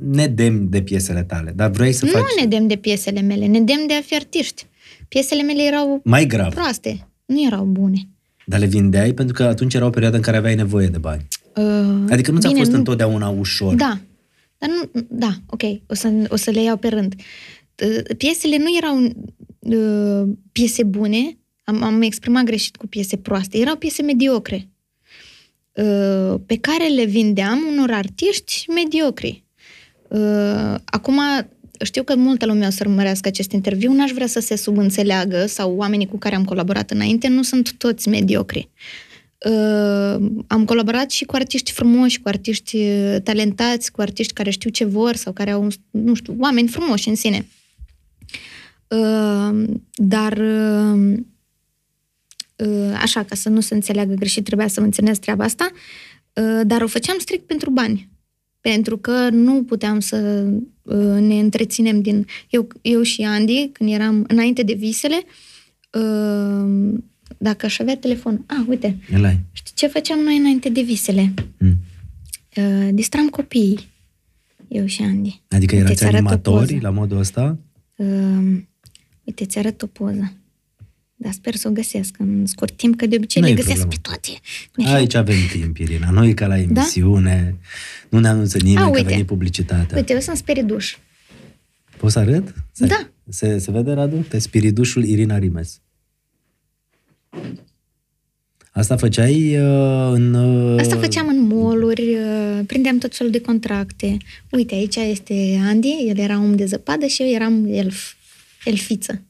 nedemni de piesele tale, dar vrei să Nu faci ne dem de piesele mele, ne dem de a fi artiști. Piesele mele erau mai grav, proaste, nu erau bune. Dar le vindeai pentru că atunci era o perioadă în care aveai nevoie de bani. Uh, Adică nu ți-a bine, fost nu- întotdeauna ușor. Da. Dar nu, da, ok, o să, o să le iau pe rând. Uh, Piesele nu erau uh, piese bune, am, am exprimat greșit cu piese proaste, erau piese mediocre, uh, pe care le vindeam unor artiști mediocri. Uh, acum, știu că multă lume o să urmărească acest interviu, n-aș vrea să se subînțeleagă sau oamenii cu care am colaborat înainte nu sunt toți mediocri. Uh, am colaborat și cu artiști frumoși, cu artiști uh, talentați, cu artiști care știu ce vor sau care au, nu știu, oameni frumoși în sine. Uh, dar, uh, uh, așa, ca să nu se înțeleagă greșit, trebuia să menționez treaba asta, uh, dar o făceam strict pentru bani. Pentru că nu puteam să uh, ne întreținem din... Eu, eu și Andy, când eram înainte de visele, uh, dacă aș avea telefon... Ah, uite, El ai. Știi ce făceam noi înainte de visele? Mm. Uh, distram copiii, eu și Andy. Adică Uite, erați ți arăt o animatori poză. la modul ăsta? Uh, uite, ți arăt o poză. Dar sper să o găsesc în scurt timp, că de obicei Nu le e găsesc problemă. pe toate. Așa. Aici avem timp, Irina. Noi ca la emisiune, nu ne anunță nimeni A, că a uite. venit publicitatea. Uite, eu sunt speriduș. Poți să arăt? Se, Da. Se, se vede, Radu? Pe spiridușul Irina Rimes. Asta făceai uh, în... Uh... Asta făceam în mall-uri, uh, prindeam tot felul de contracte. Uite, aici este Andy, el era om de zăpadă și eu eram elf, elfiță.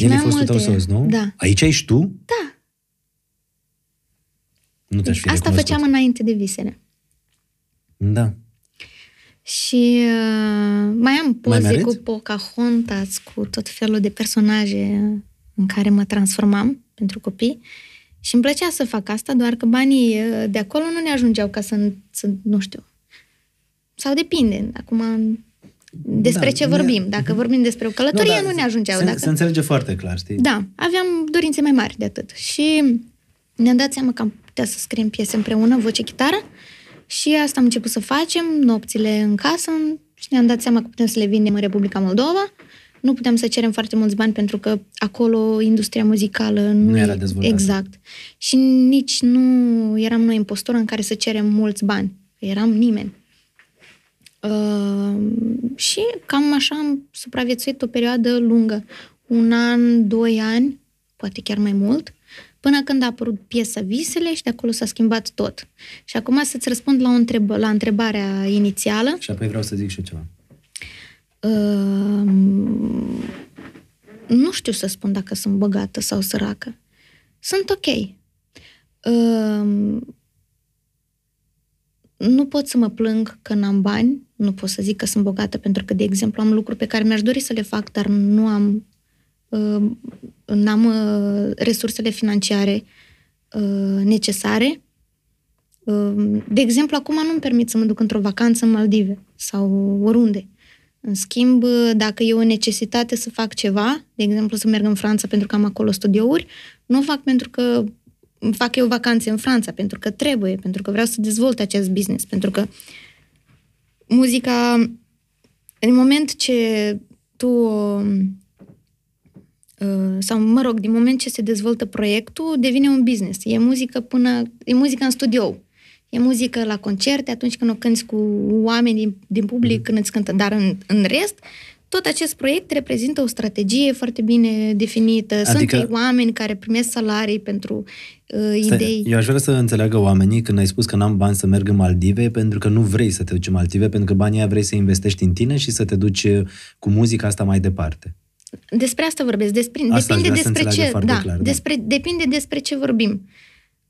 Și El e mai am fostul tău multe- soț, nu? Da. Aici ești tu? Da, Nu te-aș fi Asta recunoscut. făceam înainte de visele. Da. Și uh, mai am poze mi-arăți? cu Pocahontas, cu tot felul de personaje în care mă transformam pentru copii. Și îmi plăcea să fac asta, doar că banii uh, de acolo nu ne ajungeau ca să, să nu știu. Sau depinde. Acum, despre Da, ce ne- vorbim. Dacă vorbim despre o călătorie, nu, dar ne ajungeau. Se, Dacă... se înțelege foarte clar, știi? Da, aveam dorințe mai mari de atât. Și ne-am dat seama că am putea să scriem piese împreună, voce-chitară, și asta am început să facem, nopțile în casă, și ne-am dat seama că putem să le vindem în Republica Moldova. Nu puteam să cerem foarte mulți bani pentru că acolo industria muzicală nu, Nu era e- dezvoltată. Exact. Și nici nu eram noi în postură în care să cerem mulți bani. Eram nimeni. Uh, și cam așa am supraviețuit o perioadă lungă. Un an, doi ani, poate chiar mai mult, până când a apărut piesa Visele și de acolo s-a schimbat tot. Și acum să-ți răspund la, o întreb- la întrebarea inițială. Și apoi vreau să zic și eu ceva. Uh, nu știu să spun dacă sunt bogată sau săracă. Sunt ok. Uh, nu pot să mă plâng că n-am bani, nu pot să zic că sunt bogată pentru că, de exemplu, am lucruri pe care mi-aș dori să le fac, dar nu am uh, n-am uh, resursele financiare uh, necesare. Uh, de exemplu, acum nu-mi permit să mă duc într-o vacanță în Maldive sau oriunde. În schimb, dacă e o necesitate să fac ceva, de exemplu să merg în Franța pentru că am acolo studiouri, nu o fac pentru că îmi fac eu vacanțe în Franța, pentru că trebuie, pentru că vreau să dezvolt acest business, pentru că muzica, în moment ce tu uh, sau, mă rog, din moment ce se dezvoltă proiectul, devine un business. E muzică până, e muzică în studio. E muzică la concerte, atunci când o cânti cu oameni din, din public, când îți cântă. Dar în, în rest, tot acest proiect reprezintă o strategie foarte bine definită. Adică... Adică- Sunt oameni care primesc salarii pentru uh, Stai, idei. Eu aș vrea să înțeleagă oamenii când ai spus că n-am bani să merg în Maldive pentru că nu vrei să te duci în Maldive, pentru că banii aia vrei să investești în tine și să te duci uh, cu muzica asta mai departe. Despre asta vorbesc. Despre, Asta aș depinde vrea să despre înțeleagă ce. foarte Da, clar, da. despre, depinde despre ce vorbim.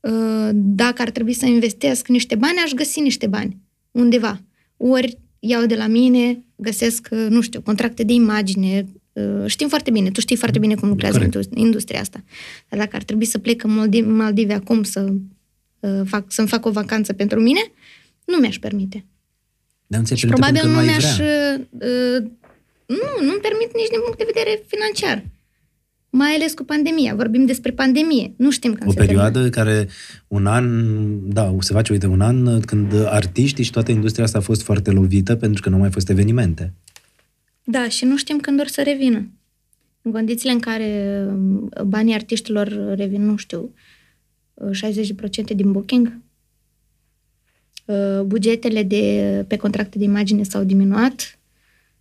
Uh, Dacă ar trebui să investesc niște bani, aș găsi niște bani undeva. Ori iau de la mine, găsesc, uh, nu știu, contracte de imagine. uh, Știm foarte bine, tu știi foarte bine cum lucrează Corect. indus- industria asta. Dar dacă ar trebui să plec în Maldive, Maldive acum să uh, fac, să-mi fac o vacanță pentru mine, nu mi-aș permite. Dar nu ți-ai Și permite probabil pentru nu că ai mi-aș... vrea. Uh, uh, nu, nu-mi permit nici din punct de vedere financiar. Mai ales cu pandemia. Vorbim despre pandemie. Nu știm când O se termină. perioadă care un an, da, se face, uite, un an când artiștii și toată industria asta a fost foarte lovită pentru că nu au mai fost evenimente. Da, și nu știm când or să revină. În condițiile în care um, banii artiștilor revin, nu știu, uh, 60% din booking, uh, bugetele de, pe contracte de imagine s-au diminuat.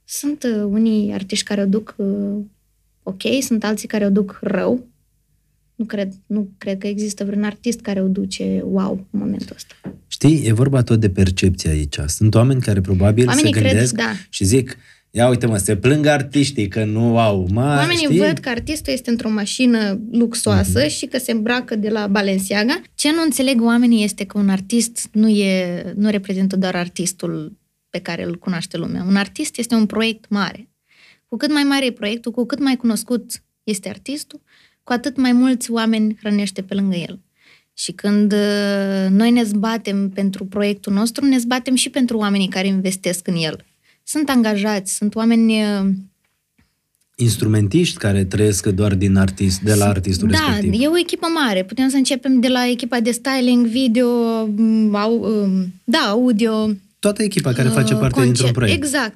Sunt uh, unii artiști care o duc uh, ok, sunt alții care o duc rău. Nu cred, nu cred că există vreun artist care o duce wow în momentul ăsta. Știi, e vorba tot de percepție aici. Sunt oameni care probabil Oamenii se cred, gândesc da. și zic, ia uite mă, se plâng artiștii că nu au. Mă, Oamenii știi? văd că artistul este într-o mașină luxoasă și că se îmbracă de la Balenciaga. Ce nu înțeleg oamenii este că un artist nu, e, nu reprezintă doar artistul pe care îl cunoaște lumea. Un artist este un proiect mare. Cu cât mai mare e proiectul, cu cât mai cunoscut este artistul, cu atât mai mulți oameni hrănește pe lângă el. Și când uh, noi ne zbatem pentru proiectul nostru, ne zbatem și pentru oamenii care investesc în el. Sunt angajați, sunt oameni uh, Instrumentiști care trăiesc doar din artist, de la artistul da, respectiv. e o echipă mare. Putem să începem de la echipa de styling, video, m, au, um, da, audio, Toată echipa care face uh, parte concert. dintr-un proiect. Exact.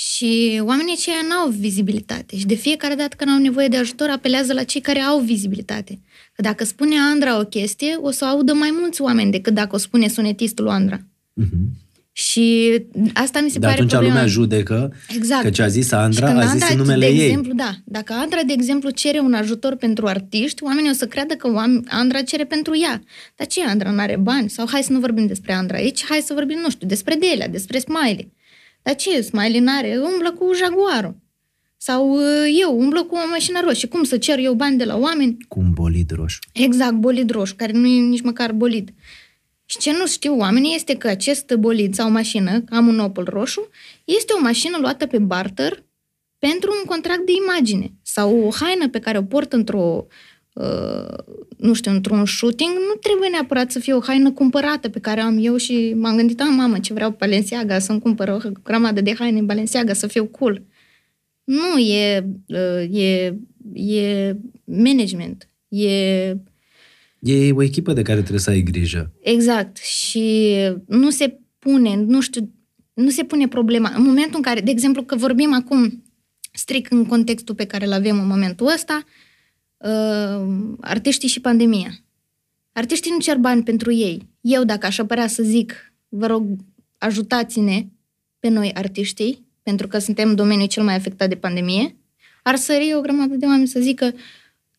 Și oamenii aceia nu au vizibilitate și de fiecare dată când au nevoie de ajutor apelează la cei care au vizibilitate. Că dacă spune Andra o chestie, o să o audă mai mulți oameni decât dacă o spune sunetistul Andra. Mhm. Și asta mi se De pare atunci problema. lumea judecă Exact. că ce a zis Și Andra, când a zis Andra, în numele de ei. exemplu, da, dacă Andra, de exemplu, cere un ajutor pentru artiști, oamenii o să creadă că oam- Andra cere pentru ea. Dar ce, Andra nu are bani? Sau hai să nu vorbim despre Andra aici, hai să vorbim, nu știu, despre Delia, despre Smiley. Dar ce, Smiley n-are? Umblă cu Jaguarul. Sau uh, eu, umblă cu o mașină roșie. Cum să cer eu bani de la oameni? Cu un bolid roșu. Exact, bolid roșu, care nu e nici măcar bolid. Și ce nu știu oamenii este că acest bolid sau mașină, am un Opel roșu, este o mașină luată pe barter pentru un contract de imagine sau o haină pe care o port într-o uh, nu știu, într-un shooting, nu trebuie neapărat să fie o haină cumpărată pe care am eu și m-am gândit, am mamă, ce vreau Balenciaga, să-mi cumpăr o grămadă de haine Balenciaga, să fiu cool. Nu, e, uh, e, e management, e E o echipă de care trebuie să ai grijă. Exact. Și nu se pune, nu știu, nu se pune problema. În momentul în care, de exemplu, că vorbim acum strict în contextul pe care îl avem în momentul ăsta, uh, artiștii și pandemia. Artiștii nu cer bani pentru ei. Eu, dacă aș apărea să zic, vă rog, ajutați-ne pe noi, artiștii, pentru că suntem domeniul cel mai afectat de pandemie, ar sări o grămadă de oameni să zică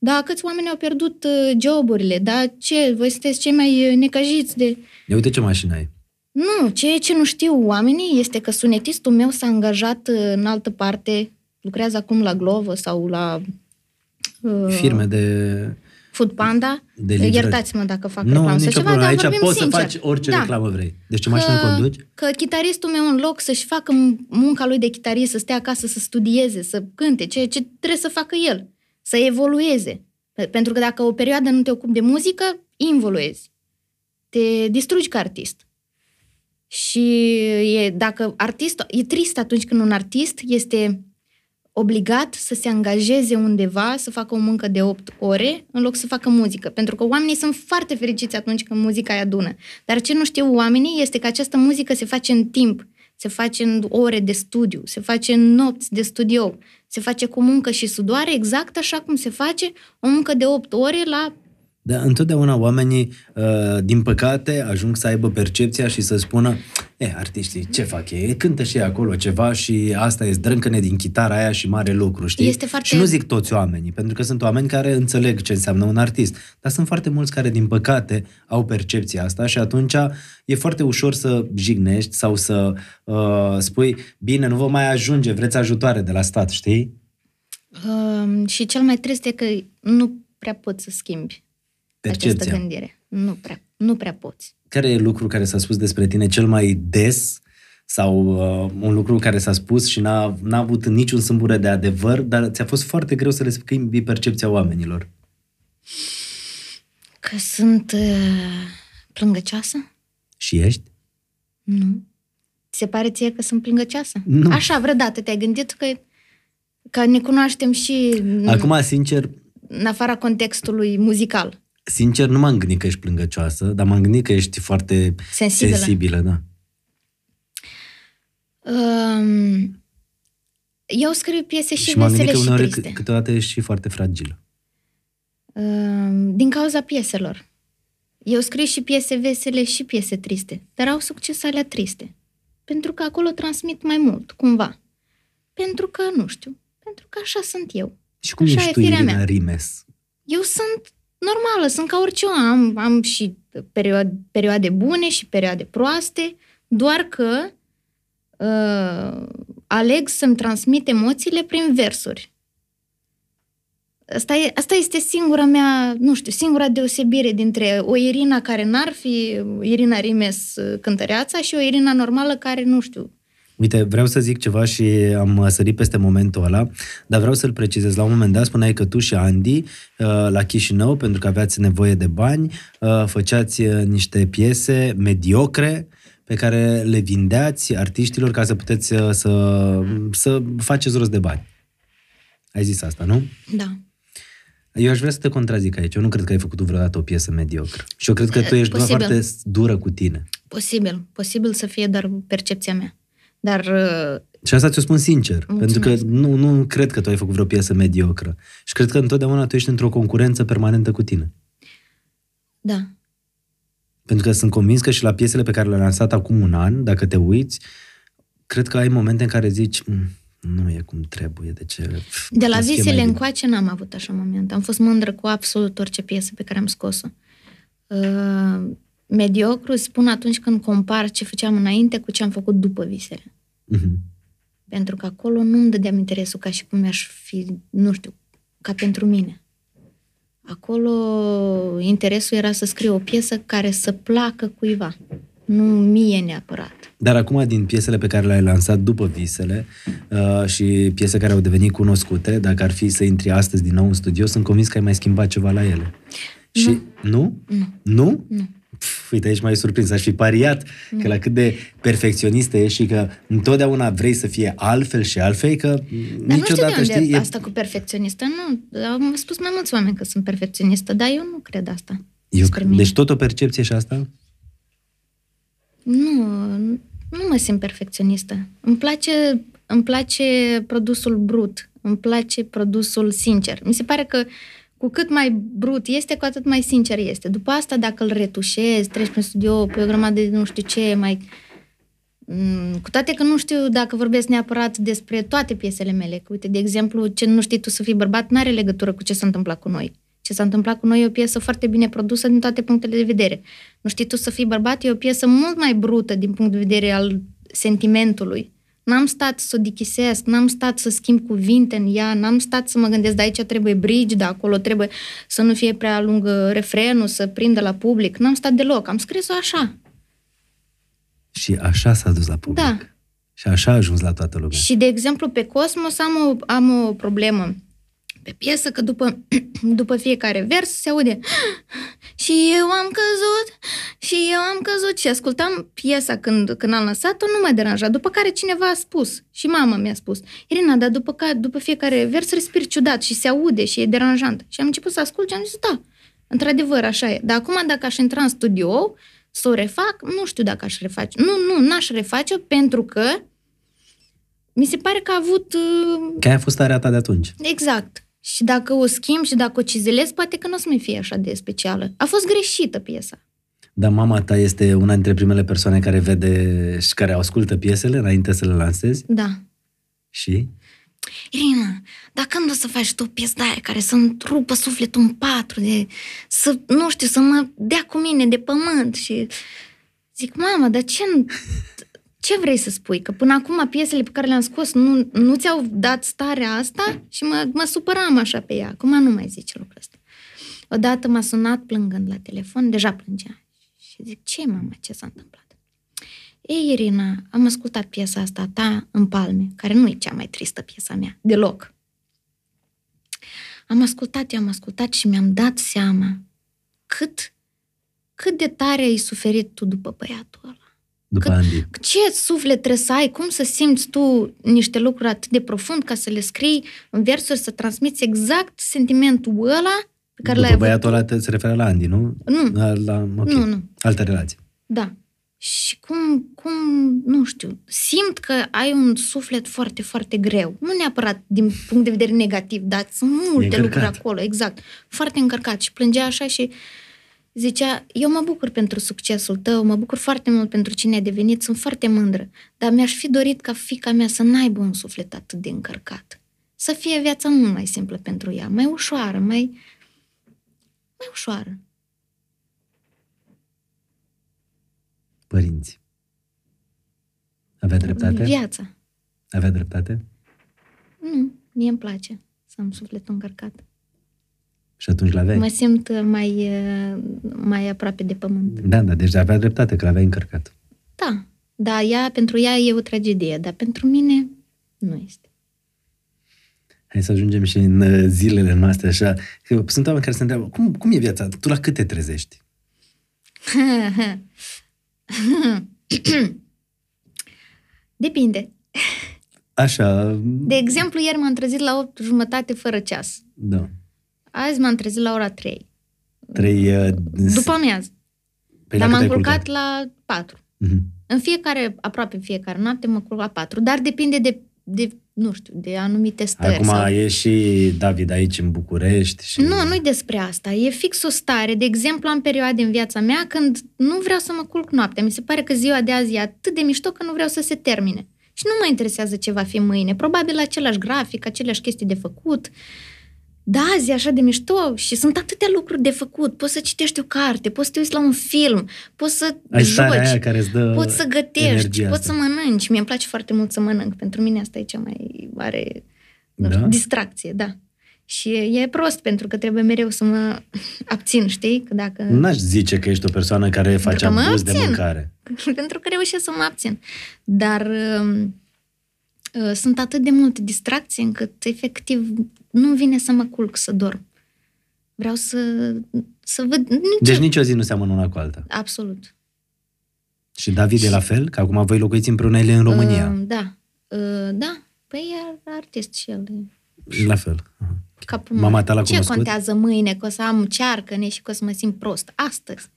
da, câți oameni au pierdut uh, joburile, da, ce, voi sunteți cei mai uh, necăjiți de... Ia uite ce mașină ai. Nu, ceea ce nu știu oamenii este că sunetistul meu s-a angajat uh, în altă parte, lucrează acum la Glovo sau la uh, Firme de... Food Panda. De livrări. Iertați-mă dacă fac Nu, reclamă sau nicio ceva, problemă. dar Aici vorbim poți să sincer. faci orice Da. reclamă vrei. Deci ce mașină conduci? Că chitaristul meu, în loc să-și facă munca lui de chitarist, să stea acasă, să studieze, să cânte, ceea ce trebuie să facă el, să evolueze. Pentru că dacă o perioadă nu te ocupi de muzică, involuezi. Te distrugi ca artist. Și e, dacă artist, e trist atunci când un artist este obligat să se angajeze undeva, să facă o muncă de 8 ore, în loc să facă muzică. Pentru că oamenii sunt foarte fericiți atunci când muzica îi adună. Dar ce nu știu oamenii este că această muzică se face în timp, se face în ore de studiu, se face în nopți de studio, se face cu muncă și sudoare, exact așa cum se face o muncă de 8 ore la Dar întotdeauna oamenii, uh, din păcate, ajung să aibă percepția și să spună e, artiștii, ce fac ei? Cântă și ei acolo ceva și asta e zdrâncăne din chitara aia și mare lucru, știi? Este foarte- Și nu zic toți oamenii, pentru că sunt oameni care înțeleg ce înseamnă un artist, dar sunt foarte mulți care, din păcate, au percepția asta și atunci e foarte ușor să jignești sau să uh, spui, bine, nu vă mai ajunge, vreți ajutoare de la stat, știi? Um, și cel mai trist e că nu prea poți să schimbi această Percepția. gândire. Nu prea, nu prea poți. Care e lucru care s-a spus despre tine cel mai des sau uh, un lucru care s-a spus și n-a, n-a avut niciun sâmbure de adevăr, dar ți-a fost foarte greu să le schimbi percepția oamenilor? Că sunt uh, plângăcioasă? Și ești? Nu. Ți se pare ție că sunt plângăcioasă? Nu. Așa, vreodată te-ai gândit că, că ne cunoaștem și Acum, sincer, în afara contextului muzical. Sincer, nu m-am gândit că ești plângăcioasă, dar m-am gândit că ești foarte Sensibilă. sensibilă da. Um, eu scriu piese și, și m-am vesele gândit că și uneori triste. câ- câteodată ești și foarte fragilă. Um, din cauza pieselor. Eu scriu și piese vesele și piese triste, dar au succes alea triste. Pentru că acolo transmit mai mult, cumva. Pentru că, nu știu, pentru că așa sunt eu. Și cum Așa ești e tu, firea Irina mea. Rimes? Eu sunt normală, sunt ca orice om. Am, am și perioade, perioade bune și perioade proaste, doar că uh, aleg să-mi transmit emoțiile prin versuri. Asta, e, asta este singura mea, nu știu, singura deosebire dintre o Irina care n-ar fi Irina Rimes uh, cântăreața și o Irina normală care, nu știu, Uite, vreau să zic ceva și am sărit peste momentul ăla, dar vreau să-l precizez. La un moment dat spuneai că tu și Andy, uh, la Chișinău, pentru că aveați nevoie de bani, uh, făceați uh, niște piese mediocre pe care le vindeați artiștilor ca să puteți uh, să, să faceți rost de bani. Ai zis asta, nu? da. Eu aș vrea să te contrazic aici. Eu nu cred că ai făcut tu vreodată o piesă mediocră. Și eu cred că tu ești doar Posibil. foarte dură cu tine. Posibil, posibil să fie doar percepția mea. Dar uh, Și asta ți-o spun sincer, Mulțumesc. pentru că nu, nu cred că tu ai făcut vreo piesă mediocră. Și cred că întotdeauna tu ești într-o concurență permanentă cu tine. da, Pentru că sunt convins că și la piesele pe care le-ai lansat acum un an, dacă te uiți, cred că ai momente în care zici, "Mm, nu e cum trebuie, de ce... De la putea să fie visele mai bine." încoace n-am avut așa moment. Am fost mândră cu absolut orice piesă pe care am scos-o. Uh, mediocru spun atunci când compar ce făceam înainte cu ce am făcut după visele. Mhm. Pentru că acolo nu îmi dădeam interesul ca și cum mi-aș fi, nu știu, ca pentru mine. Acolo interesul era să scriu o piesă care să placă cuiva, nu mie neapărat. Dar acum, din piesele pe care le-ai lansat după visele uh, și piese care au devenit cunoscute, dacă ar fi să intri astăzi din nou în studio, sunt convins că ai mai schimbat ceva la ele. Și nu? Nu. Nu? Nu. Pf, uite, aici mai surprins. Aș fi pariat că la cât de perfecționistă ești și că întotdeauna vrei să fie altfel și altfel, că Dar nu știu niciodată de unde știi... e e- asta cu perfecționistă. Nu, am spus mai mulți oameni că sunt perfecționistă, dar eu nu cred asta. Eu, despre mine. deci tot o percepție și asta? Nu, nu mă simt perfecționistă. Îmi place, îmi place produsul brut, îmi place produsul sincer. Mi se pare că cu cât mai brut este, cu atât mai sincer este. După asta, dacă îl retușezi, treci prin studio, pe o grămadă de nu știu ce, mai... Mm, Cu toate că nu știu dacă vorbesc neapărat despre toate piesele mele. Că, uite, de exemplu, ce nu știi tu să fii bărbat nu are legătură cu ce s-a întâmplat cu noi. Ce s-a întâmplat cu noi e o piesă foarte bine produsă din toate punctele de vedere. Nu știi tu să fii bărbat e o piesă mult mai brută din punct de vedere al sentimentului. N-am stat să o dichisesc, n-am stat să schimb cuvinte în ea, n-am stat să mă gândesc, de aici trebuie bridge, de acolo trebuie să nu fie prea lungă refrenul, să prindă la public. N-am stat deloc, am scris-o așa. Și așa s-a dus la public. Da. Și așa a ajuns la toată lumea. Și, de exemplu, pe Cosmos am o, am o problemă pe piesă, că după, după fiecare vers se aude și eu am căzut, și eu am căzut și ascultam piesa când, când am lăsat-o, nu m-a deranjat. După care cineva a spus, și mama mi-a spus, Irina, dar după, ca, după fiecare vers respiri ciudat și se aude și e deranjant. Și am început să ascult și am zis, da, într-adevăr, așa e. Dar acum, dacă aș intra în studio să o refac, nu știu dacă aș reface. Nu, nu, n-aș reface pentru că mi se pare că a avut... uh, Că aia a fost starea ta de atunci. Exact. Și dacă o schimb și dacă o cizelez, poate că nu o să mai fie așa de specială. A fost greșită piesa. Dar mama ta este una dintre primele persoane care vede și care ascultă piesele înainte să le lansezi? Da. Și? Irina, dar când o să faci tu o piesă de aia care să-mi rupă sufletul în patru, de, să, nu știu, să mă dea cu mine de pământ și zic, mamă, dar ce, ce vrei să spui? Că până acum piesele pe care le-am scos nu, nu ți-au dat starea asta și mă, mă supăram așa pe ea. Acum nu mai zice lucrul ăsta. Odată m-a sunat plângând la telefon, deja plângea. Și zic, ce mama, ce s-a întâmplat? Ei, Irina, am ascultat piesa asta a ta în palme, care nu e cea mai tristă piesa mea, deloc. Am ascultat, eu am ascultat și mi-am dat seama cât, cât de tare ai suferit tu după băiatul ăla. După Cât- Andy. Ce suflet trebuie să ai, cum să simți tu niște lucruri atât de profund ca să le scrii în versuri, să transmiți exact sentimentul ăla pe care l-ai După avut băiatul ăla te se referă la Andy, nu? Nu. La, la, ok. Nu, nu. Altă relație. Da. Și cum, cum, nu știu, simt că ai un suflet foarte, foarte greu. Nu neapărat din punct de vedere negativ, dar sunt multe încărcat. lucruri acolo, exact. Foarte încărcat. Și plângea așa și Zicea, eu mă bucur pentru succesul tău, mă bucur foarte mult pentru cine a devenit, sunt foarte mândră, dar mi-aș fi dorit ca fica mea să n-aibă un suflet atât de încărcat. Să fie viața mult mai simplă pentru ea, mai ușoară, mai, mai ușoară. Părinți. Avea dreptate? Viața. Avea dreptate? Nu, mie îmi place să am sufletul încărcat. Și atunci l-aveai? Mă simt mai, mai aproape de pământ. Da, da, deci avea dreptate că l-aveai încărcat. Da, da, ea, pentru ea e o tragedie, dar pentru mine nu este. Hai să ajungem și în uh, zilele noastre așa. Că sunt oameni care se întreabă, cum, cum e viața? Tu la cât te trezești? Depinde. Așa... De exemplu, ieri m-am trezit la 8 jumătate fără ceas. Da. Azi m-am trezit la ora 3. Trei... Uh, După amiază. Păi Dar la cât m-am ai culcat culcat? la 4. Mhm. În fiecare, aproape în fiecare noapte mă culc la 4, dar depinde de, de nu știu, de anumite stări. Acum sau... e și David aici în București și... Nu, nu-i despre asta. E fix o stare. De exemplu, am perioade în viața mea când nu vreau să mă culc noaptea. Mi se pare că ziua de azi e atât de mișto că nu vreau să se termine. Și nu mă interesează ce va fi mâine. Probabil același grafic, aceleași chestii de făcut. Da, azi e așa de mișto și sunt atâtea lucruri de făcut. Poți să citești o carte, poți să te uiți la un film, poți să Ai starea aia joci, care îți dă poți să gătești, energia poți asta. să mănânci. Mie îmi place foarte mult să mănânc. Pentru mine asta e cea mai mare nu Da? știu, distracție, da. Și e prost pentru că trebuie mereu să mă abțin, știi? Că dacă... N-aș zice că ești o persoană care face că mă abuz de abțin. mâncare. pentru că reușesc să mă abțin. Dar uh, uh, sunt atât de multe distracții încât efectiv nu vine să mă culc să dorm. Vreau să, să văd... Nici Deci nici o zi nu seamănă una cu alta. Absolut. Și David e la fel? Că acum voi locuiți împreună el e în România. Uh, da. Uh, da. Păi e artist și el. E La fel. Aha. capul Mama meu. ta l-a Ce cunoscut? contează mâine? Că o să am cearcăne și că o să mă simt prost. Astăzi.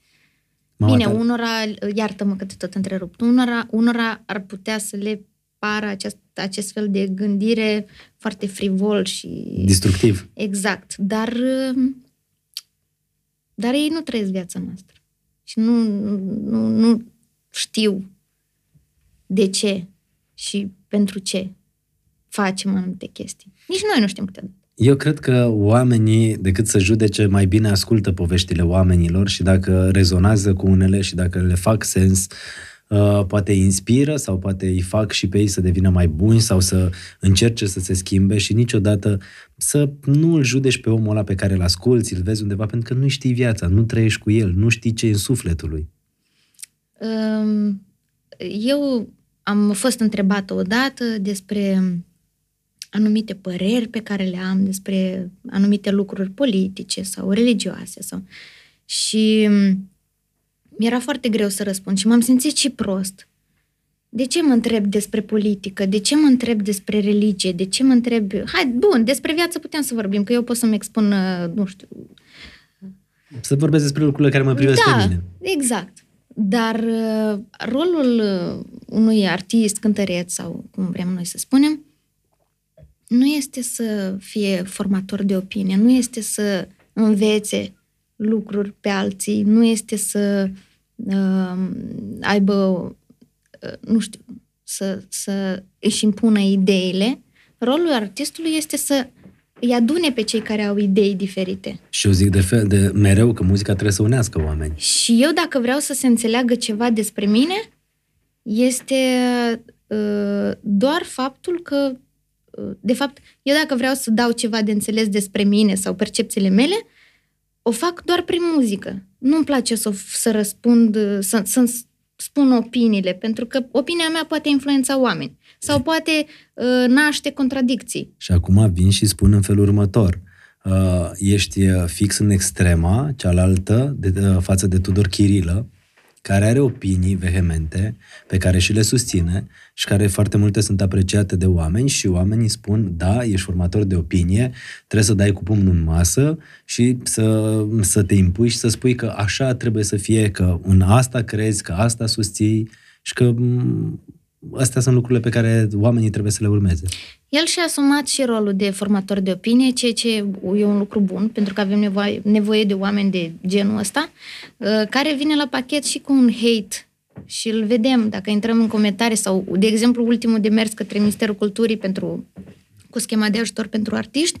Mama Bine, ta- unora, iartă-mă că te tot întrerupt, unora, unora ar putea să le pară acest, acest fel de gândire foarte frivol și... Destructiv. Exact, dar, um, dar ei nu trăiesc viața noastră. Și nu, nu, nu știu de ce și pentru ce facem anumite chestii. Nici noi nu știm câteodată. Eu cred că oamenii, decât să judece, mai bine ascultă poveștile oamenilor și dacă rezonează cu unele și dacă le fac sens, uh, poate îi inspiră sau poate îi fac și pe ei să devină mai buni sau să încerce să se schimbe și niciodată să nu îl judeci pe omul ăla pe care îl asculți, îl vezi undeva, pentru că nu știi viața, nu trăiești cu el, nu știi ce e în sufletul lui. Um, Eu am fost întrebată odată despre anumite păreri pe care le am despre anumite lucruri politice sau religioase. Sau... Și mi-era foarte greu să răspund și m-am simțit și prost. De ce mă întreb despre politică? De ce mă întreb despre religie? De ce mă întreb... Hai, bun, despre viață putem să vorbim, că eu pot să-mi expun, uh, nu știu, Să vorbesc despre lucrurile care mă privesc da, pe mine. exact. Dar uh, rolul uh, unui artist, cântăreț sau cum vrem noi să spunem, nu este să fie formator de opinie, nu este să învețe lucruri pe alții, nu este să uh, aibă, uh, nu știu, să, să își impună ideile. Rolul artistului este să îi adune pe cei care au idei diferite. Și eu zic de, fel, de mereu că muzica trebuie să unească oameni. Și eu, dacă vreau să se înțeleagă ceva despre mine, este uh, doar faptul că, uh, de fapt, eu dacă vreau să dau ceva de înțeles despre mine sau percepțiile mele, o fac doar prin muzică. Nu-mi place să, să răspund, uh, să, să spun opiniile, pentru că opinia mea poate influența oameni sau poate uh, naște contradicții. Și acum vin și spun în felul următor. Uh, ești uh, fix în extrema cealaltă de, uh, față de Tudor Chirilă, care are opinii vehemente, pe care și le susține și care foarte multe sunt apreciate de oameni și oamenii spun, da, ești formator de opinie, trebuie să dai cu pumnul în masă și să, să te impui și să spui că așa trebuie să fie, că în asta crezi, că asta susții și că m, astea sunt lucrurile pe care oamenii trebuie să le urmeze. El și-a asumat și rolul de formator de opinie, ceea ce e un lucru bun, pentru că avem nevoie, nevoie de oameni de genul ăsta, uh, care vine la pachet și cu un hate și îl vedem dacă intrăm în comentarii sau, de exemplu, ultimul demers către Ministerul Culturii pentru, cu schema de ajutor pentru artiști,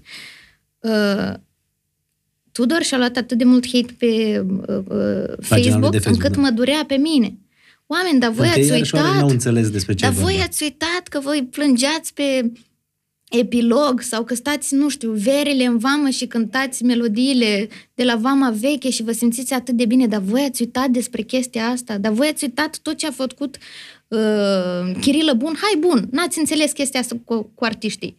uh, Tudor și-a luat atât de mult hate pe uh, uh, Facebook, de Facebook, încât da. mă durea pe mine. Oameni, dar voi Pentru că ați iarăși oamenii uitat... n-au înțeles despre ce Dar e voi vorba. ați uitat că voi plângeați pe epilog sau că stați, nu știu, verile în vamă și cântați melodiile de la vama veche și vă simțiți atât de bine, dar voi ați uitat despre chestia asta, dar voi ați uitat tot ce a făcut uh, Chirilă Bun. Hai, bun, n-ați înțeles chestia asta cu, cu artiștii.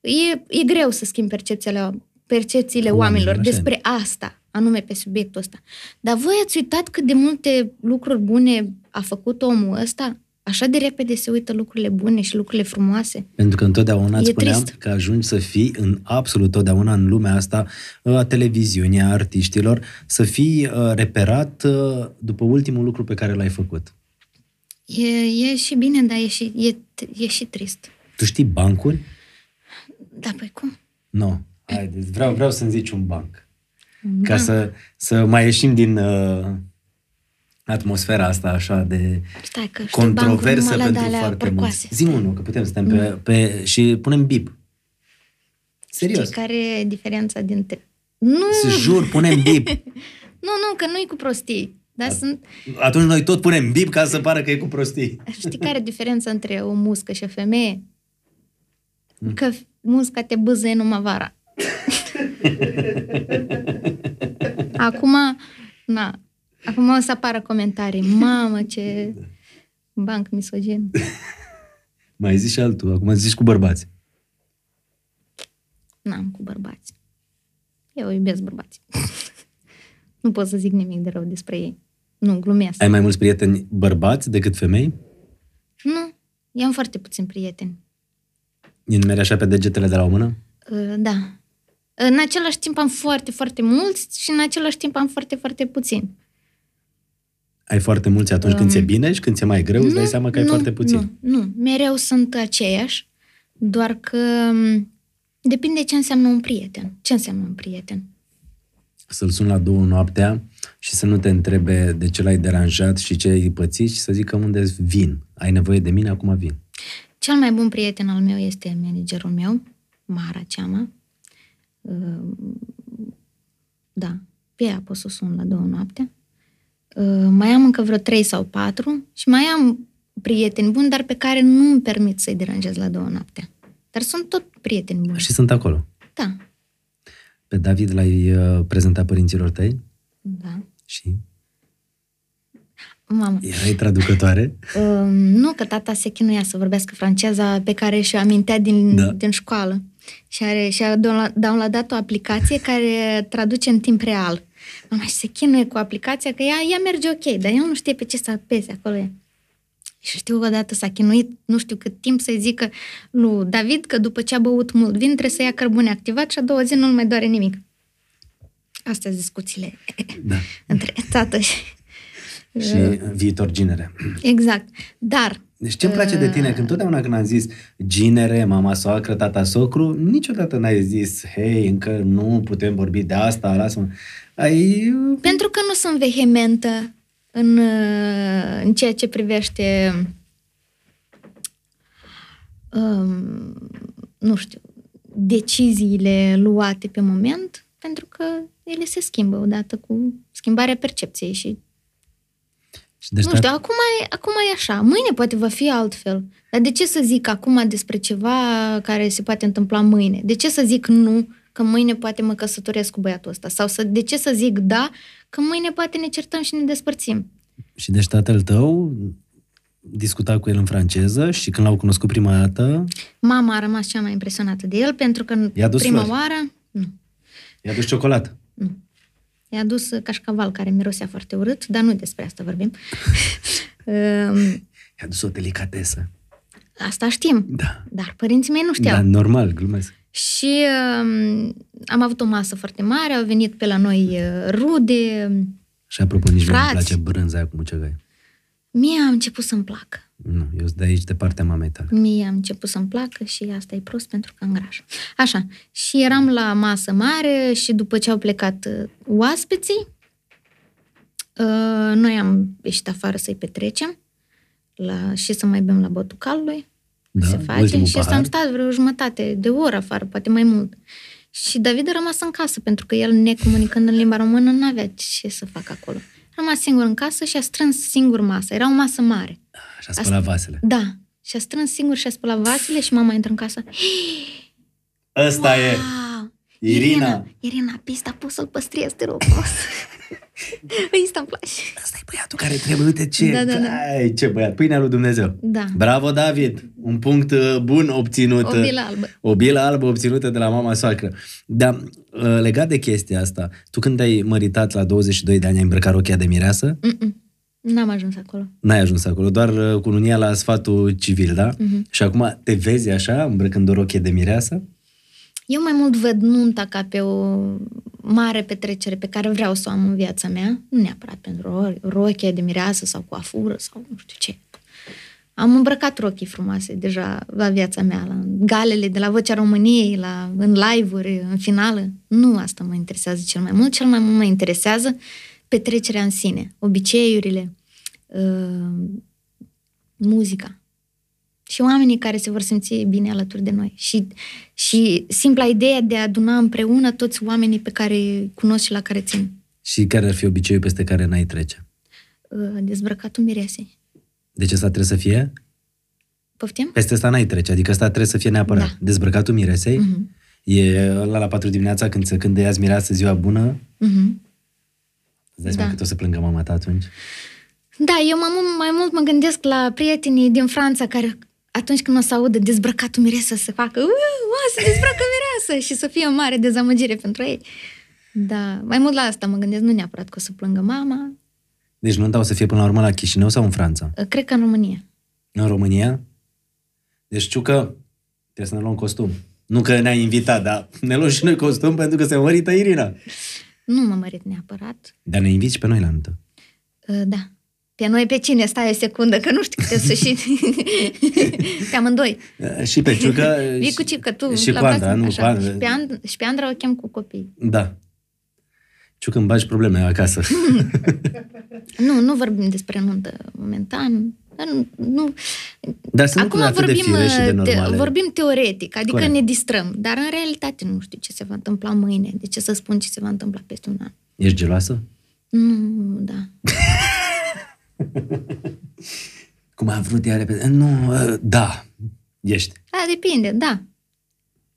E, e greu să schimbi percepțiile, percepțiile Cu oamenilor, oamenilor așa e. despre asta, anume pe subiectul ăsta. Dar voi ați uitat cât de multe lucruri bune a făcut omul ăsta? Așa de repede se uită lucrurile bune și lucrurile frumoase. Pentru că întotdeauna îți E spuneam trist. că ajungi să fii în absolut totdeauna în lumea asta a televiziunii, a artiștilor, să fii uh, reperat uh, după ultimul lucru pe care l-ai făcut. E, e și bine, dar e și, e, e și trist. Tu știi bancuri? Da, păi cum? Nu. Haideți, vreau, vreau să-mi zici un banc. Da. Ca să, să mai ieșim din uh, atmosfera asta așa de Stai că știu controversă bancuri numai la pentru de-alea foarte porcoase. mulți. Zi unul, că putem să stăm pe, pe... și punem bip. Serios. Știi care e diferența dintre... Nu, Să jur, punem bip. nu, nu, că nu e cu prostii. Dar sunt... Atunci noi tot punem bip ca să pară că e cu prostii. Știi care e diferența între o muscă și o femeie? Mm. Că musca te bâzăie numai vara. Acum, na, acum o să apară comentarii. Mamă, ce banc misogin. Mai zici și altul, acum zici cu bărbați. N-am cu bărbați. Eu iubesc bărbați. nu pot să zic nimic de rău despre ei. Nu, glumesc. Ai mai mulți prieteni bărbați decât femei? Nu, eu am foarte puțini prieteni. Îi numeri așa pe degetele de la o mână? Uh, Da. În același timp am foarte, foarte mulți și în același timp am foarte, foarte puțini. Ai foarte mulți atunci când ți-e bine și când ți-e mai greu, îți dai seama că ai Um, nu, foarte puțin. Nu, nu, mereu sunt aceiași, doar că m, depinde ce înseamnă un prieten. Ce înseamnă un prieten? Să-l suni la două noaptea și să nu te întrebe de ce l-ai deranjat și ce ai pățit și să zică unde vin. Ai nevoie de mine, acum vin. Cel mai bun prieten al meu este managerul meu, Mara Ceama. Uh, Da, pe ea pot să o sun la două noapte. Uh, Mai am încă vreo trei sau patru și mai am prieteni buni, dar pe care nu îmi permit să-i deranjez la două noapte. Dar sunt tot prieteni buni. Și sunt acolo. Da, Pe David l-ai uh, prezentat părinților tăi da. și Mamă. erai traducătoare. Uh, nu, că tata se chinuia să vorbească franceza pe care și-o amintea din, Da. da. din școală. Și are, și-a download- downloadat o aplicație care traduce în timp real. Mama și se chinuie cu aplicația că ea, ea merge ok, dar el nu știe pe ce să apese acolo. E. Și știu că odată s-a chinuit, nu știu cât timp, să-i zică lui David că după ce a băut mult vin trebuie să ia cărbune activat și a doua zi nu-l mai doare nimic. Astea sunt discuțiile Da. între tată și... Și viitor ginere. Exact. Dar Deci ce-mi place de tine? Că întotdeauna când am zis ginere, mama soacră, tata socru, niciodată n-ai zis, hei, încă nu putem vorbi de asta, lasă-mă. Ai... Pentru că nu sunt vehementă în, uh, în ceea ce privește um, nu știu, deciziile luate pe moment, pentru că ele se schimbă odată cu schimbarea percepției și Și deci nu știu, acum e, acum e așa, mâine poate va fi altfel. Dar de ce să zic acum despre ceva care se poate întâmpla mâine? De ce să zic nu, că mâine poate mă căsătoresc cu băiatul ăsta? Sau să, de ce să zic da, că mâine poate ne certăm și ne despărțim? Și deci tatăl tău discuta cu el în franceză și când l-au cunoscut prima dată, Mama a rămas cea mai impresionată de el pentru că în I-a dus prima flori. oară nu, i-a dus ciocolată. nu. I-a dus cașcaval care mirosea foarte urât, dar nu despre asta vorbim. Um, I-a dus o delicatesă. asta știm, Da. dar părinții mei nu știau. Da, normal, glumesc. Și um, am avut o masă foarte mare, au venit pe la noi uh, rude. Și apropo, nici mie nu-mi Frați. place brânza aia cu mucegai. Mie a început să-mi placă. Nu, eu sunt de aici, de partea mamei tale. Mie am început să-mi placă și asta e prost pentru că îngraș. Așa, și eram la masă mare și după ce au plecat uh, oaspeții, uh, noi am ieșit afară să-i petrecem la, și să mai bem la botul calului. Da, se face ultimul și pahar. am stat vreo jumătate de oră afară, poate mai mult. Și David a rămas în casă, pentru că el, necomunicând în limba română, nu avea ce să facă acolo. A rămas singur în casă și a strâns singur masa. Era o masă mare. Și a spălat vasele. Da. Și a strâns singur și a spălat vasele și mama intră în casă. Ăsta e! Wow! Irina! Irina, pista poți să-l păstrezi, te rog frumos. Îi ăsta îmi place. Asta e băiatul care trebuie, uite ce, Da, da, da. Ai, ce băiat, pâinea lui Dumnezeu. Da. Bravo, David! Un punct uh, bun obținut. O bilă albă. O bilă albă obținută de la mama soacră. Dar uh, legat de chestia asta, tu când ai măritat la 22 de ani, ai îmbrăcat rochia de mireasă? Mm-mm. N-am ajuns acolo. N-ai ajuns acolo, doar uh, cununia la sfatul civil, da? Mhm. Și acum te vezi așa, îmbrăcând o rochie de mireasă? Eu mai mult văd nunta ca pe o mare petrecere pe care vreau să o am în viața mea, nu neapărat pentru o rochie de mireasă sau coafură sau nu știu ce. Am îmbrăcat rochii frumoase deja la viața mea, la galele de la Vocea României, la, în live-uri, în finală. Nu asta mă interesează cel mai mult. Cel mai mult mă interesează petrecerea în sine, obiceiurile, uh, muzica și oamenii care se vor simți bine alături de noi. Și, și simpla idee de a aduna împreună toți oamenii pe care îi cunosc și la care țin. Și care ar fi obiceiul peste care n-ai trece? Uh, Dezbrăcatul miresei. Deci asta trebuie să fie? Poftim? Peste asta n-ai trece, adică asta trebuie să fie neapărat. Da. Dezbrăcatul miresei? Mhm. E la la 4 dimineața când se când îi mireasă ziua bună? Mhm. Îți dai seama Da. cât o să plângă mama ta atunci? Da, eu mai mult, mai mult mă gândesc la prietenii din Franța care atunci când o să audă dezbrăcatul miresă să facă "Uu, o, se dezbracă mireasă și să fie o mare dezamăgire pentru ei. Da, mai mult la asta mă gândesc, nu neapărat că o să plângă mama, Deci nunta o să fie până la urmă la Chișinău sau în Franța? Uh, cred că în România. În România? Deci știu că trebuie să ne luăm costum. Nu că ne-ai invitat, dar ne luăm și noi costum pentru că se mărită Irina. Nu mă mărit neapărat. Dar ne inviți și pe noi la nuntă. Uh, Da. Pe noi pe cine? Stai o secundă, că nu știu câte să și... pe amândoi. Uh, Și pe Ciucă Vii cu Ciucă, tu și la cu Andra, casă, nu, așa. cu Andra. Și, pe And- și pe Andra o chem cu copii. Da. Ciucă îmi bagi probleme acasă. Nu, nu vorbim despre nuntă momentan. Nu, nu. Dar sunt Acum lucruri atât de vorbim, fire și de te, normale. vorbim teoretic, adică Corect. ne distrăm, dar în realitate nu știu ce se va întâmpla mâine. De ce să spun ce se va întâmpla peste un an? Ești geloasă? Nu, da. Cum a vrut ea repede? Nu, uh, da, ești. Da, depinde, da.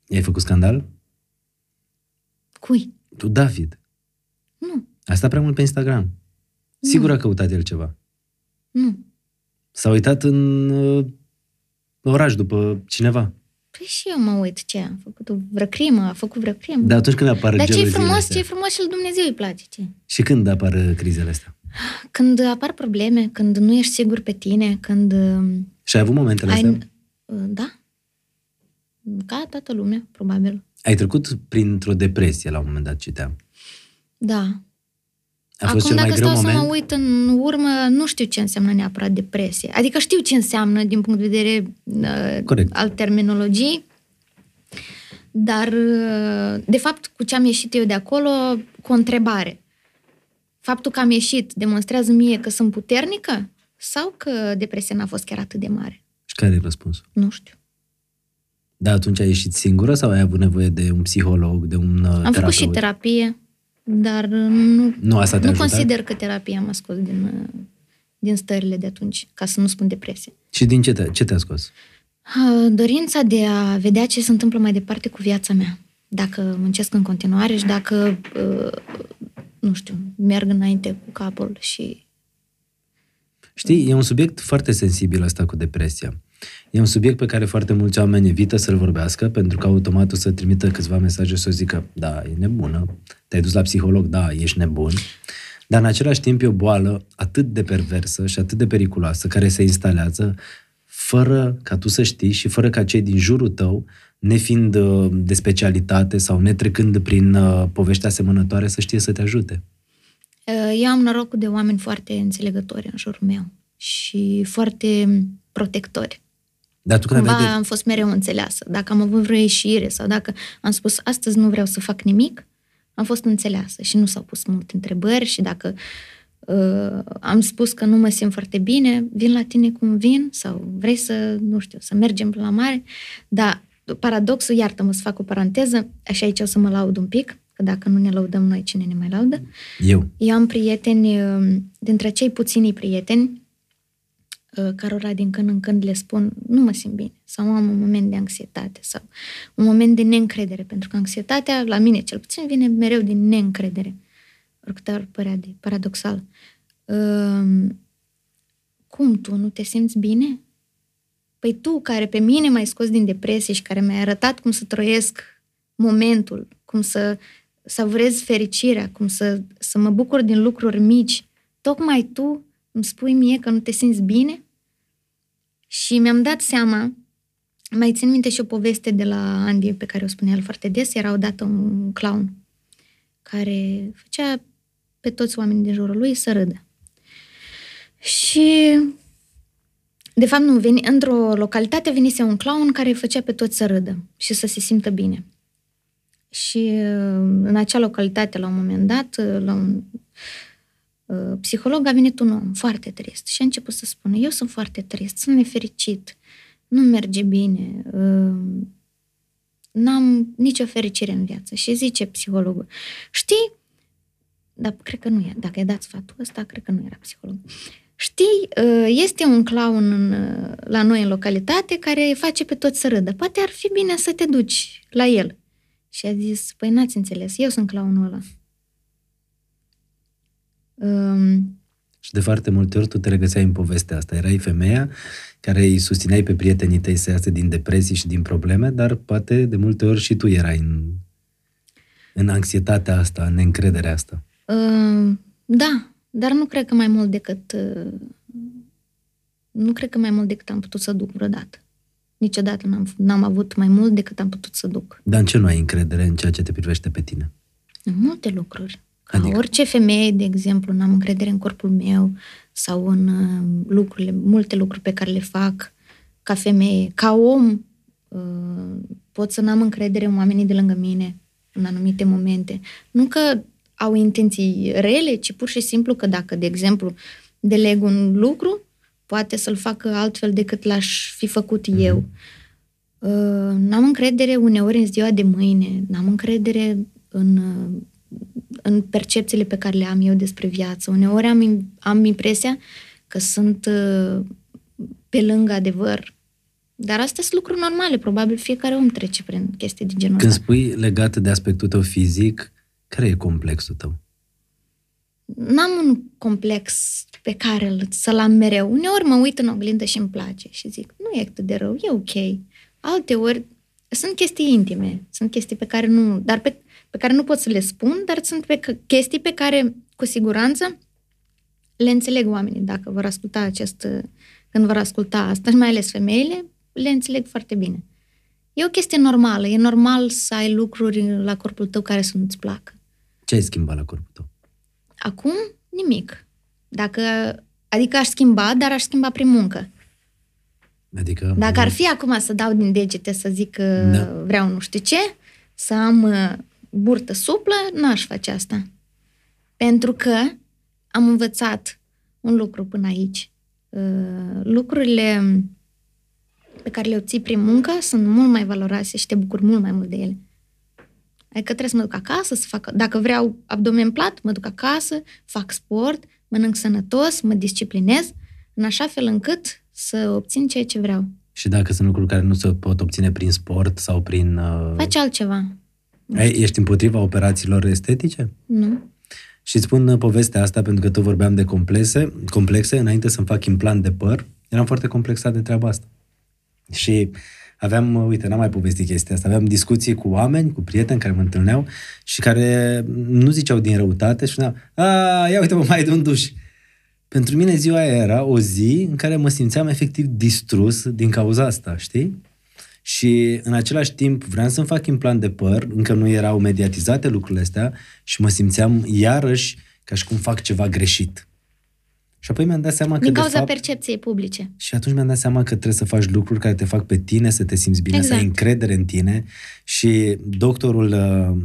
I-ai făcut scandal? Cui? Tu, David. Nu, A stat prea mult pe Instagram. Sigur a căutat el ceva. nu. S-a uitat în uh, oraș după cineva. Păi și eu mă uit ce a făcut o vreo crimă, a făcut vreo crimă. Dar atunci când apar Dar ce geloziile frumos, astea? ce frumos și lui Dumnezeu îi place. Ce? Și când apar uh, crizele astea? Când apar probleme, când nu ești sigur pe tine, când uh, Și ai avut momentele ai... astea? uh, Da. Ca toată lumea, probabil. Ai trecut printr-o depresie la un moment dat, citeam. Da. A fost Acum, cel mai dacă greu stau moment? să mă uit în urmă, nu știu ce înseamnă neapărat depresie. Adică știu ce înseamnă din punct de vedere uh, Corect. al terminologiei, dar, uh, de fapt, cu ce am ieșit eu de acolo, cu o întrebare. Faptul că am ieșit demonstrează mie că sunt puternică sau că depresia n-a fost chiar atât de mare? Și care e răspunsul? Nu știu. Da, atunci ai ieșit singură sau ai avut nevoie de un psiholog, de un uh, Am terapeut? făcut și terapie, dar uh, nu, Nu asta te-a nu ajutat? consider că terapia m-a scos din, uh, din stările de atunci, ca să nu spun depresie. Și din ce, te, ce te-a scos? Uh, Dorința de a vedea ce se întâmplă mai departe cu viața mea. Dacă muncesc în continuare și dacă, uh, nu știu, merg înainte cu capul și... Știi, e un subiect foarte sensibil asta cu depresia. E un subiect pe care foarte mulți oameni evită să-l vorbească, pentru că automat o să trimită câțiva mesaje să zică, da, e nebună, te-ai dus la psiholog, da, ești nebun. Dar în același timp e o boală atât de perversă și atât de periculoasă, care se instalează fără ca tu să știi și fără ca cei din jurul tău, nefiind uh, de specialitate sau netrecând prin uh, povești asemănătoare, să știe să te ajute. Uh, Eu am norocul de oameni foarte înțelegători în jurul meu și foarte protectori. Dar tu când Cumva aveai de... am fost mereu înțeleasă. Dacă am avut vreo ieșire sau dacă am spus astăzi nu vreau să fac nimic, am fost înțeleasă și nu s-au pus multe întrebări și dacă uh, am spus că nu mă simt foarte bine, vin la tine cum vin sau vrei să, nu știu, să mergem la mare. Dar paradoxul, iartă-mă să fac o paranteză, așa aici o să mă laud un pic, că dacă nu ne laudăm noi, cine ne mai laudă? Eu. Eu am prieteni, uh, dintre cei puțini prieteni, uh, cărora din când în când le spun nu mă simt bine sau am un moment de anxietate sau un moment de neîncredere, pentru că anxietatea, la mine cel puțin, vine mereu din neîncredere. Oricât ar părea de paradoxal. Uh, cum tu nu te simți bine? Păi tu, care pe mine m-ai scos din depresie și care mi-ai arătat cum să trăiesc momentul, cum să savurez fericirea, cum să, să mă bucur din lucruri mici, tocmai tu îmi spui mie că nu te simți bine? Și mi-am dat seama, mai țin minte și o poveste de la Andy pe care o spunea el foarte des, era odată un clown care făcea pe toți oamenii din jurul lui să râdă. Și de fapt nu, veni, într-o localitate venise un clown care făcea pe toți să râdă și să se simtă bine. Și în acea localitate, la un moment dat, la un uh, psiholog a venit un om foarte trist și a început să spună, eu sunt foarte trist, sunt nefericit, nu merge bine, uh, n-am nicio fericire în viață. Și zice psihologul, știi, dar cred că nu e, dacă i-a dat sfatul ăsta, cred că nu era psiholog. Știi, este un clown în, la noi în localitate care face pe toți să râdă. Poate ar fi bine să te duci la el. Și a zis, păi n-ați înțeles, eu sunt clownul ăla. Um, și de foarte multe ori tu te regăseai în povestea asta. Erai femeia care îi susțineai pe prietenii tăi să iasă din depresii și din probleme, dar poate de multe ori și tu erai în, în anxietatea asta, în neîncrederea asta. Uh, da, dar nu cred că mai mult decât uh, nu cred că mai mult decât am putut să duc vreodată. Niciodată n-am, n-am avut mai mult decât am putut să duc. Dar în ce nu ai încredere în ceea ce te privește pe tine? În multe lucruri. Ca adică? orice femeie, de exemplu, n-am încredere în corpul meu sau în uh, lucrurile, multe lucruri pe care le fac ca femeie. Ca om, uh, pot să n-am încredere în oamenii de lângă mine în anumite momente. Nu că au intenții rele, ci pur și simplu că dacă, de exemplu, deleg un lucru, poate să-l facă altfel decât l-aș fi făcut mm-hmm. eu. Uh, n-am încredere uneori în ziua de mâine, n-am încredere în, uh, în percepțiile pe care le am eu despre viață. Uneori am, am impresia că sunt uh, pe lângă adevăr. Dar astea sunt lucruri normale, probabil fiecare om trece prin chestii de genul Când spui legat de aspectul tău fizic, care e complexul tău? N-am un complex pe care să-l am mereu. Uneori mă uit în oglindă și îmi place și zic, nu e atât de rău, e ok. Alte ori sunt chestii intime, sunt chestii pe care nu, dar pe, pe care nu pot să le spun, dar sunt pe, chestii pe care, cu siguranță, le înțeleg oamenii dacă vor asculta acest, când vor asculta asta, și mai ales femeile, le înțeleg foarte bine. E o chestie normală, e normal să ai lucruri la corpul tău care să nu-ți placă. Ce ai schimbat la corpul tău? Acum, nimic. Dacă, adică aș schimba, dar aș schimba prin muncă. Adică... Dacă ar fi acum să dau din degete să zic că da. vreau nu știu ce, să am uh, burtă suplă, n-aș face asta. Pentru că am învățat un lucru până aici. Uh, lucrurile pe care le obții prin muncă sunt mult mai valoroase și te bucuri mult mai mult de ele. Adică trebuie să mă duc acasă, să fac, dacă vreau abdomen plat, mă duc acasă, fac sport, mănânc sănătos, mă disciplinez, în așa fel încât să obțin ceea ce vreau. Și dacă sunt lucruri care nu se pot obține prin sport sau prin... Uh... Faci altceva. Ai, ești împotriva operațiilor estetice? Nu. Și îți spun uh, povestea asta pentru că tu vorbeam de complexe, complexe, înainte să-mi fac implant de păr, eram foarte complexat de treaba asta. Și aveam, uite, n-am mai povestit chestia asta, aveam discuții cu oameni, cu prieteni care mă întâlneau și care nu ziceau din răutate și spuneau, a, ia uite mă, mai de un duș. Pentru mine ziua aia era o zi în care mă simțeam efectiv distrus din cauza asta, știi? Și în același timp vreau să-mi fac implant de păr, încă nu erau mediatizate lucrurile astea și mă simțeam iarăși ca și cum fac ceva greșit. Și apoi mi-am dat seama că Din de cauza fapt... percepției publice. Și atunci mi-am dat seama că trebuie să faci lucruri care te fac pe tine să te simți bine, Exact. să ai încredere în tine. Și doctorul, uh,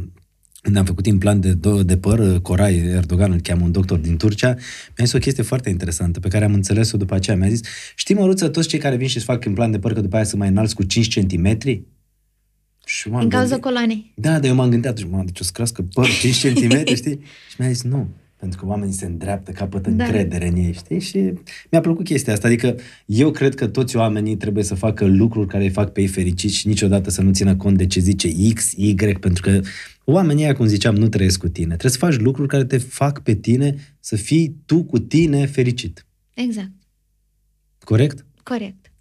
când am făcut implant de, do- de păr, uh, Corai Erdogan, îl cheamă un doctor din Turcia, mi-a zis o chestie foarte interesantă pe care am înțeles-o după aceea. Mi-a zis, știi, Măruță, toți cei care vin și îți fac implant de păr, că după aia sunt mai înalți cu 5 cm? Și m-am Din cauza gândit- coloanei. da, dar eu m-am gândit atunci, mă, deci o să crească păr 5 cm, știi? Și mi-a zis, nu, pentru că oamenii se îndreaptă, capătă Da. încredere în ei, știi? Și mi-a plăcut chestia asta. Adică eu cred că toți oamenii trebuie să facă lucruri care îi fac pe ei fericiți și niciodată să nu țină cont de ce zice X, Y, pentru că oamenii ăia, cum ziceam, nu trăiesc cu tine. Trebuie să faci lucruri care te fac pe tine să fii tu cu tine fericit. Exact. Corect? Corect.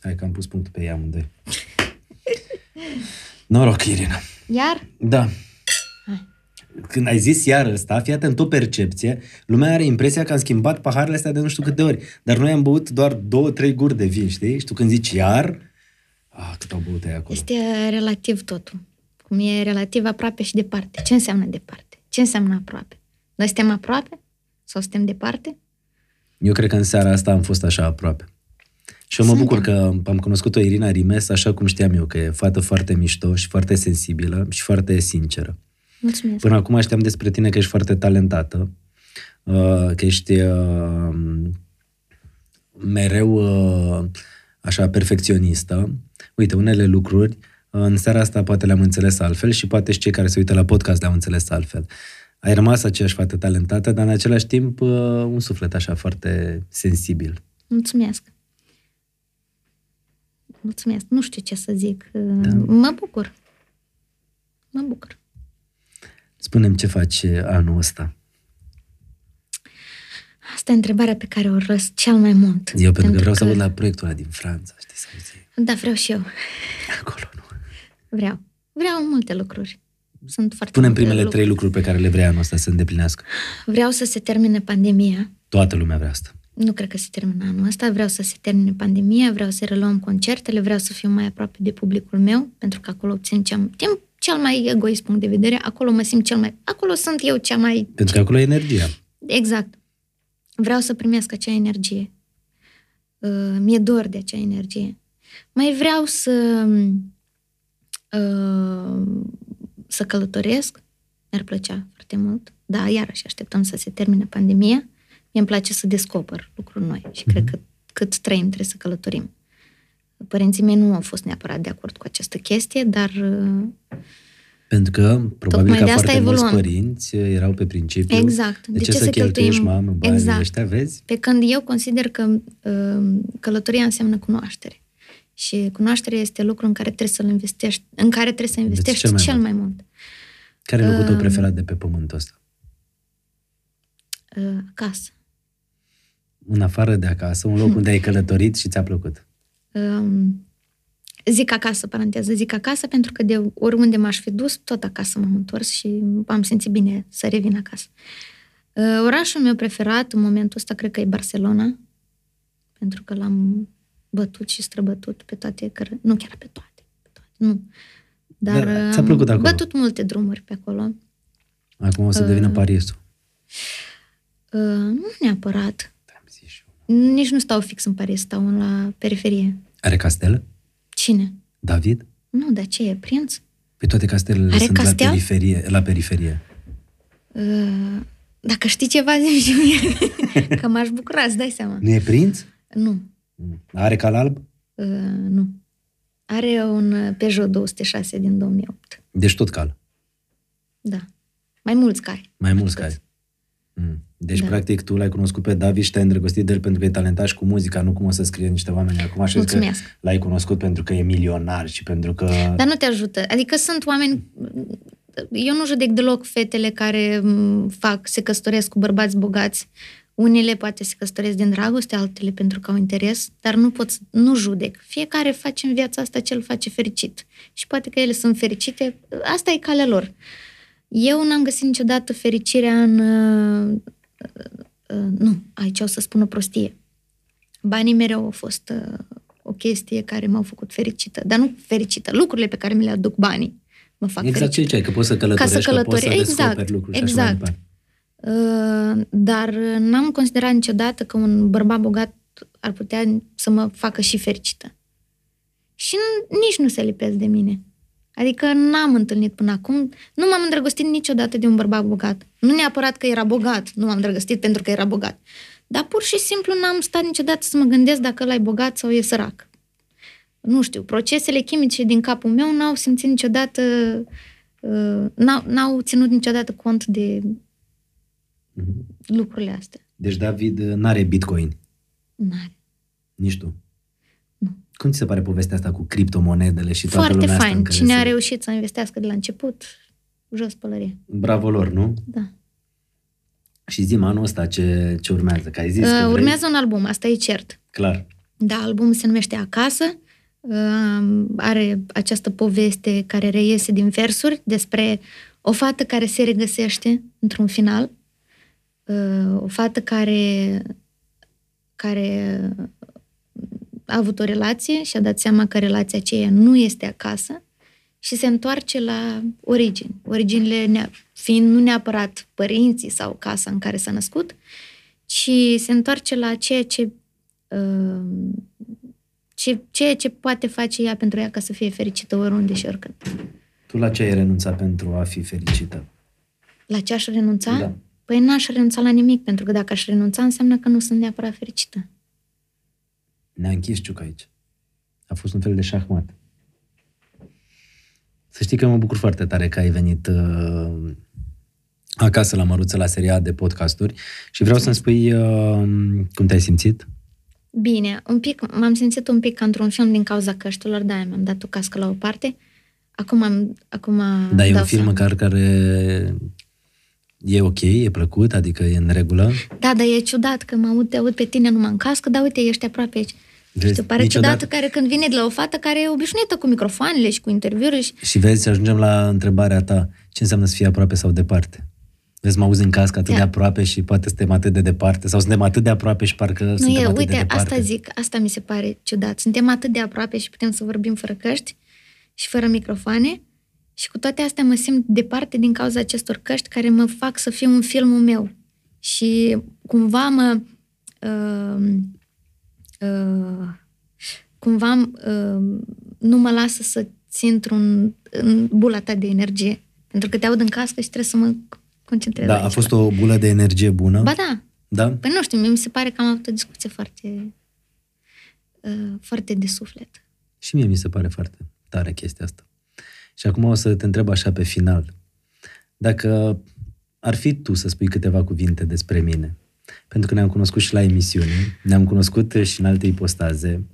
Hai că am pus punctul pe ea amândoi. Noroc, Irina. Iar? Da. Hai. Când ai zis iar ăsta, fii atent, o percepție, lumea are impresia că am schimbat paharele astea de nu știu câte ori. Dar noi am băut doar două, trei guri de vin, știi? Și tu când zici iar, ah, cât au băut ai acolo. Este relativ totul. Cum e relativ aproape și departe. Ce înseamnă departe? Ce înseamnă aproape? Noi suntem aproape? Sau suntem departe? Eu cred că în seara asta am fost așa aproape. Și eu mă Suntem. bucur că am cunoscut-o Irina Rimes așa cum știam eu, că e fată foarte mișto și foarte sensibilă și foarte sinceră. Mulțumesc. Până acum știam despre tine că ești foarte talentată, uh, că ești uh, mereu uh, așa perfecționistă. Uite, unele lucruri uh, în seara asta poate le-am înțeles altfel și poate și cei care se uită la podcast le-au înțeles altfel. Ai rămas aceeași fată talentată, dar în același timp uh, un suflet așa foarte sensibil. Mulțumesc. Mulțumesc. Nu știu ce să zic. Da. Mă bucur. Mă bucur. Spunem ce faci anul ăsta. Asta e întrebarea pe care o răs cel mai mult. Eu pentru că vreau să aud la proiectul ăla din Franța, știi, să auzi Da, vreau și eu. acolo, nu? Vreau. Vreau multe lucruri. Sunt foarte Punem multe primele lucruri. trei lucruri pe care le vrei anul ăsta să îndeplinească. Vreau să se termine pandemia. Toată lumea vrea asta. Nu cred că se termină anul ăsta. Vreau să se termine pandemia, vreau să reluăm concertele, vreau să fiu mai aproape de publicul meu, pentru că acolo obțin cel, timp, cel mai egoist punct de vedere. Acolo mă simt cel mai... Acolo sunt eu cea mai... Pentru că acolo e energia. Exact. Vreau să primesc acea energie. Uh, mi-e dor de acea energie. Mai vreau să uh, să călătoresc. Mi-ar plăcea foarte mult. Da, iarăși așteptăm să se termine pandemia. Mie îmi place să descoper lucruri noi și cred că cât trăim trebuie să călătorim. Părinții mei nu au fost neapărat de acord cu această chestie, dar uh, Pentru că, probabil Tocmai că de asta foarte mulți evoluăm. părinți erau pe principiu Exact. de, ce, să cheltuiești, mamă, banii Exact. ăștia, vezi? Pe când eu consider că uh, călătoria înseamnă cunoaștere. Și cunoașterea este lucru în care trebuie să-l investești, în care trebuie să investești cel mai cel mult. mai mult. Care e locul tău Um, preferat de pe pământul ăsta? Uh, acasă. În afară de acasă, un loc unde ai călătorit și ți-a plăcut. Um, zic acasă, paranteză, zic acasă pentru că de oriunde m-aș fi dus, tot acasă m-am întors și am simțit bine să revin acasă. Uh, orașul meu preferat în momentul ăsta cred că e Barcelona, pentru că l-am bătut și străbătut pe toate, căr- nu chiar pe toate, pe toate nu. Dar Da, ți-a am plăcut acolo? bătut multe drumuri pe acolo. Acum o să devină Parisul. Uh, nu neapărat. Am zis și eu. Nici nu stau fix în Paris, stau la periferie. Are castel? Cine? David? Nu, dar ce e? Prinț? Pe toate castelele Are sunt castel? la periferie. La periferie. Uh, dacă știi ceva, zi și mie. că m-aș bucura, îți dai seama. Nu e prinț? Nu, Mm. Are cal alb? uh, nu. Are un Peugeot 206 din 2008. Deci tot cal. Da. Mai mulți cari. Mai mulți cai. Mm. Deci, Da. practic, tu l-ai cunoscut pe David și te-ai îndrăgostit de el pentru că e talentat și cu muzica, nu cum o să scrie niște oameni acum. Și zic că Mulțumesc. l-ai cunoscut pentru că e milionar și pentru că... Dar nu te ajută. Adică sunt oameni... Eu nu judec deloc fetele care m, fac, se căsătoresc cu bărbați bogați. Unele poate se căsătoresc din dragoste, altele pentru că au interes, dar nu pot, să- nu judec. Fiecare face în viața asta ce îl face fericit. Și poate că ele sunt fericite, asta e calea lor. Eu n-am găsit niciodată fericirea în... uh, uh, nu, aici o să spun o prostie. Banii mereu au fost uh, o chestie care m-au făcut fericită. Dar nu fericită. Lucrurile pe care mi le aduc banii mă fac Exact ce fericită. ziceai, că poți să călătorești, Ca să că poți să călători- descoperi exact, lucruri și așa mai exact. departe. Uh, dar n-am considerat niciodată că un bărbat bogat ar putea să mă facă și fericită. Și nici nu se lipesc de mine. Adică n-am întâlnit până acum, nu m-am îndrăgostit niciodată de un bărbat bogat. Nu neapărat că era bogat, nu m-am îndrăgostit pentru că era bogat. Dar pur și simplu n-am stat niciodată să mă gândesc dacă ăla e bogat sau e sărac. Nu știu, procesele chimice din capul meu n-au simțit niciodată, uh, n-au, n-au ținut niciodată cont de Mhm. lucrurile astea. Deci David n-are bitcoin. N-are. Nici tu. Nu. Cum ți se pare povestea asta cu criptomonedele și toată Foarte lumea asta în fain. care Cine se... a reușit să investească de la început, jos pălărie. Bravo lor, nu? Da. Și zi anul ăsta ce, ce urmează, că ai zis că Uh, vrei... urmează un album, asta e cert. Clar. Da, albumul se numește Acasă. Uh, are această poveste care reiese din versuri despre o fată care se regăsește într-un final. Uh, o fată care, care a avut o relație și a dat seama că relația aceea nu este acasă și se întoarce la origini. Originile nea- fiind nu neapărat părinții sau casa în care s-a născut, ci se întoarce la ceea ce, uh, ce, ceea ce poate face ea pentru ea ca să fie fericită oriunde și oricând. Tu la ce ai renunțat pentru a fi fericită? La ce aș renunța? Da. Păi n-aș renunța la nimic, pentru că dacă aș renunța înseamnă că nu sunt neapărat fericită. Ne-a închis ciuc aici. A fost un fel de șahmat. Să știi că mă bucur foarte tare că ai venit uh, acasă la Măruță la seria de podcasturi și vreau să-mi spui uh, cum te-ai simțit. Bine, un pic, m-am simțit un pic ca într-un film din cauza căștilor, de-aia mi-am dat o cască la o parte. Acum, am, acum Dar e un dau film seama. măcar care e ok, e plăcut, adică e în regulă. Da, dar e ciudat că mă aud, te aud pe tine numai în cască, dar uite, ești aproape aici. Vezi, Știu, pare niciodată- ciudat care când vine de la o fată care e obișnuită cu microfoanele și cu interviuri și Și vezi, ajungem la întrebarea ta, ce înseamnă să fii aproape sau departe? Vezi, mă auzi în cască atât Da. de aproape și poate suntem atât de departe, sau suntem atât de aproape și parcă Nu suntem e, atât de uite, departe. asta zic, asta mi se pare ciudat. Suntem atât de aproape și putem să vorbim fără căști și fără microfoane și cu toate astea mă simt departe din cauza acestor căști care mă fac să fiu un filmul meu. Și cumva mă... Uh, uh, cumva uh, nu mă lasă să țin într-un, în bula ta de energie. Pentru că te aud în cască și trebuie să mă concentrez Da, aici. a fost o bulă de energie bună. Ba da, Da? Păi nu știu, mie mi se pare că am avut o discuție foarte, uh, foarte de suflet. Și mie mi se pare foarte tare chestia asta. Și acum o să te întreb așa pe final. Dacă ar fi tu să spui câteva cuvinte despre mine, pentru că ne-am cunoscut și la emisiune, ne-am cunoscut și în alte ipostaze,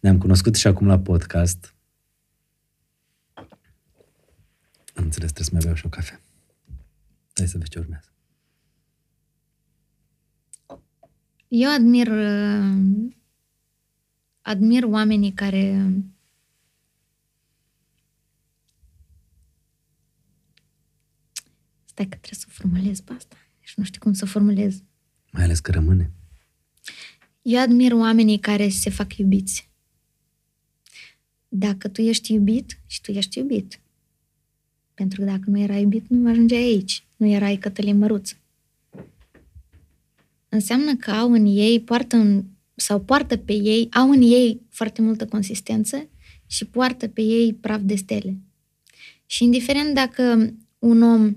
ne-am cunoscut și acum la podcast. Am înțeles, trebuie să mai beau și o cafea. Hai să vezi ce urmează. Eu admir, uh, admir oamenii care Stai că trebuie să o formulez pe asta. Și nu știu cum să o formulez. Mai ales că rămâne. Eu admir oamenii care se fac iubiți. Dacă tu ești iubit și tu ești iubit. Pentru că dacă nu erai iubit, nu ajungeai aici. Nu erai Cătălin Măruț. Înseamnă că au în ei, poartă în, sau poartă pe ei, au în ei foarte multă consistență și poartă pe ei praf de stele. Și indiferent dacă un om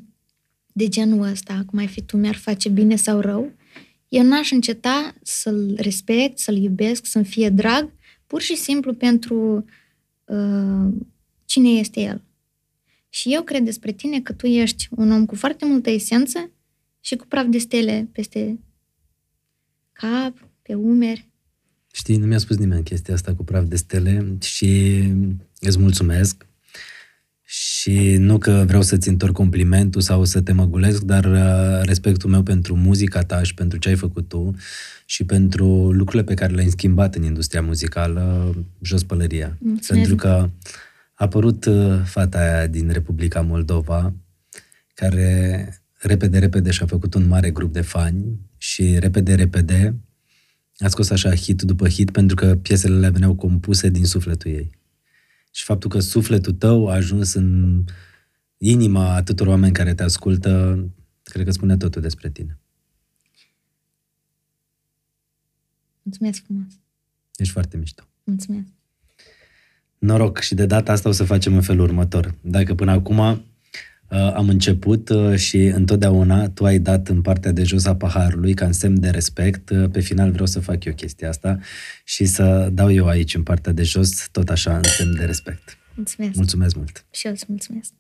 de genul ăsta, cum ai fi tu, mi-ar face bine sau rău, eu n-aș înceta să-l respect, să-l iubesc, să-mi fie drag, pur și simplu pentru uh, cine este el. Și eu cred despre tine că tu ești un om cu foarte multă esență și cu praf de stele peste cap, pe umeri. Știi, nu mi-a spus nimeni chestia asta cu praf de stele și îți mulțumesc. Și nu că vreau să-ți întorc complimentul sau să te măgulesc, dar uh, respectul meu pentru muzica ta și pentru ce ai făcut tu și pentru lucrurile pe care le-ai schimbat în industria muzicală, jos pălăria. Mulțumesc. Pentru că a apărut uh, fata aia din Republica Moldova, care repede, repede și-a făcut un mare grup de fani și repede, repede a scos așa hit după hit pentru că piesele le veneau compuse din sufletul ei. Și faptul că sufletul tău a ajuns în inima atâtor oameni care te ascultă Cred că spune totul despre tine. Mulțumesc frumos. Ești foarte mișto. Mulțumesc. Noroc și de data asta o să facem în felul următor. Dacă până acum uh, am început uh, și întotdeauna tu ai dat în partea de jos a paharului ca în semn de respect, uh, pe final vreau să fac eu chestia asta și să dau eu aici în partea de jos tot așa în semn de respect. Mulțumesc. Mulțumesc mult! Și eu îți mulțumesc.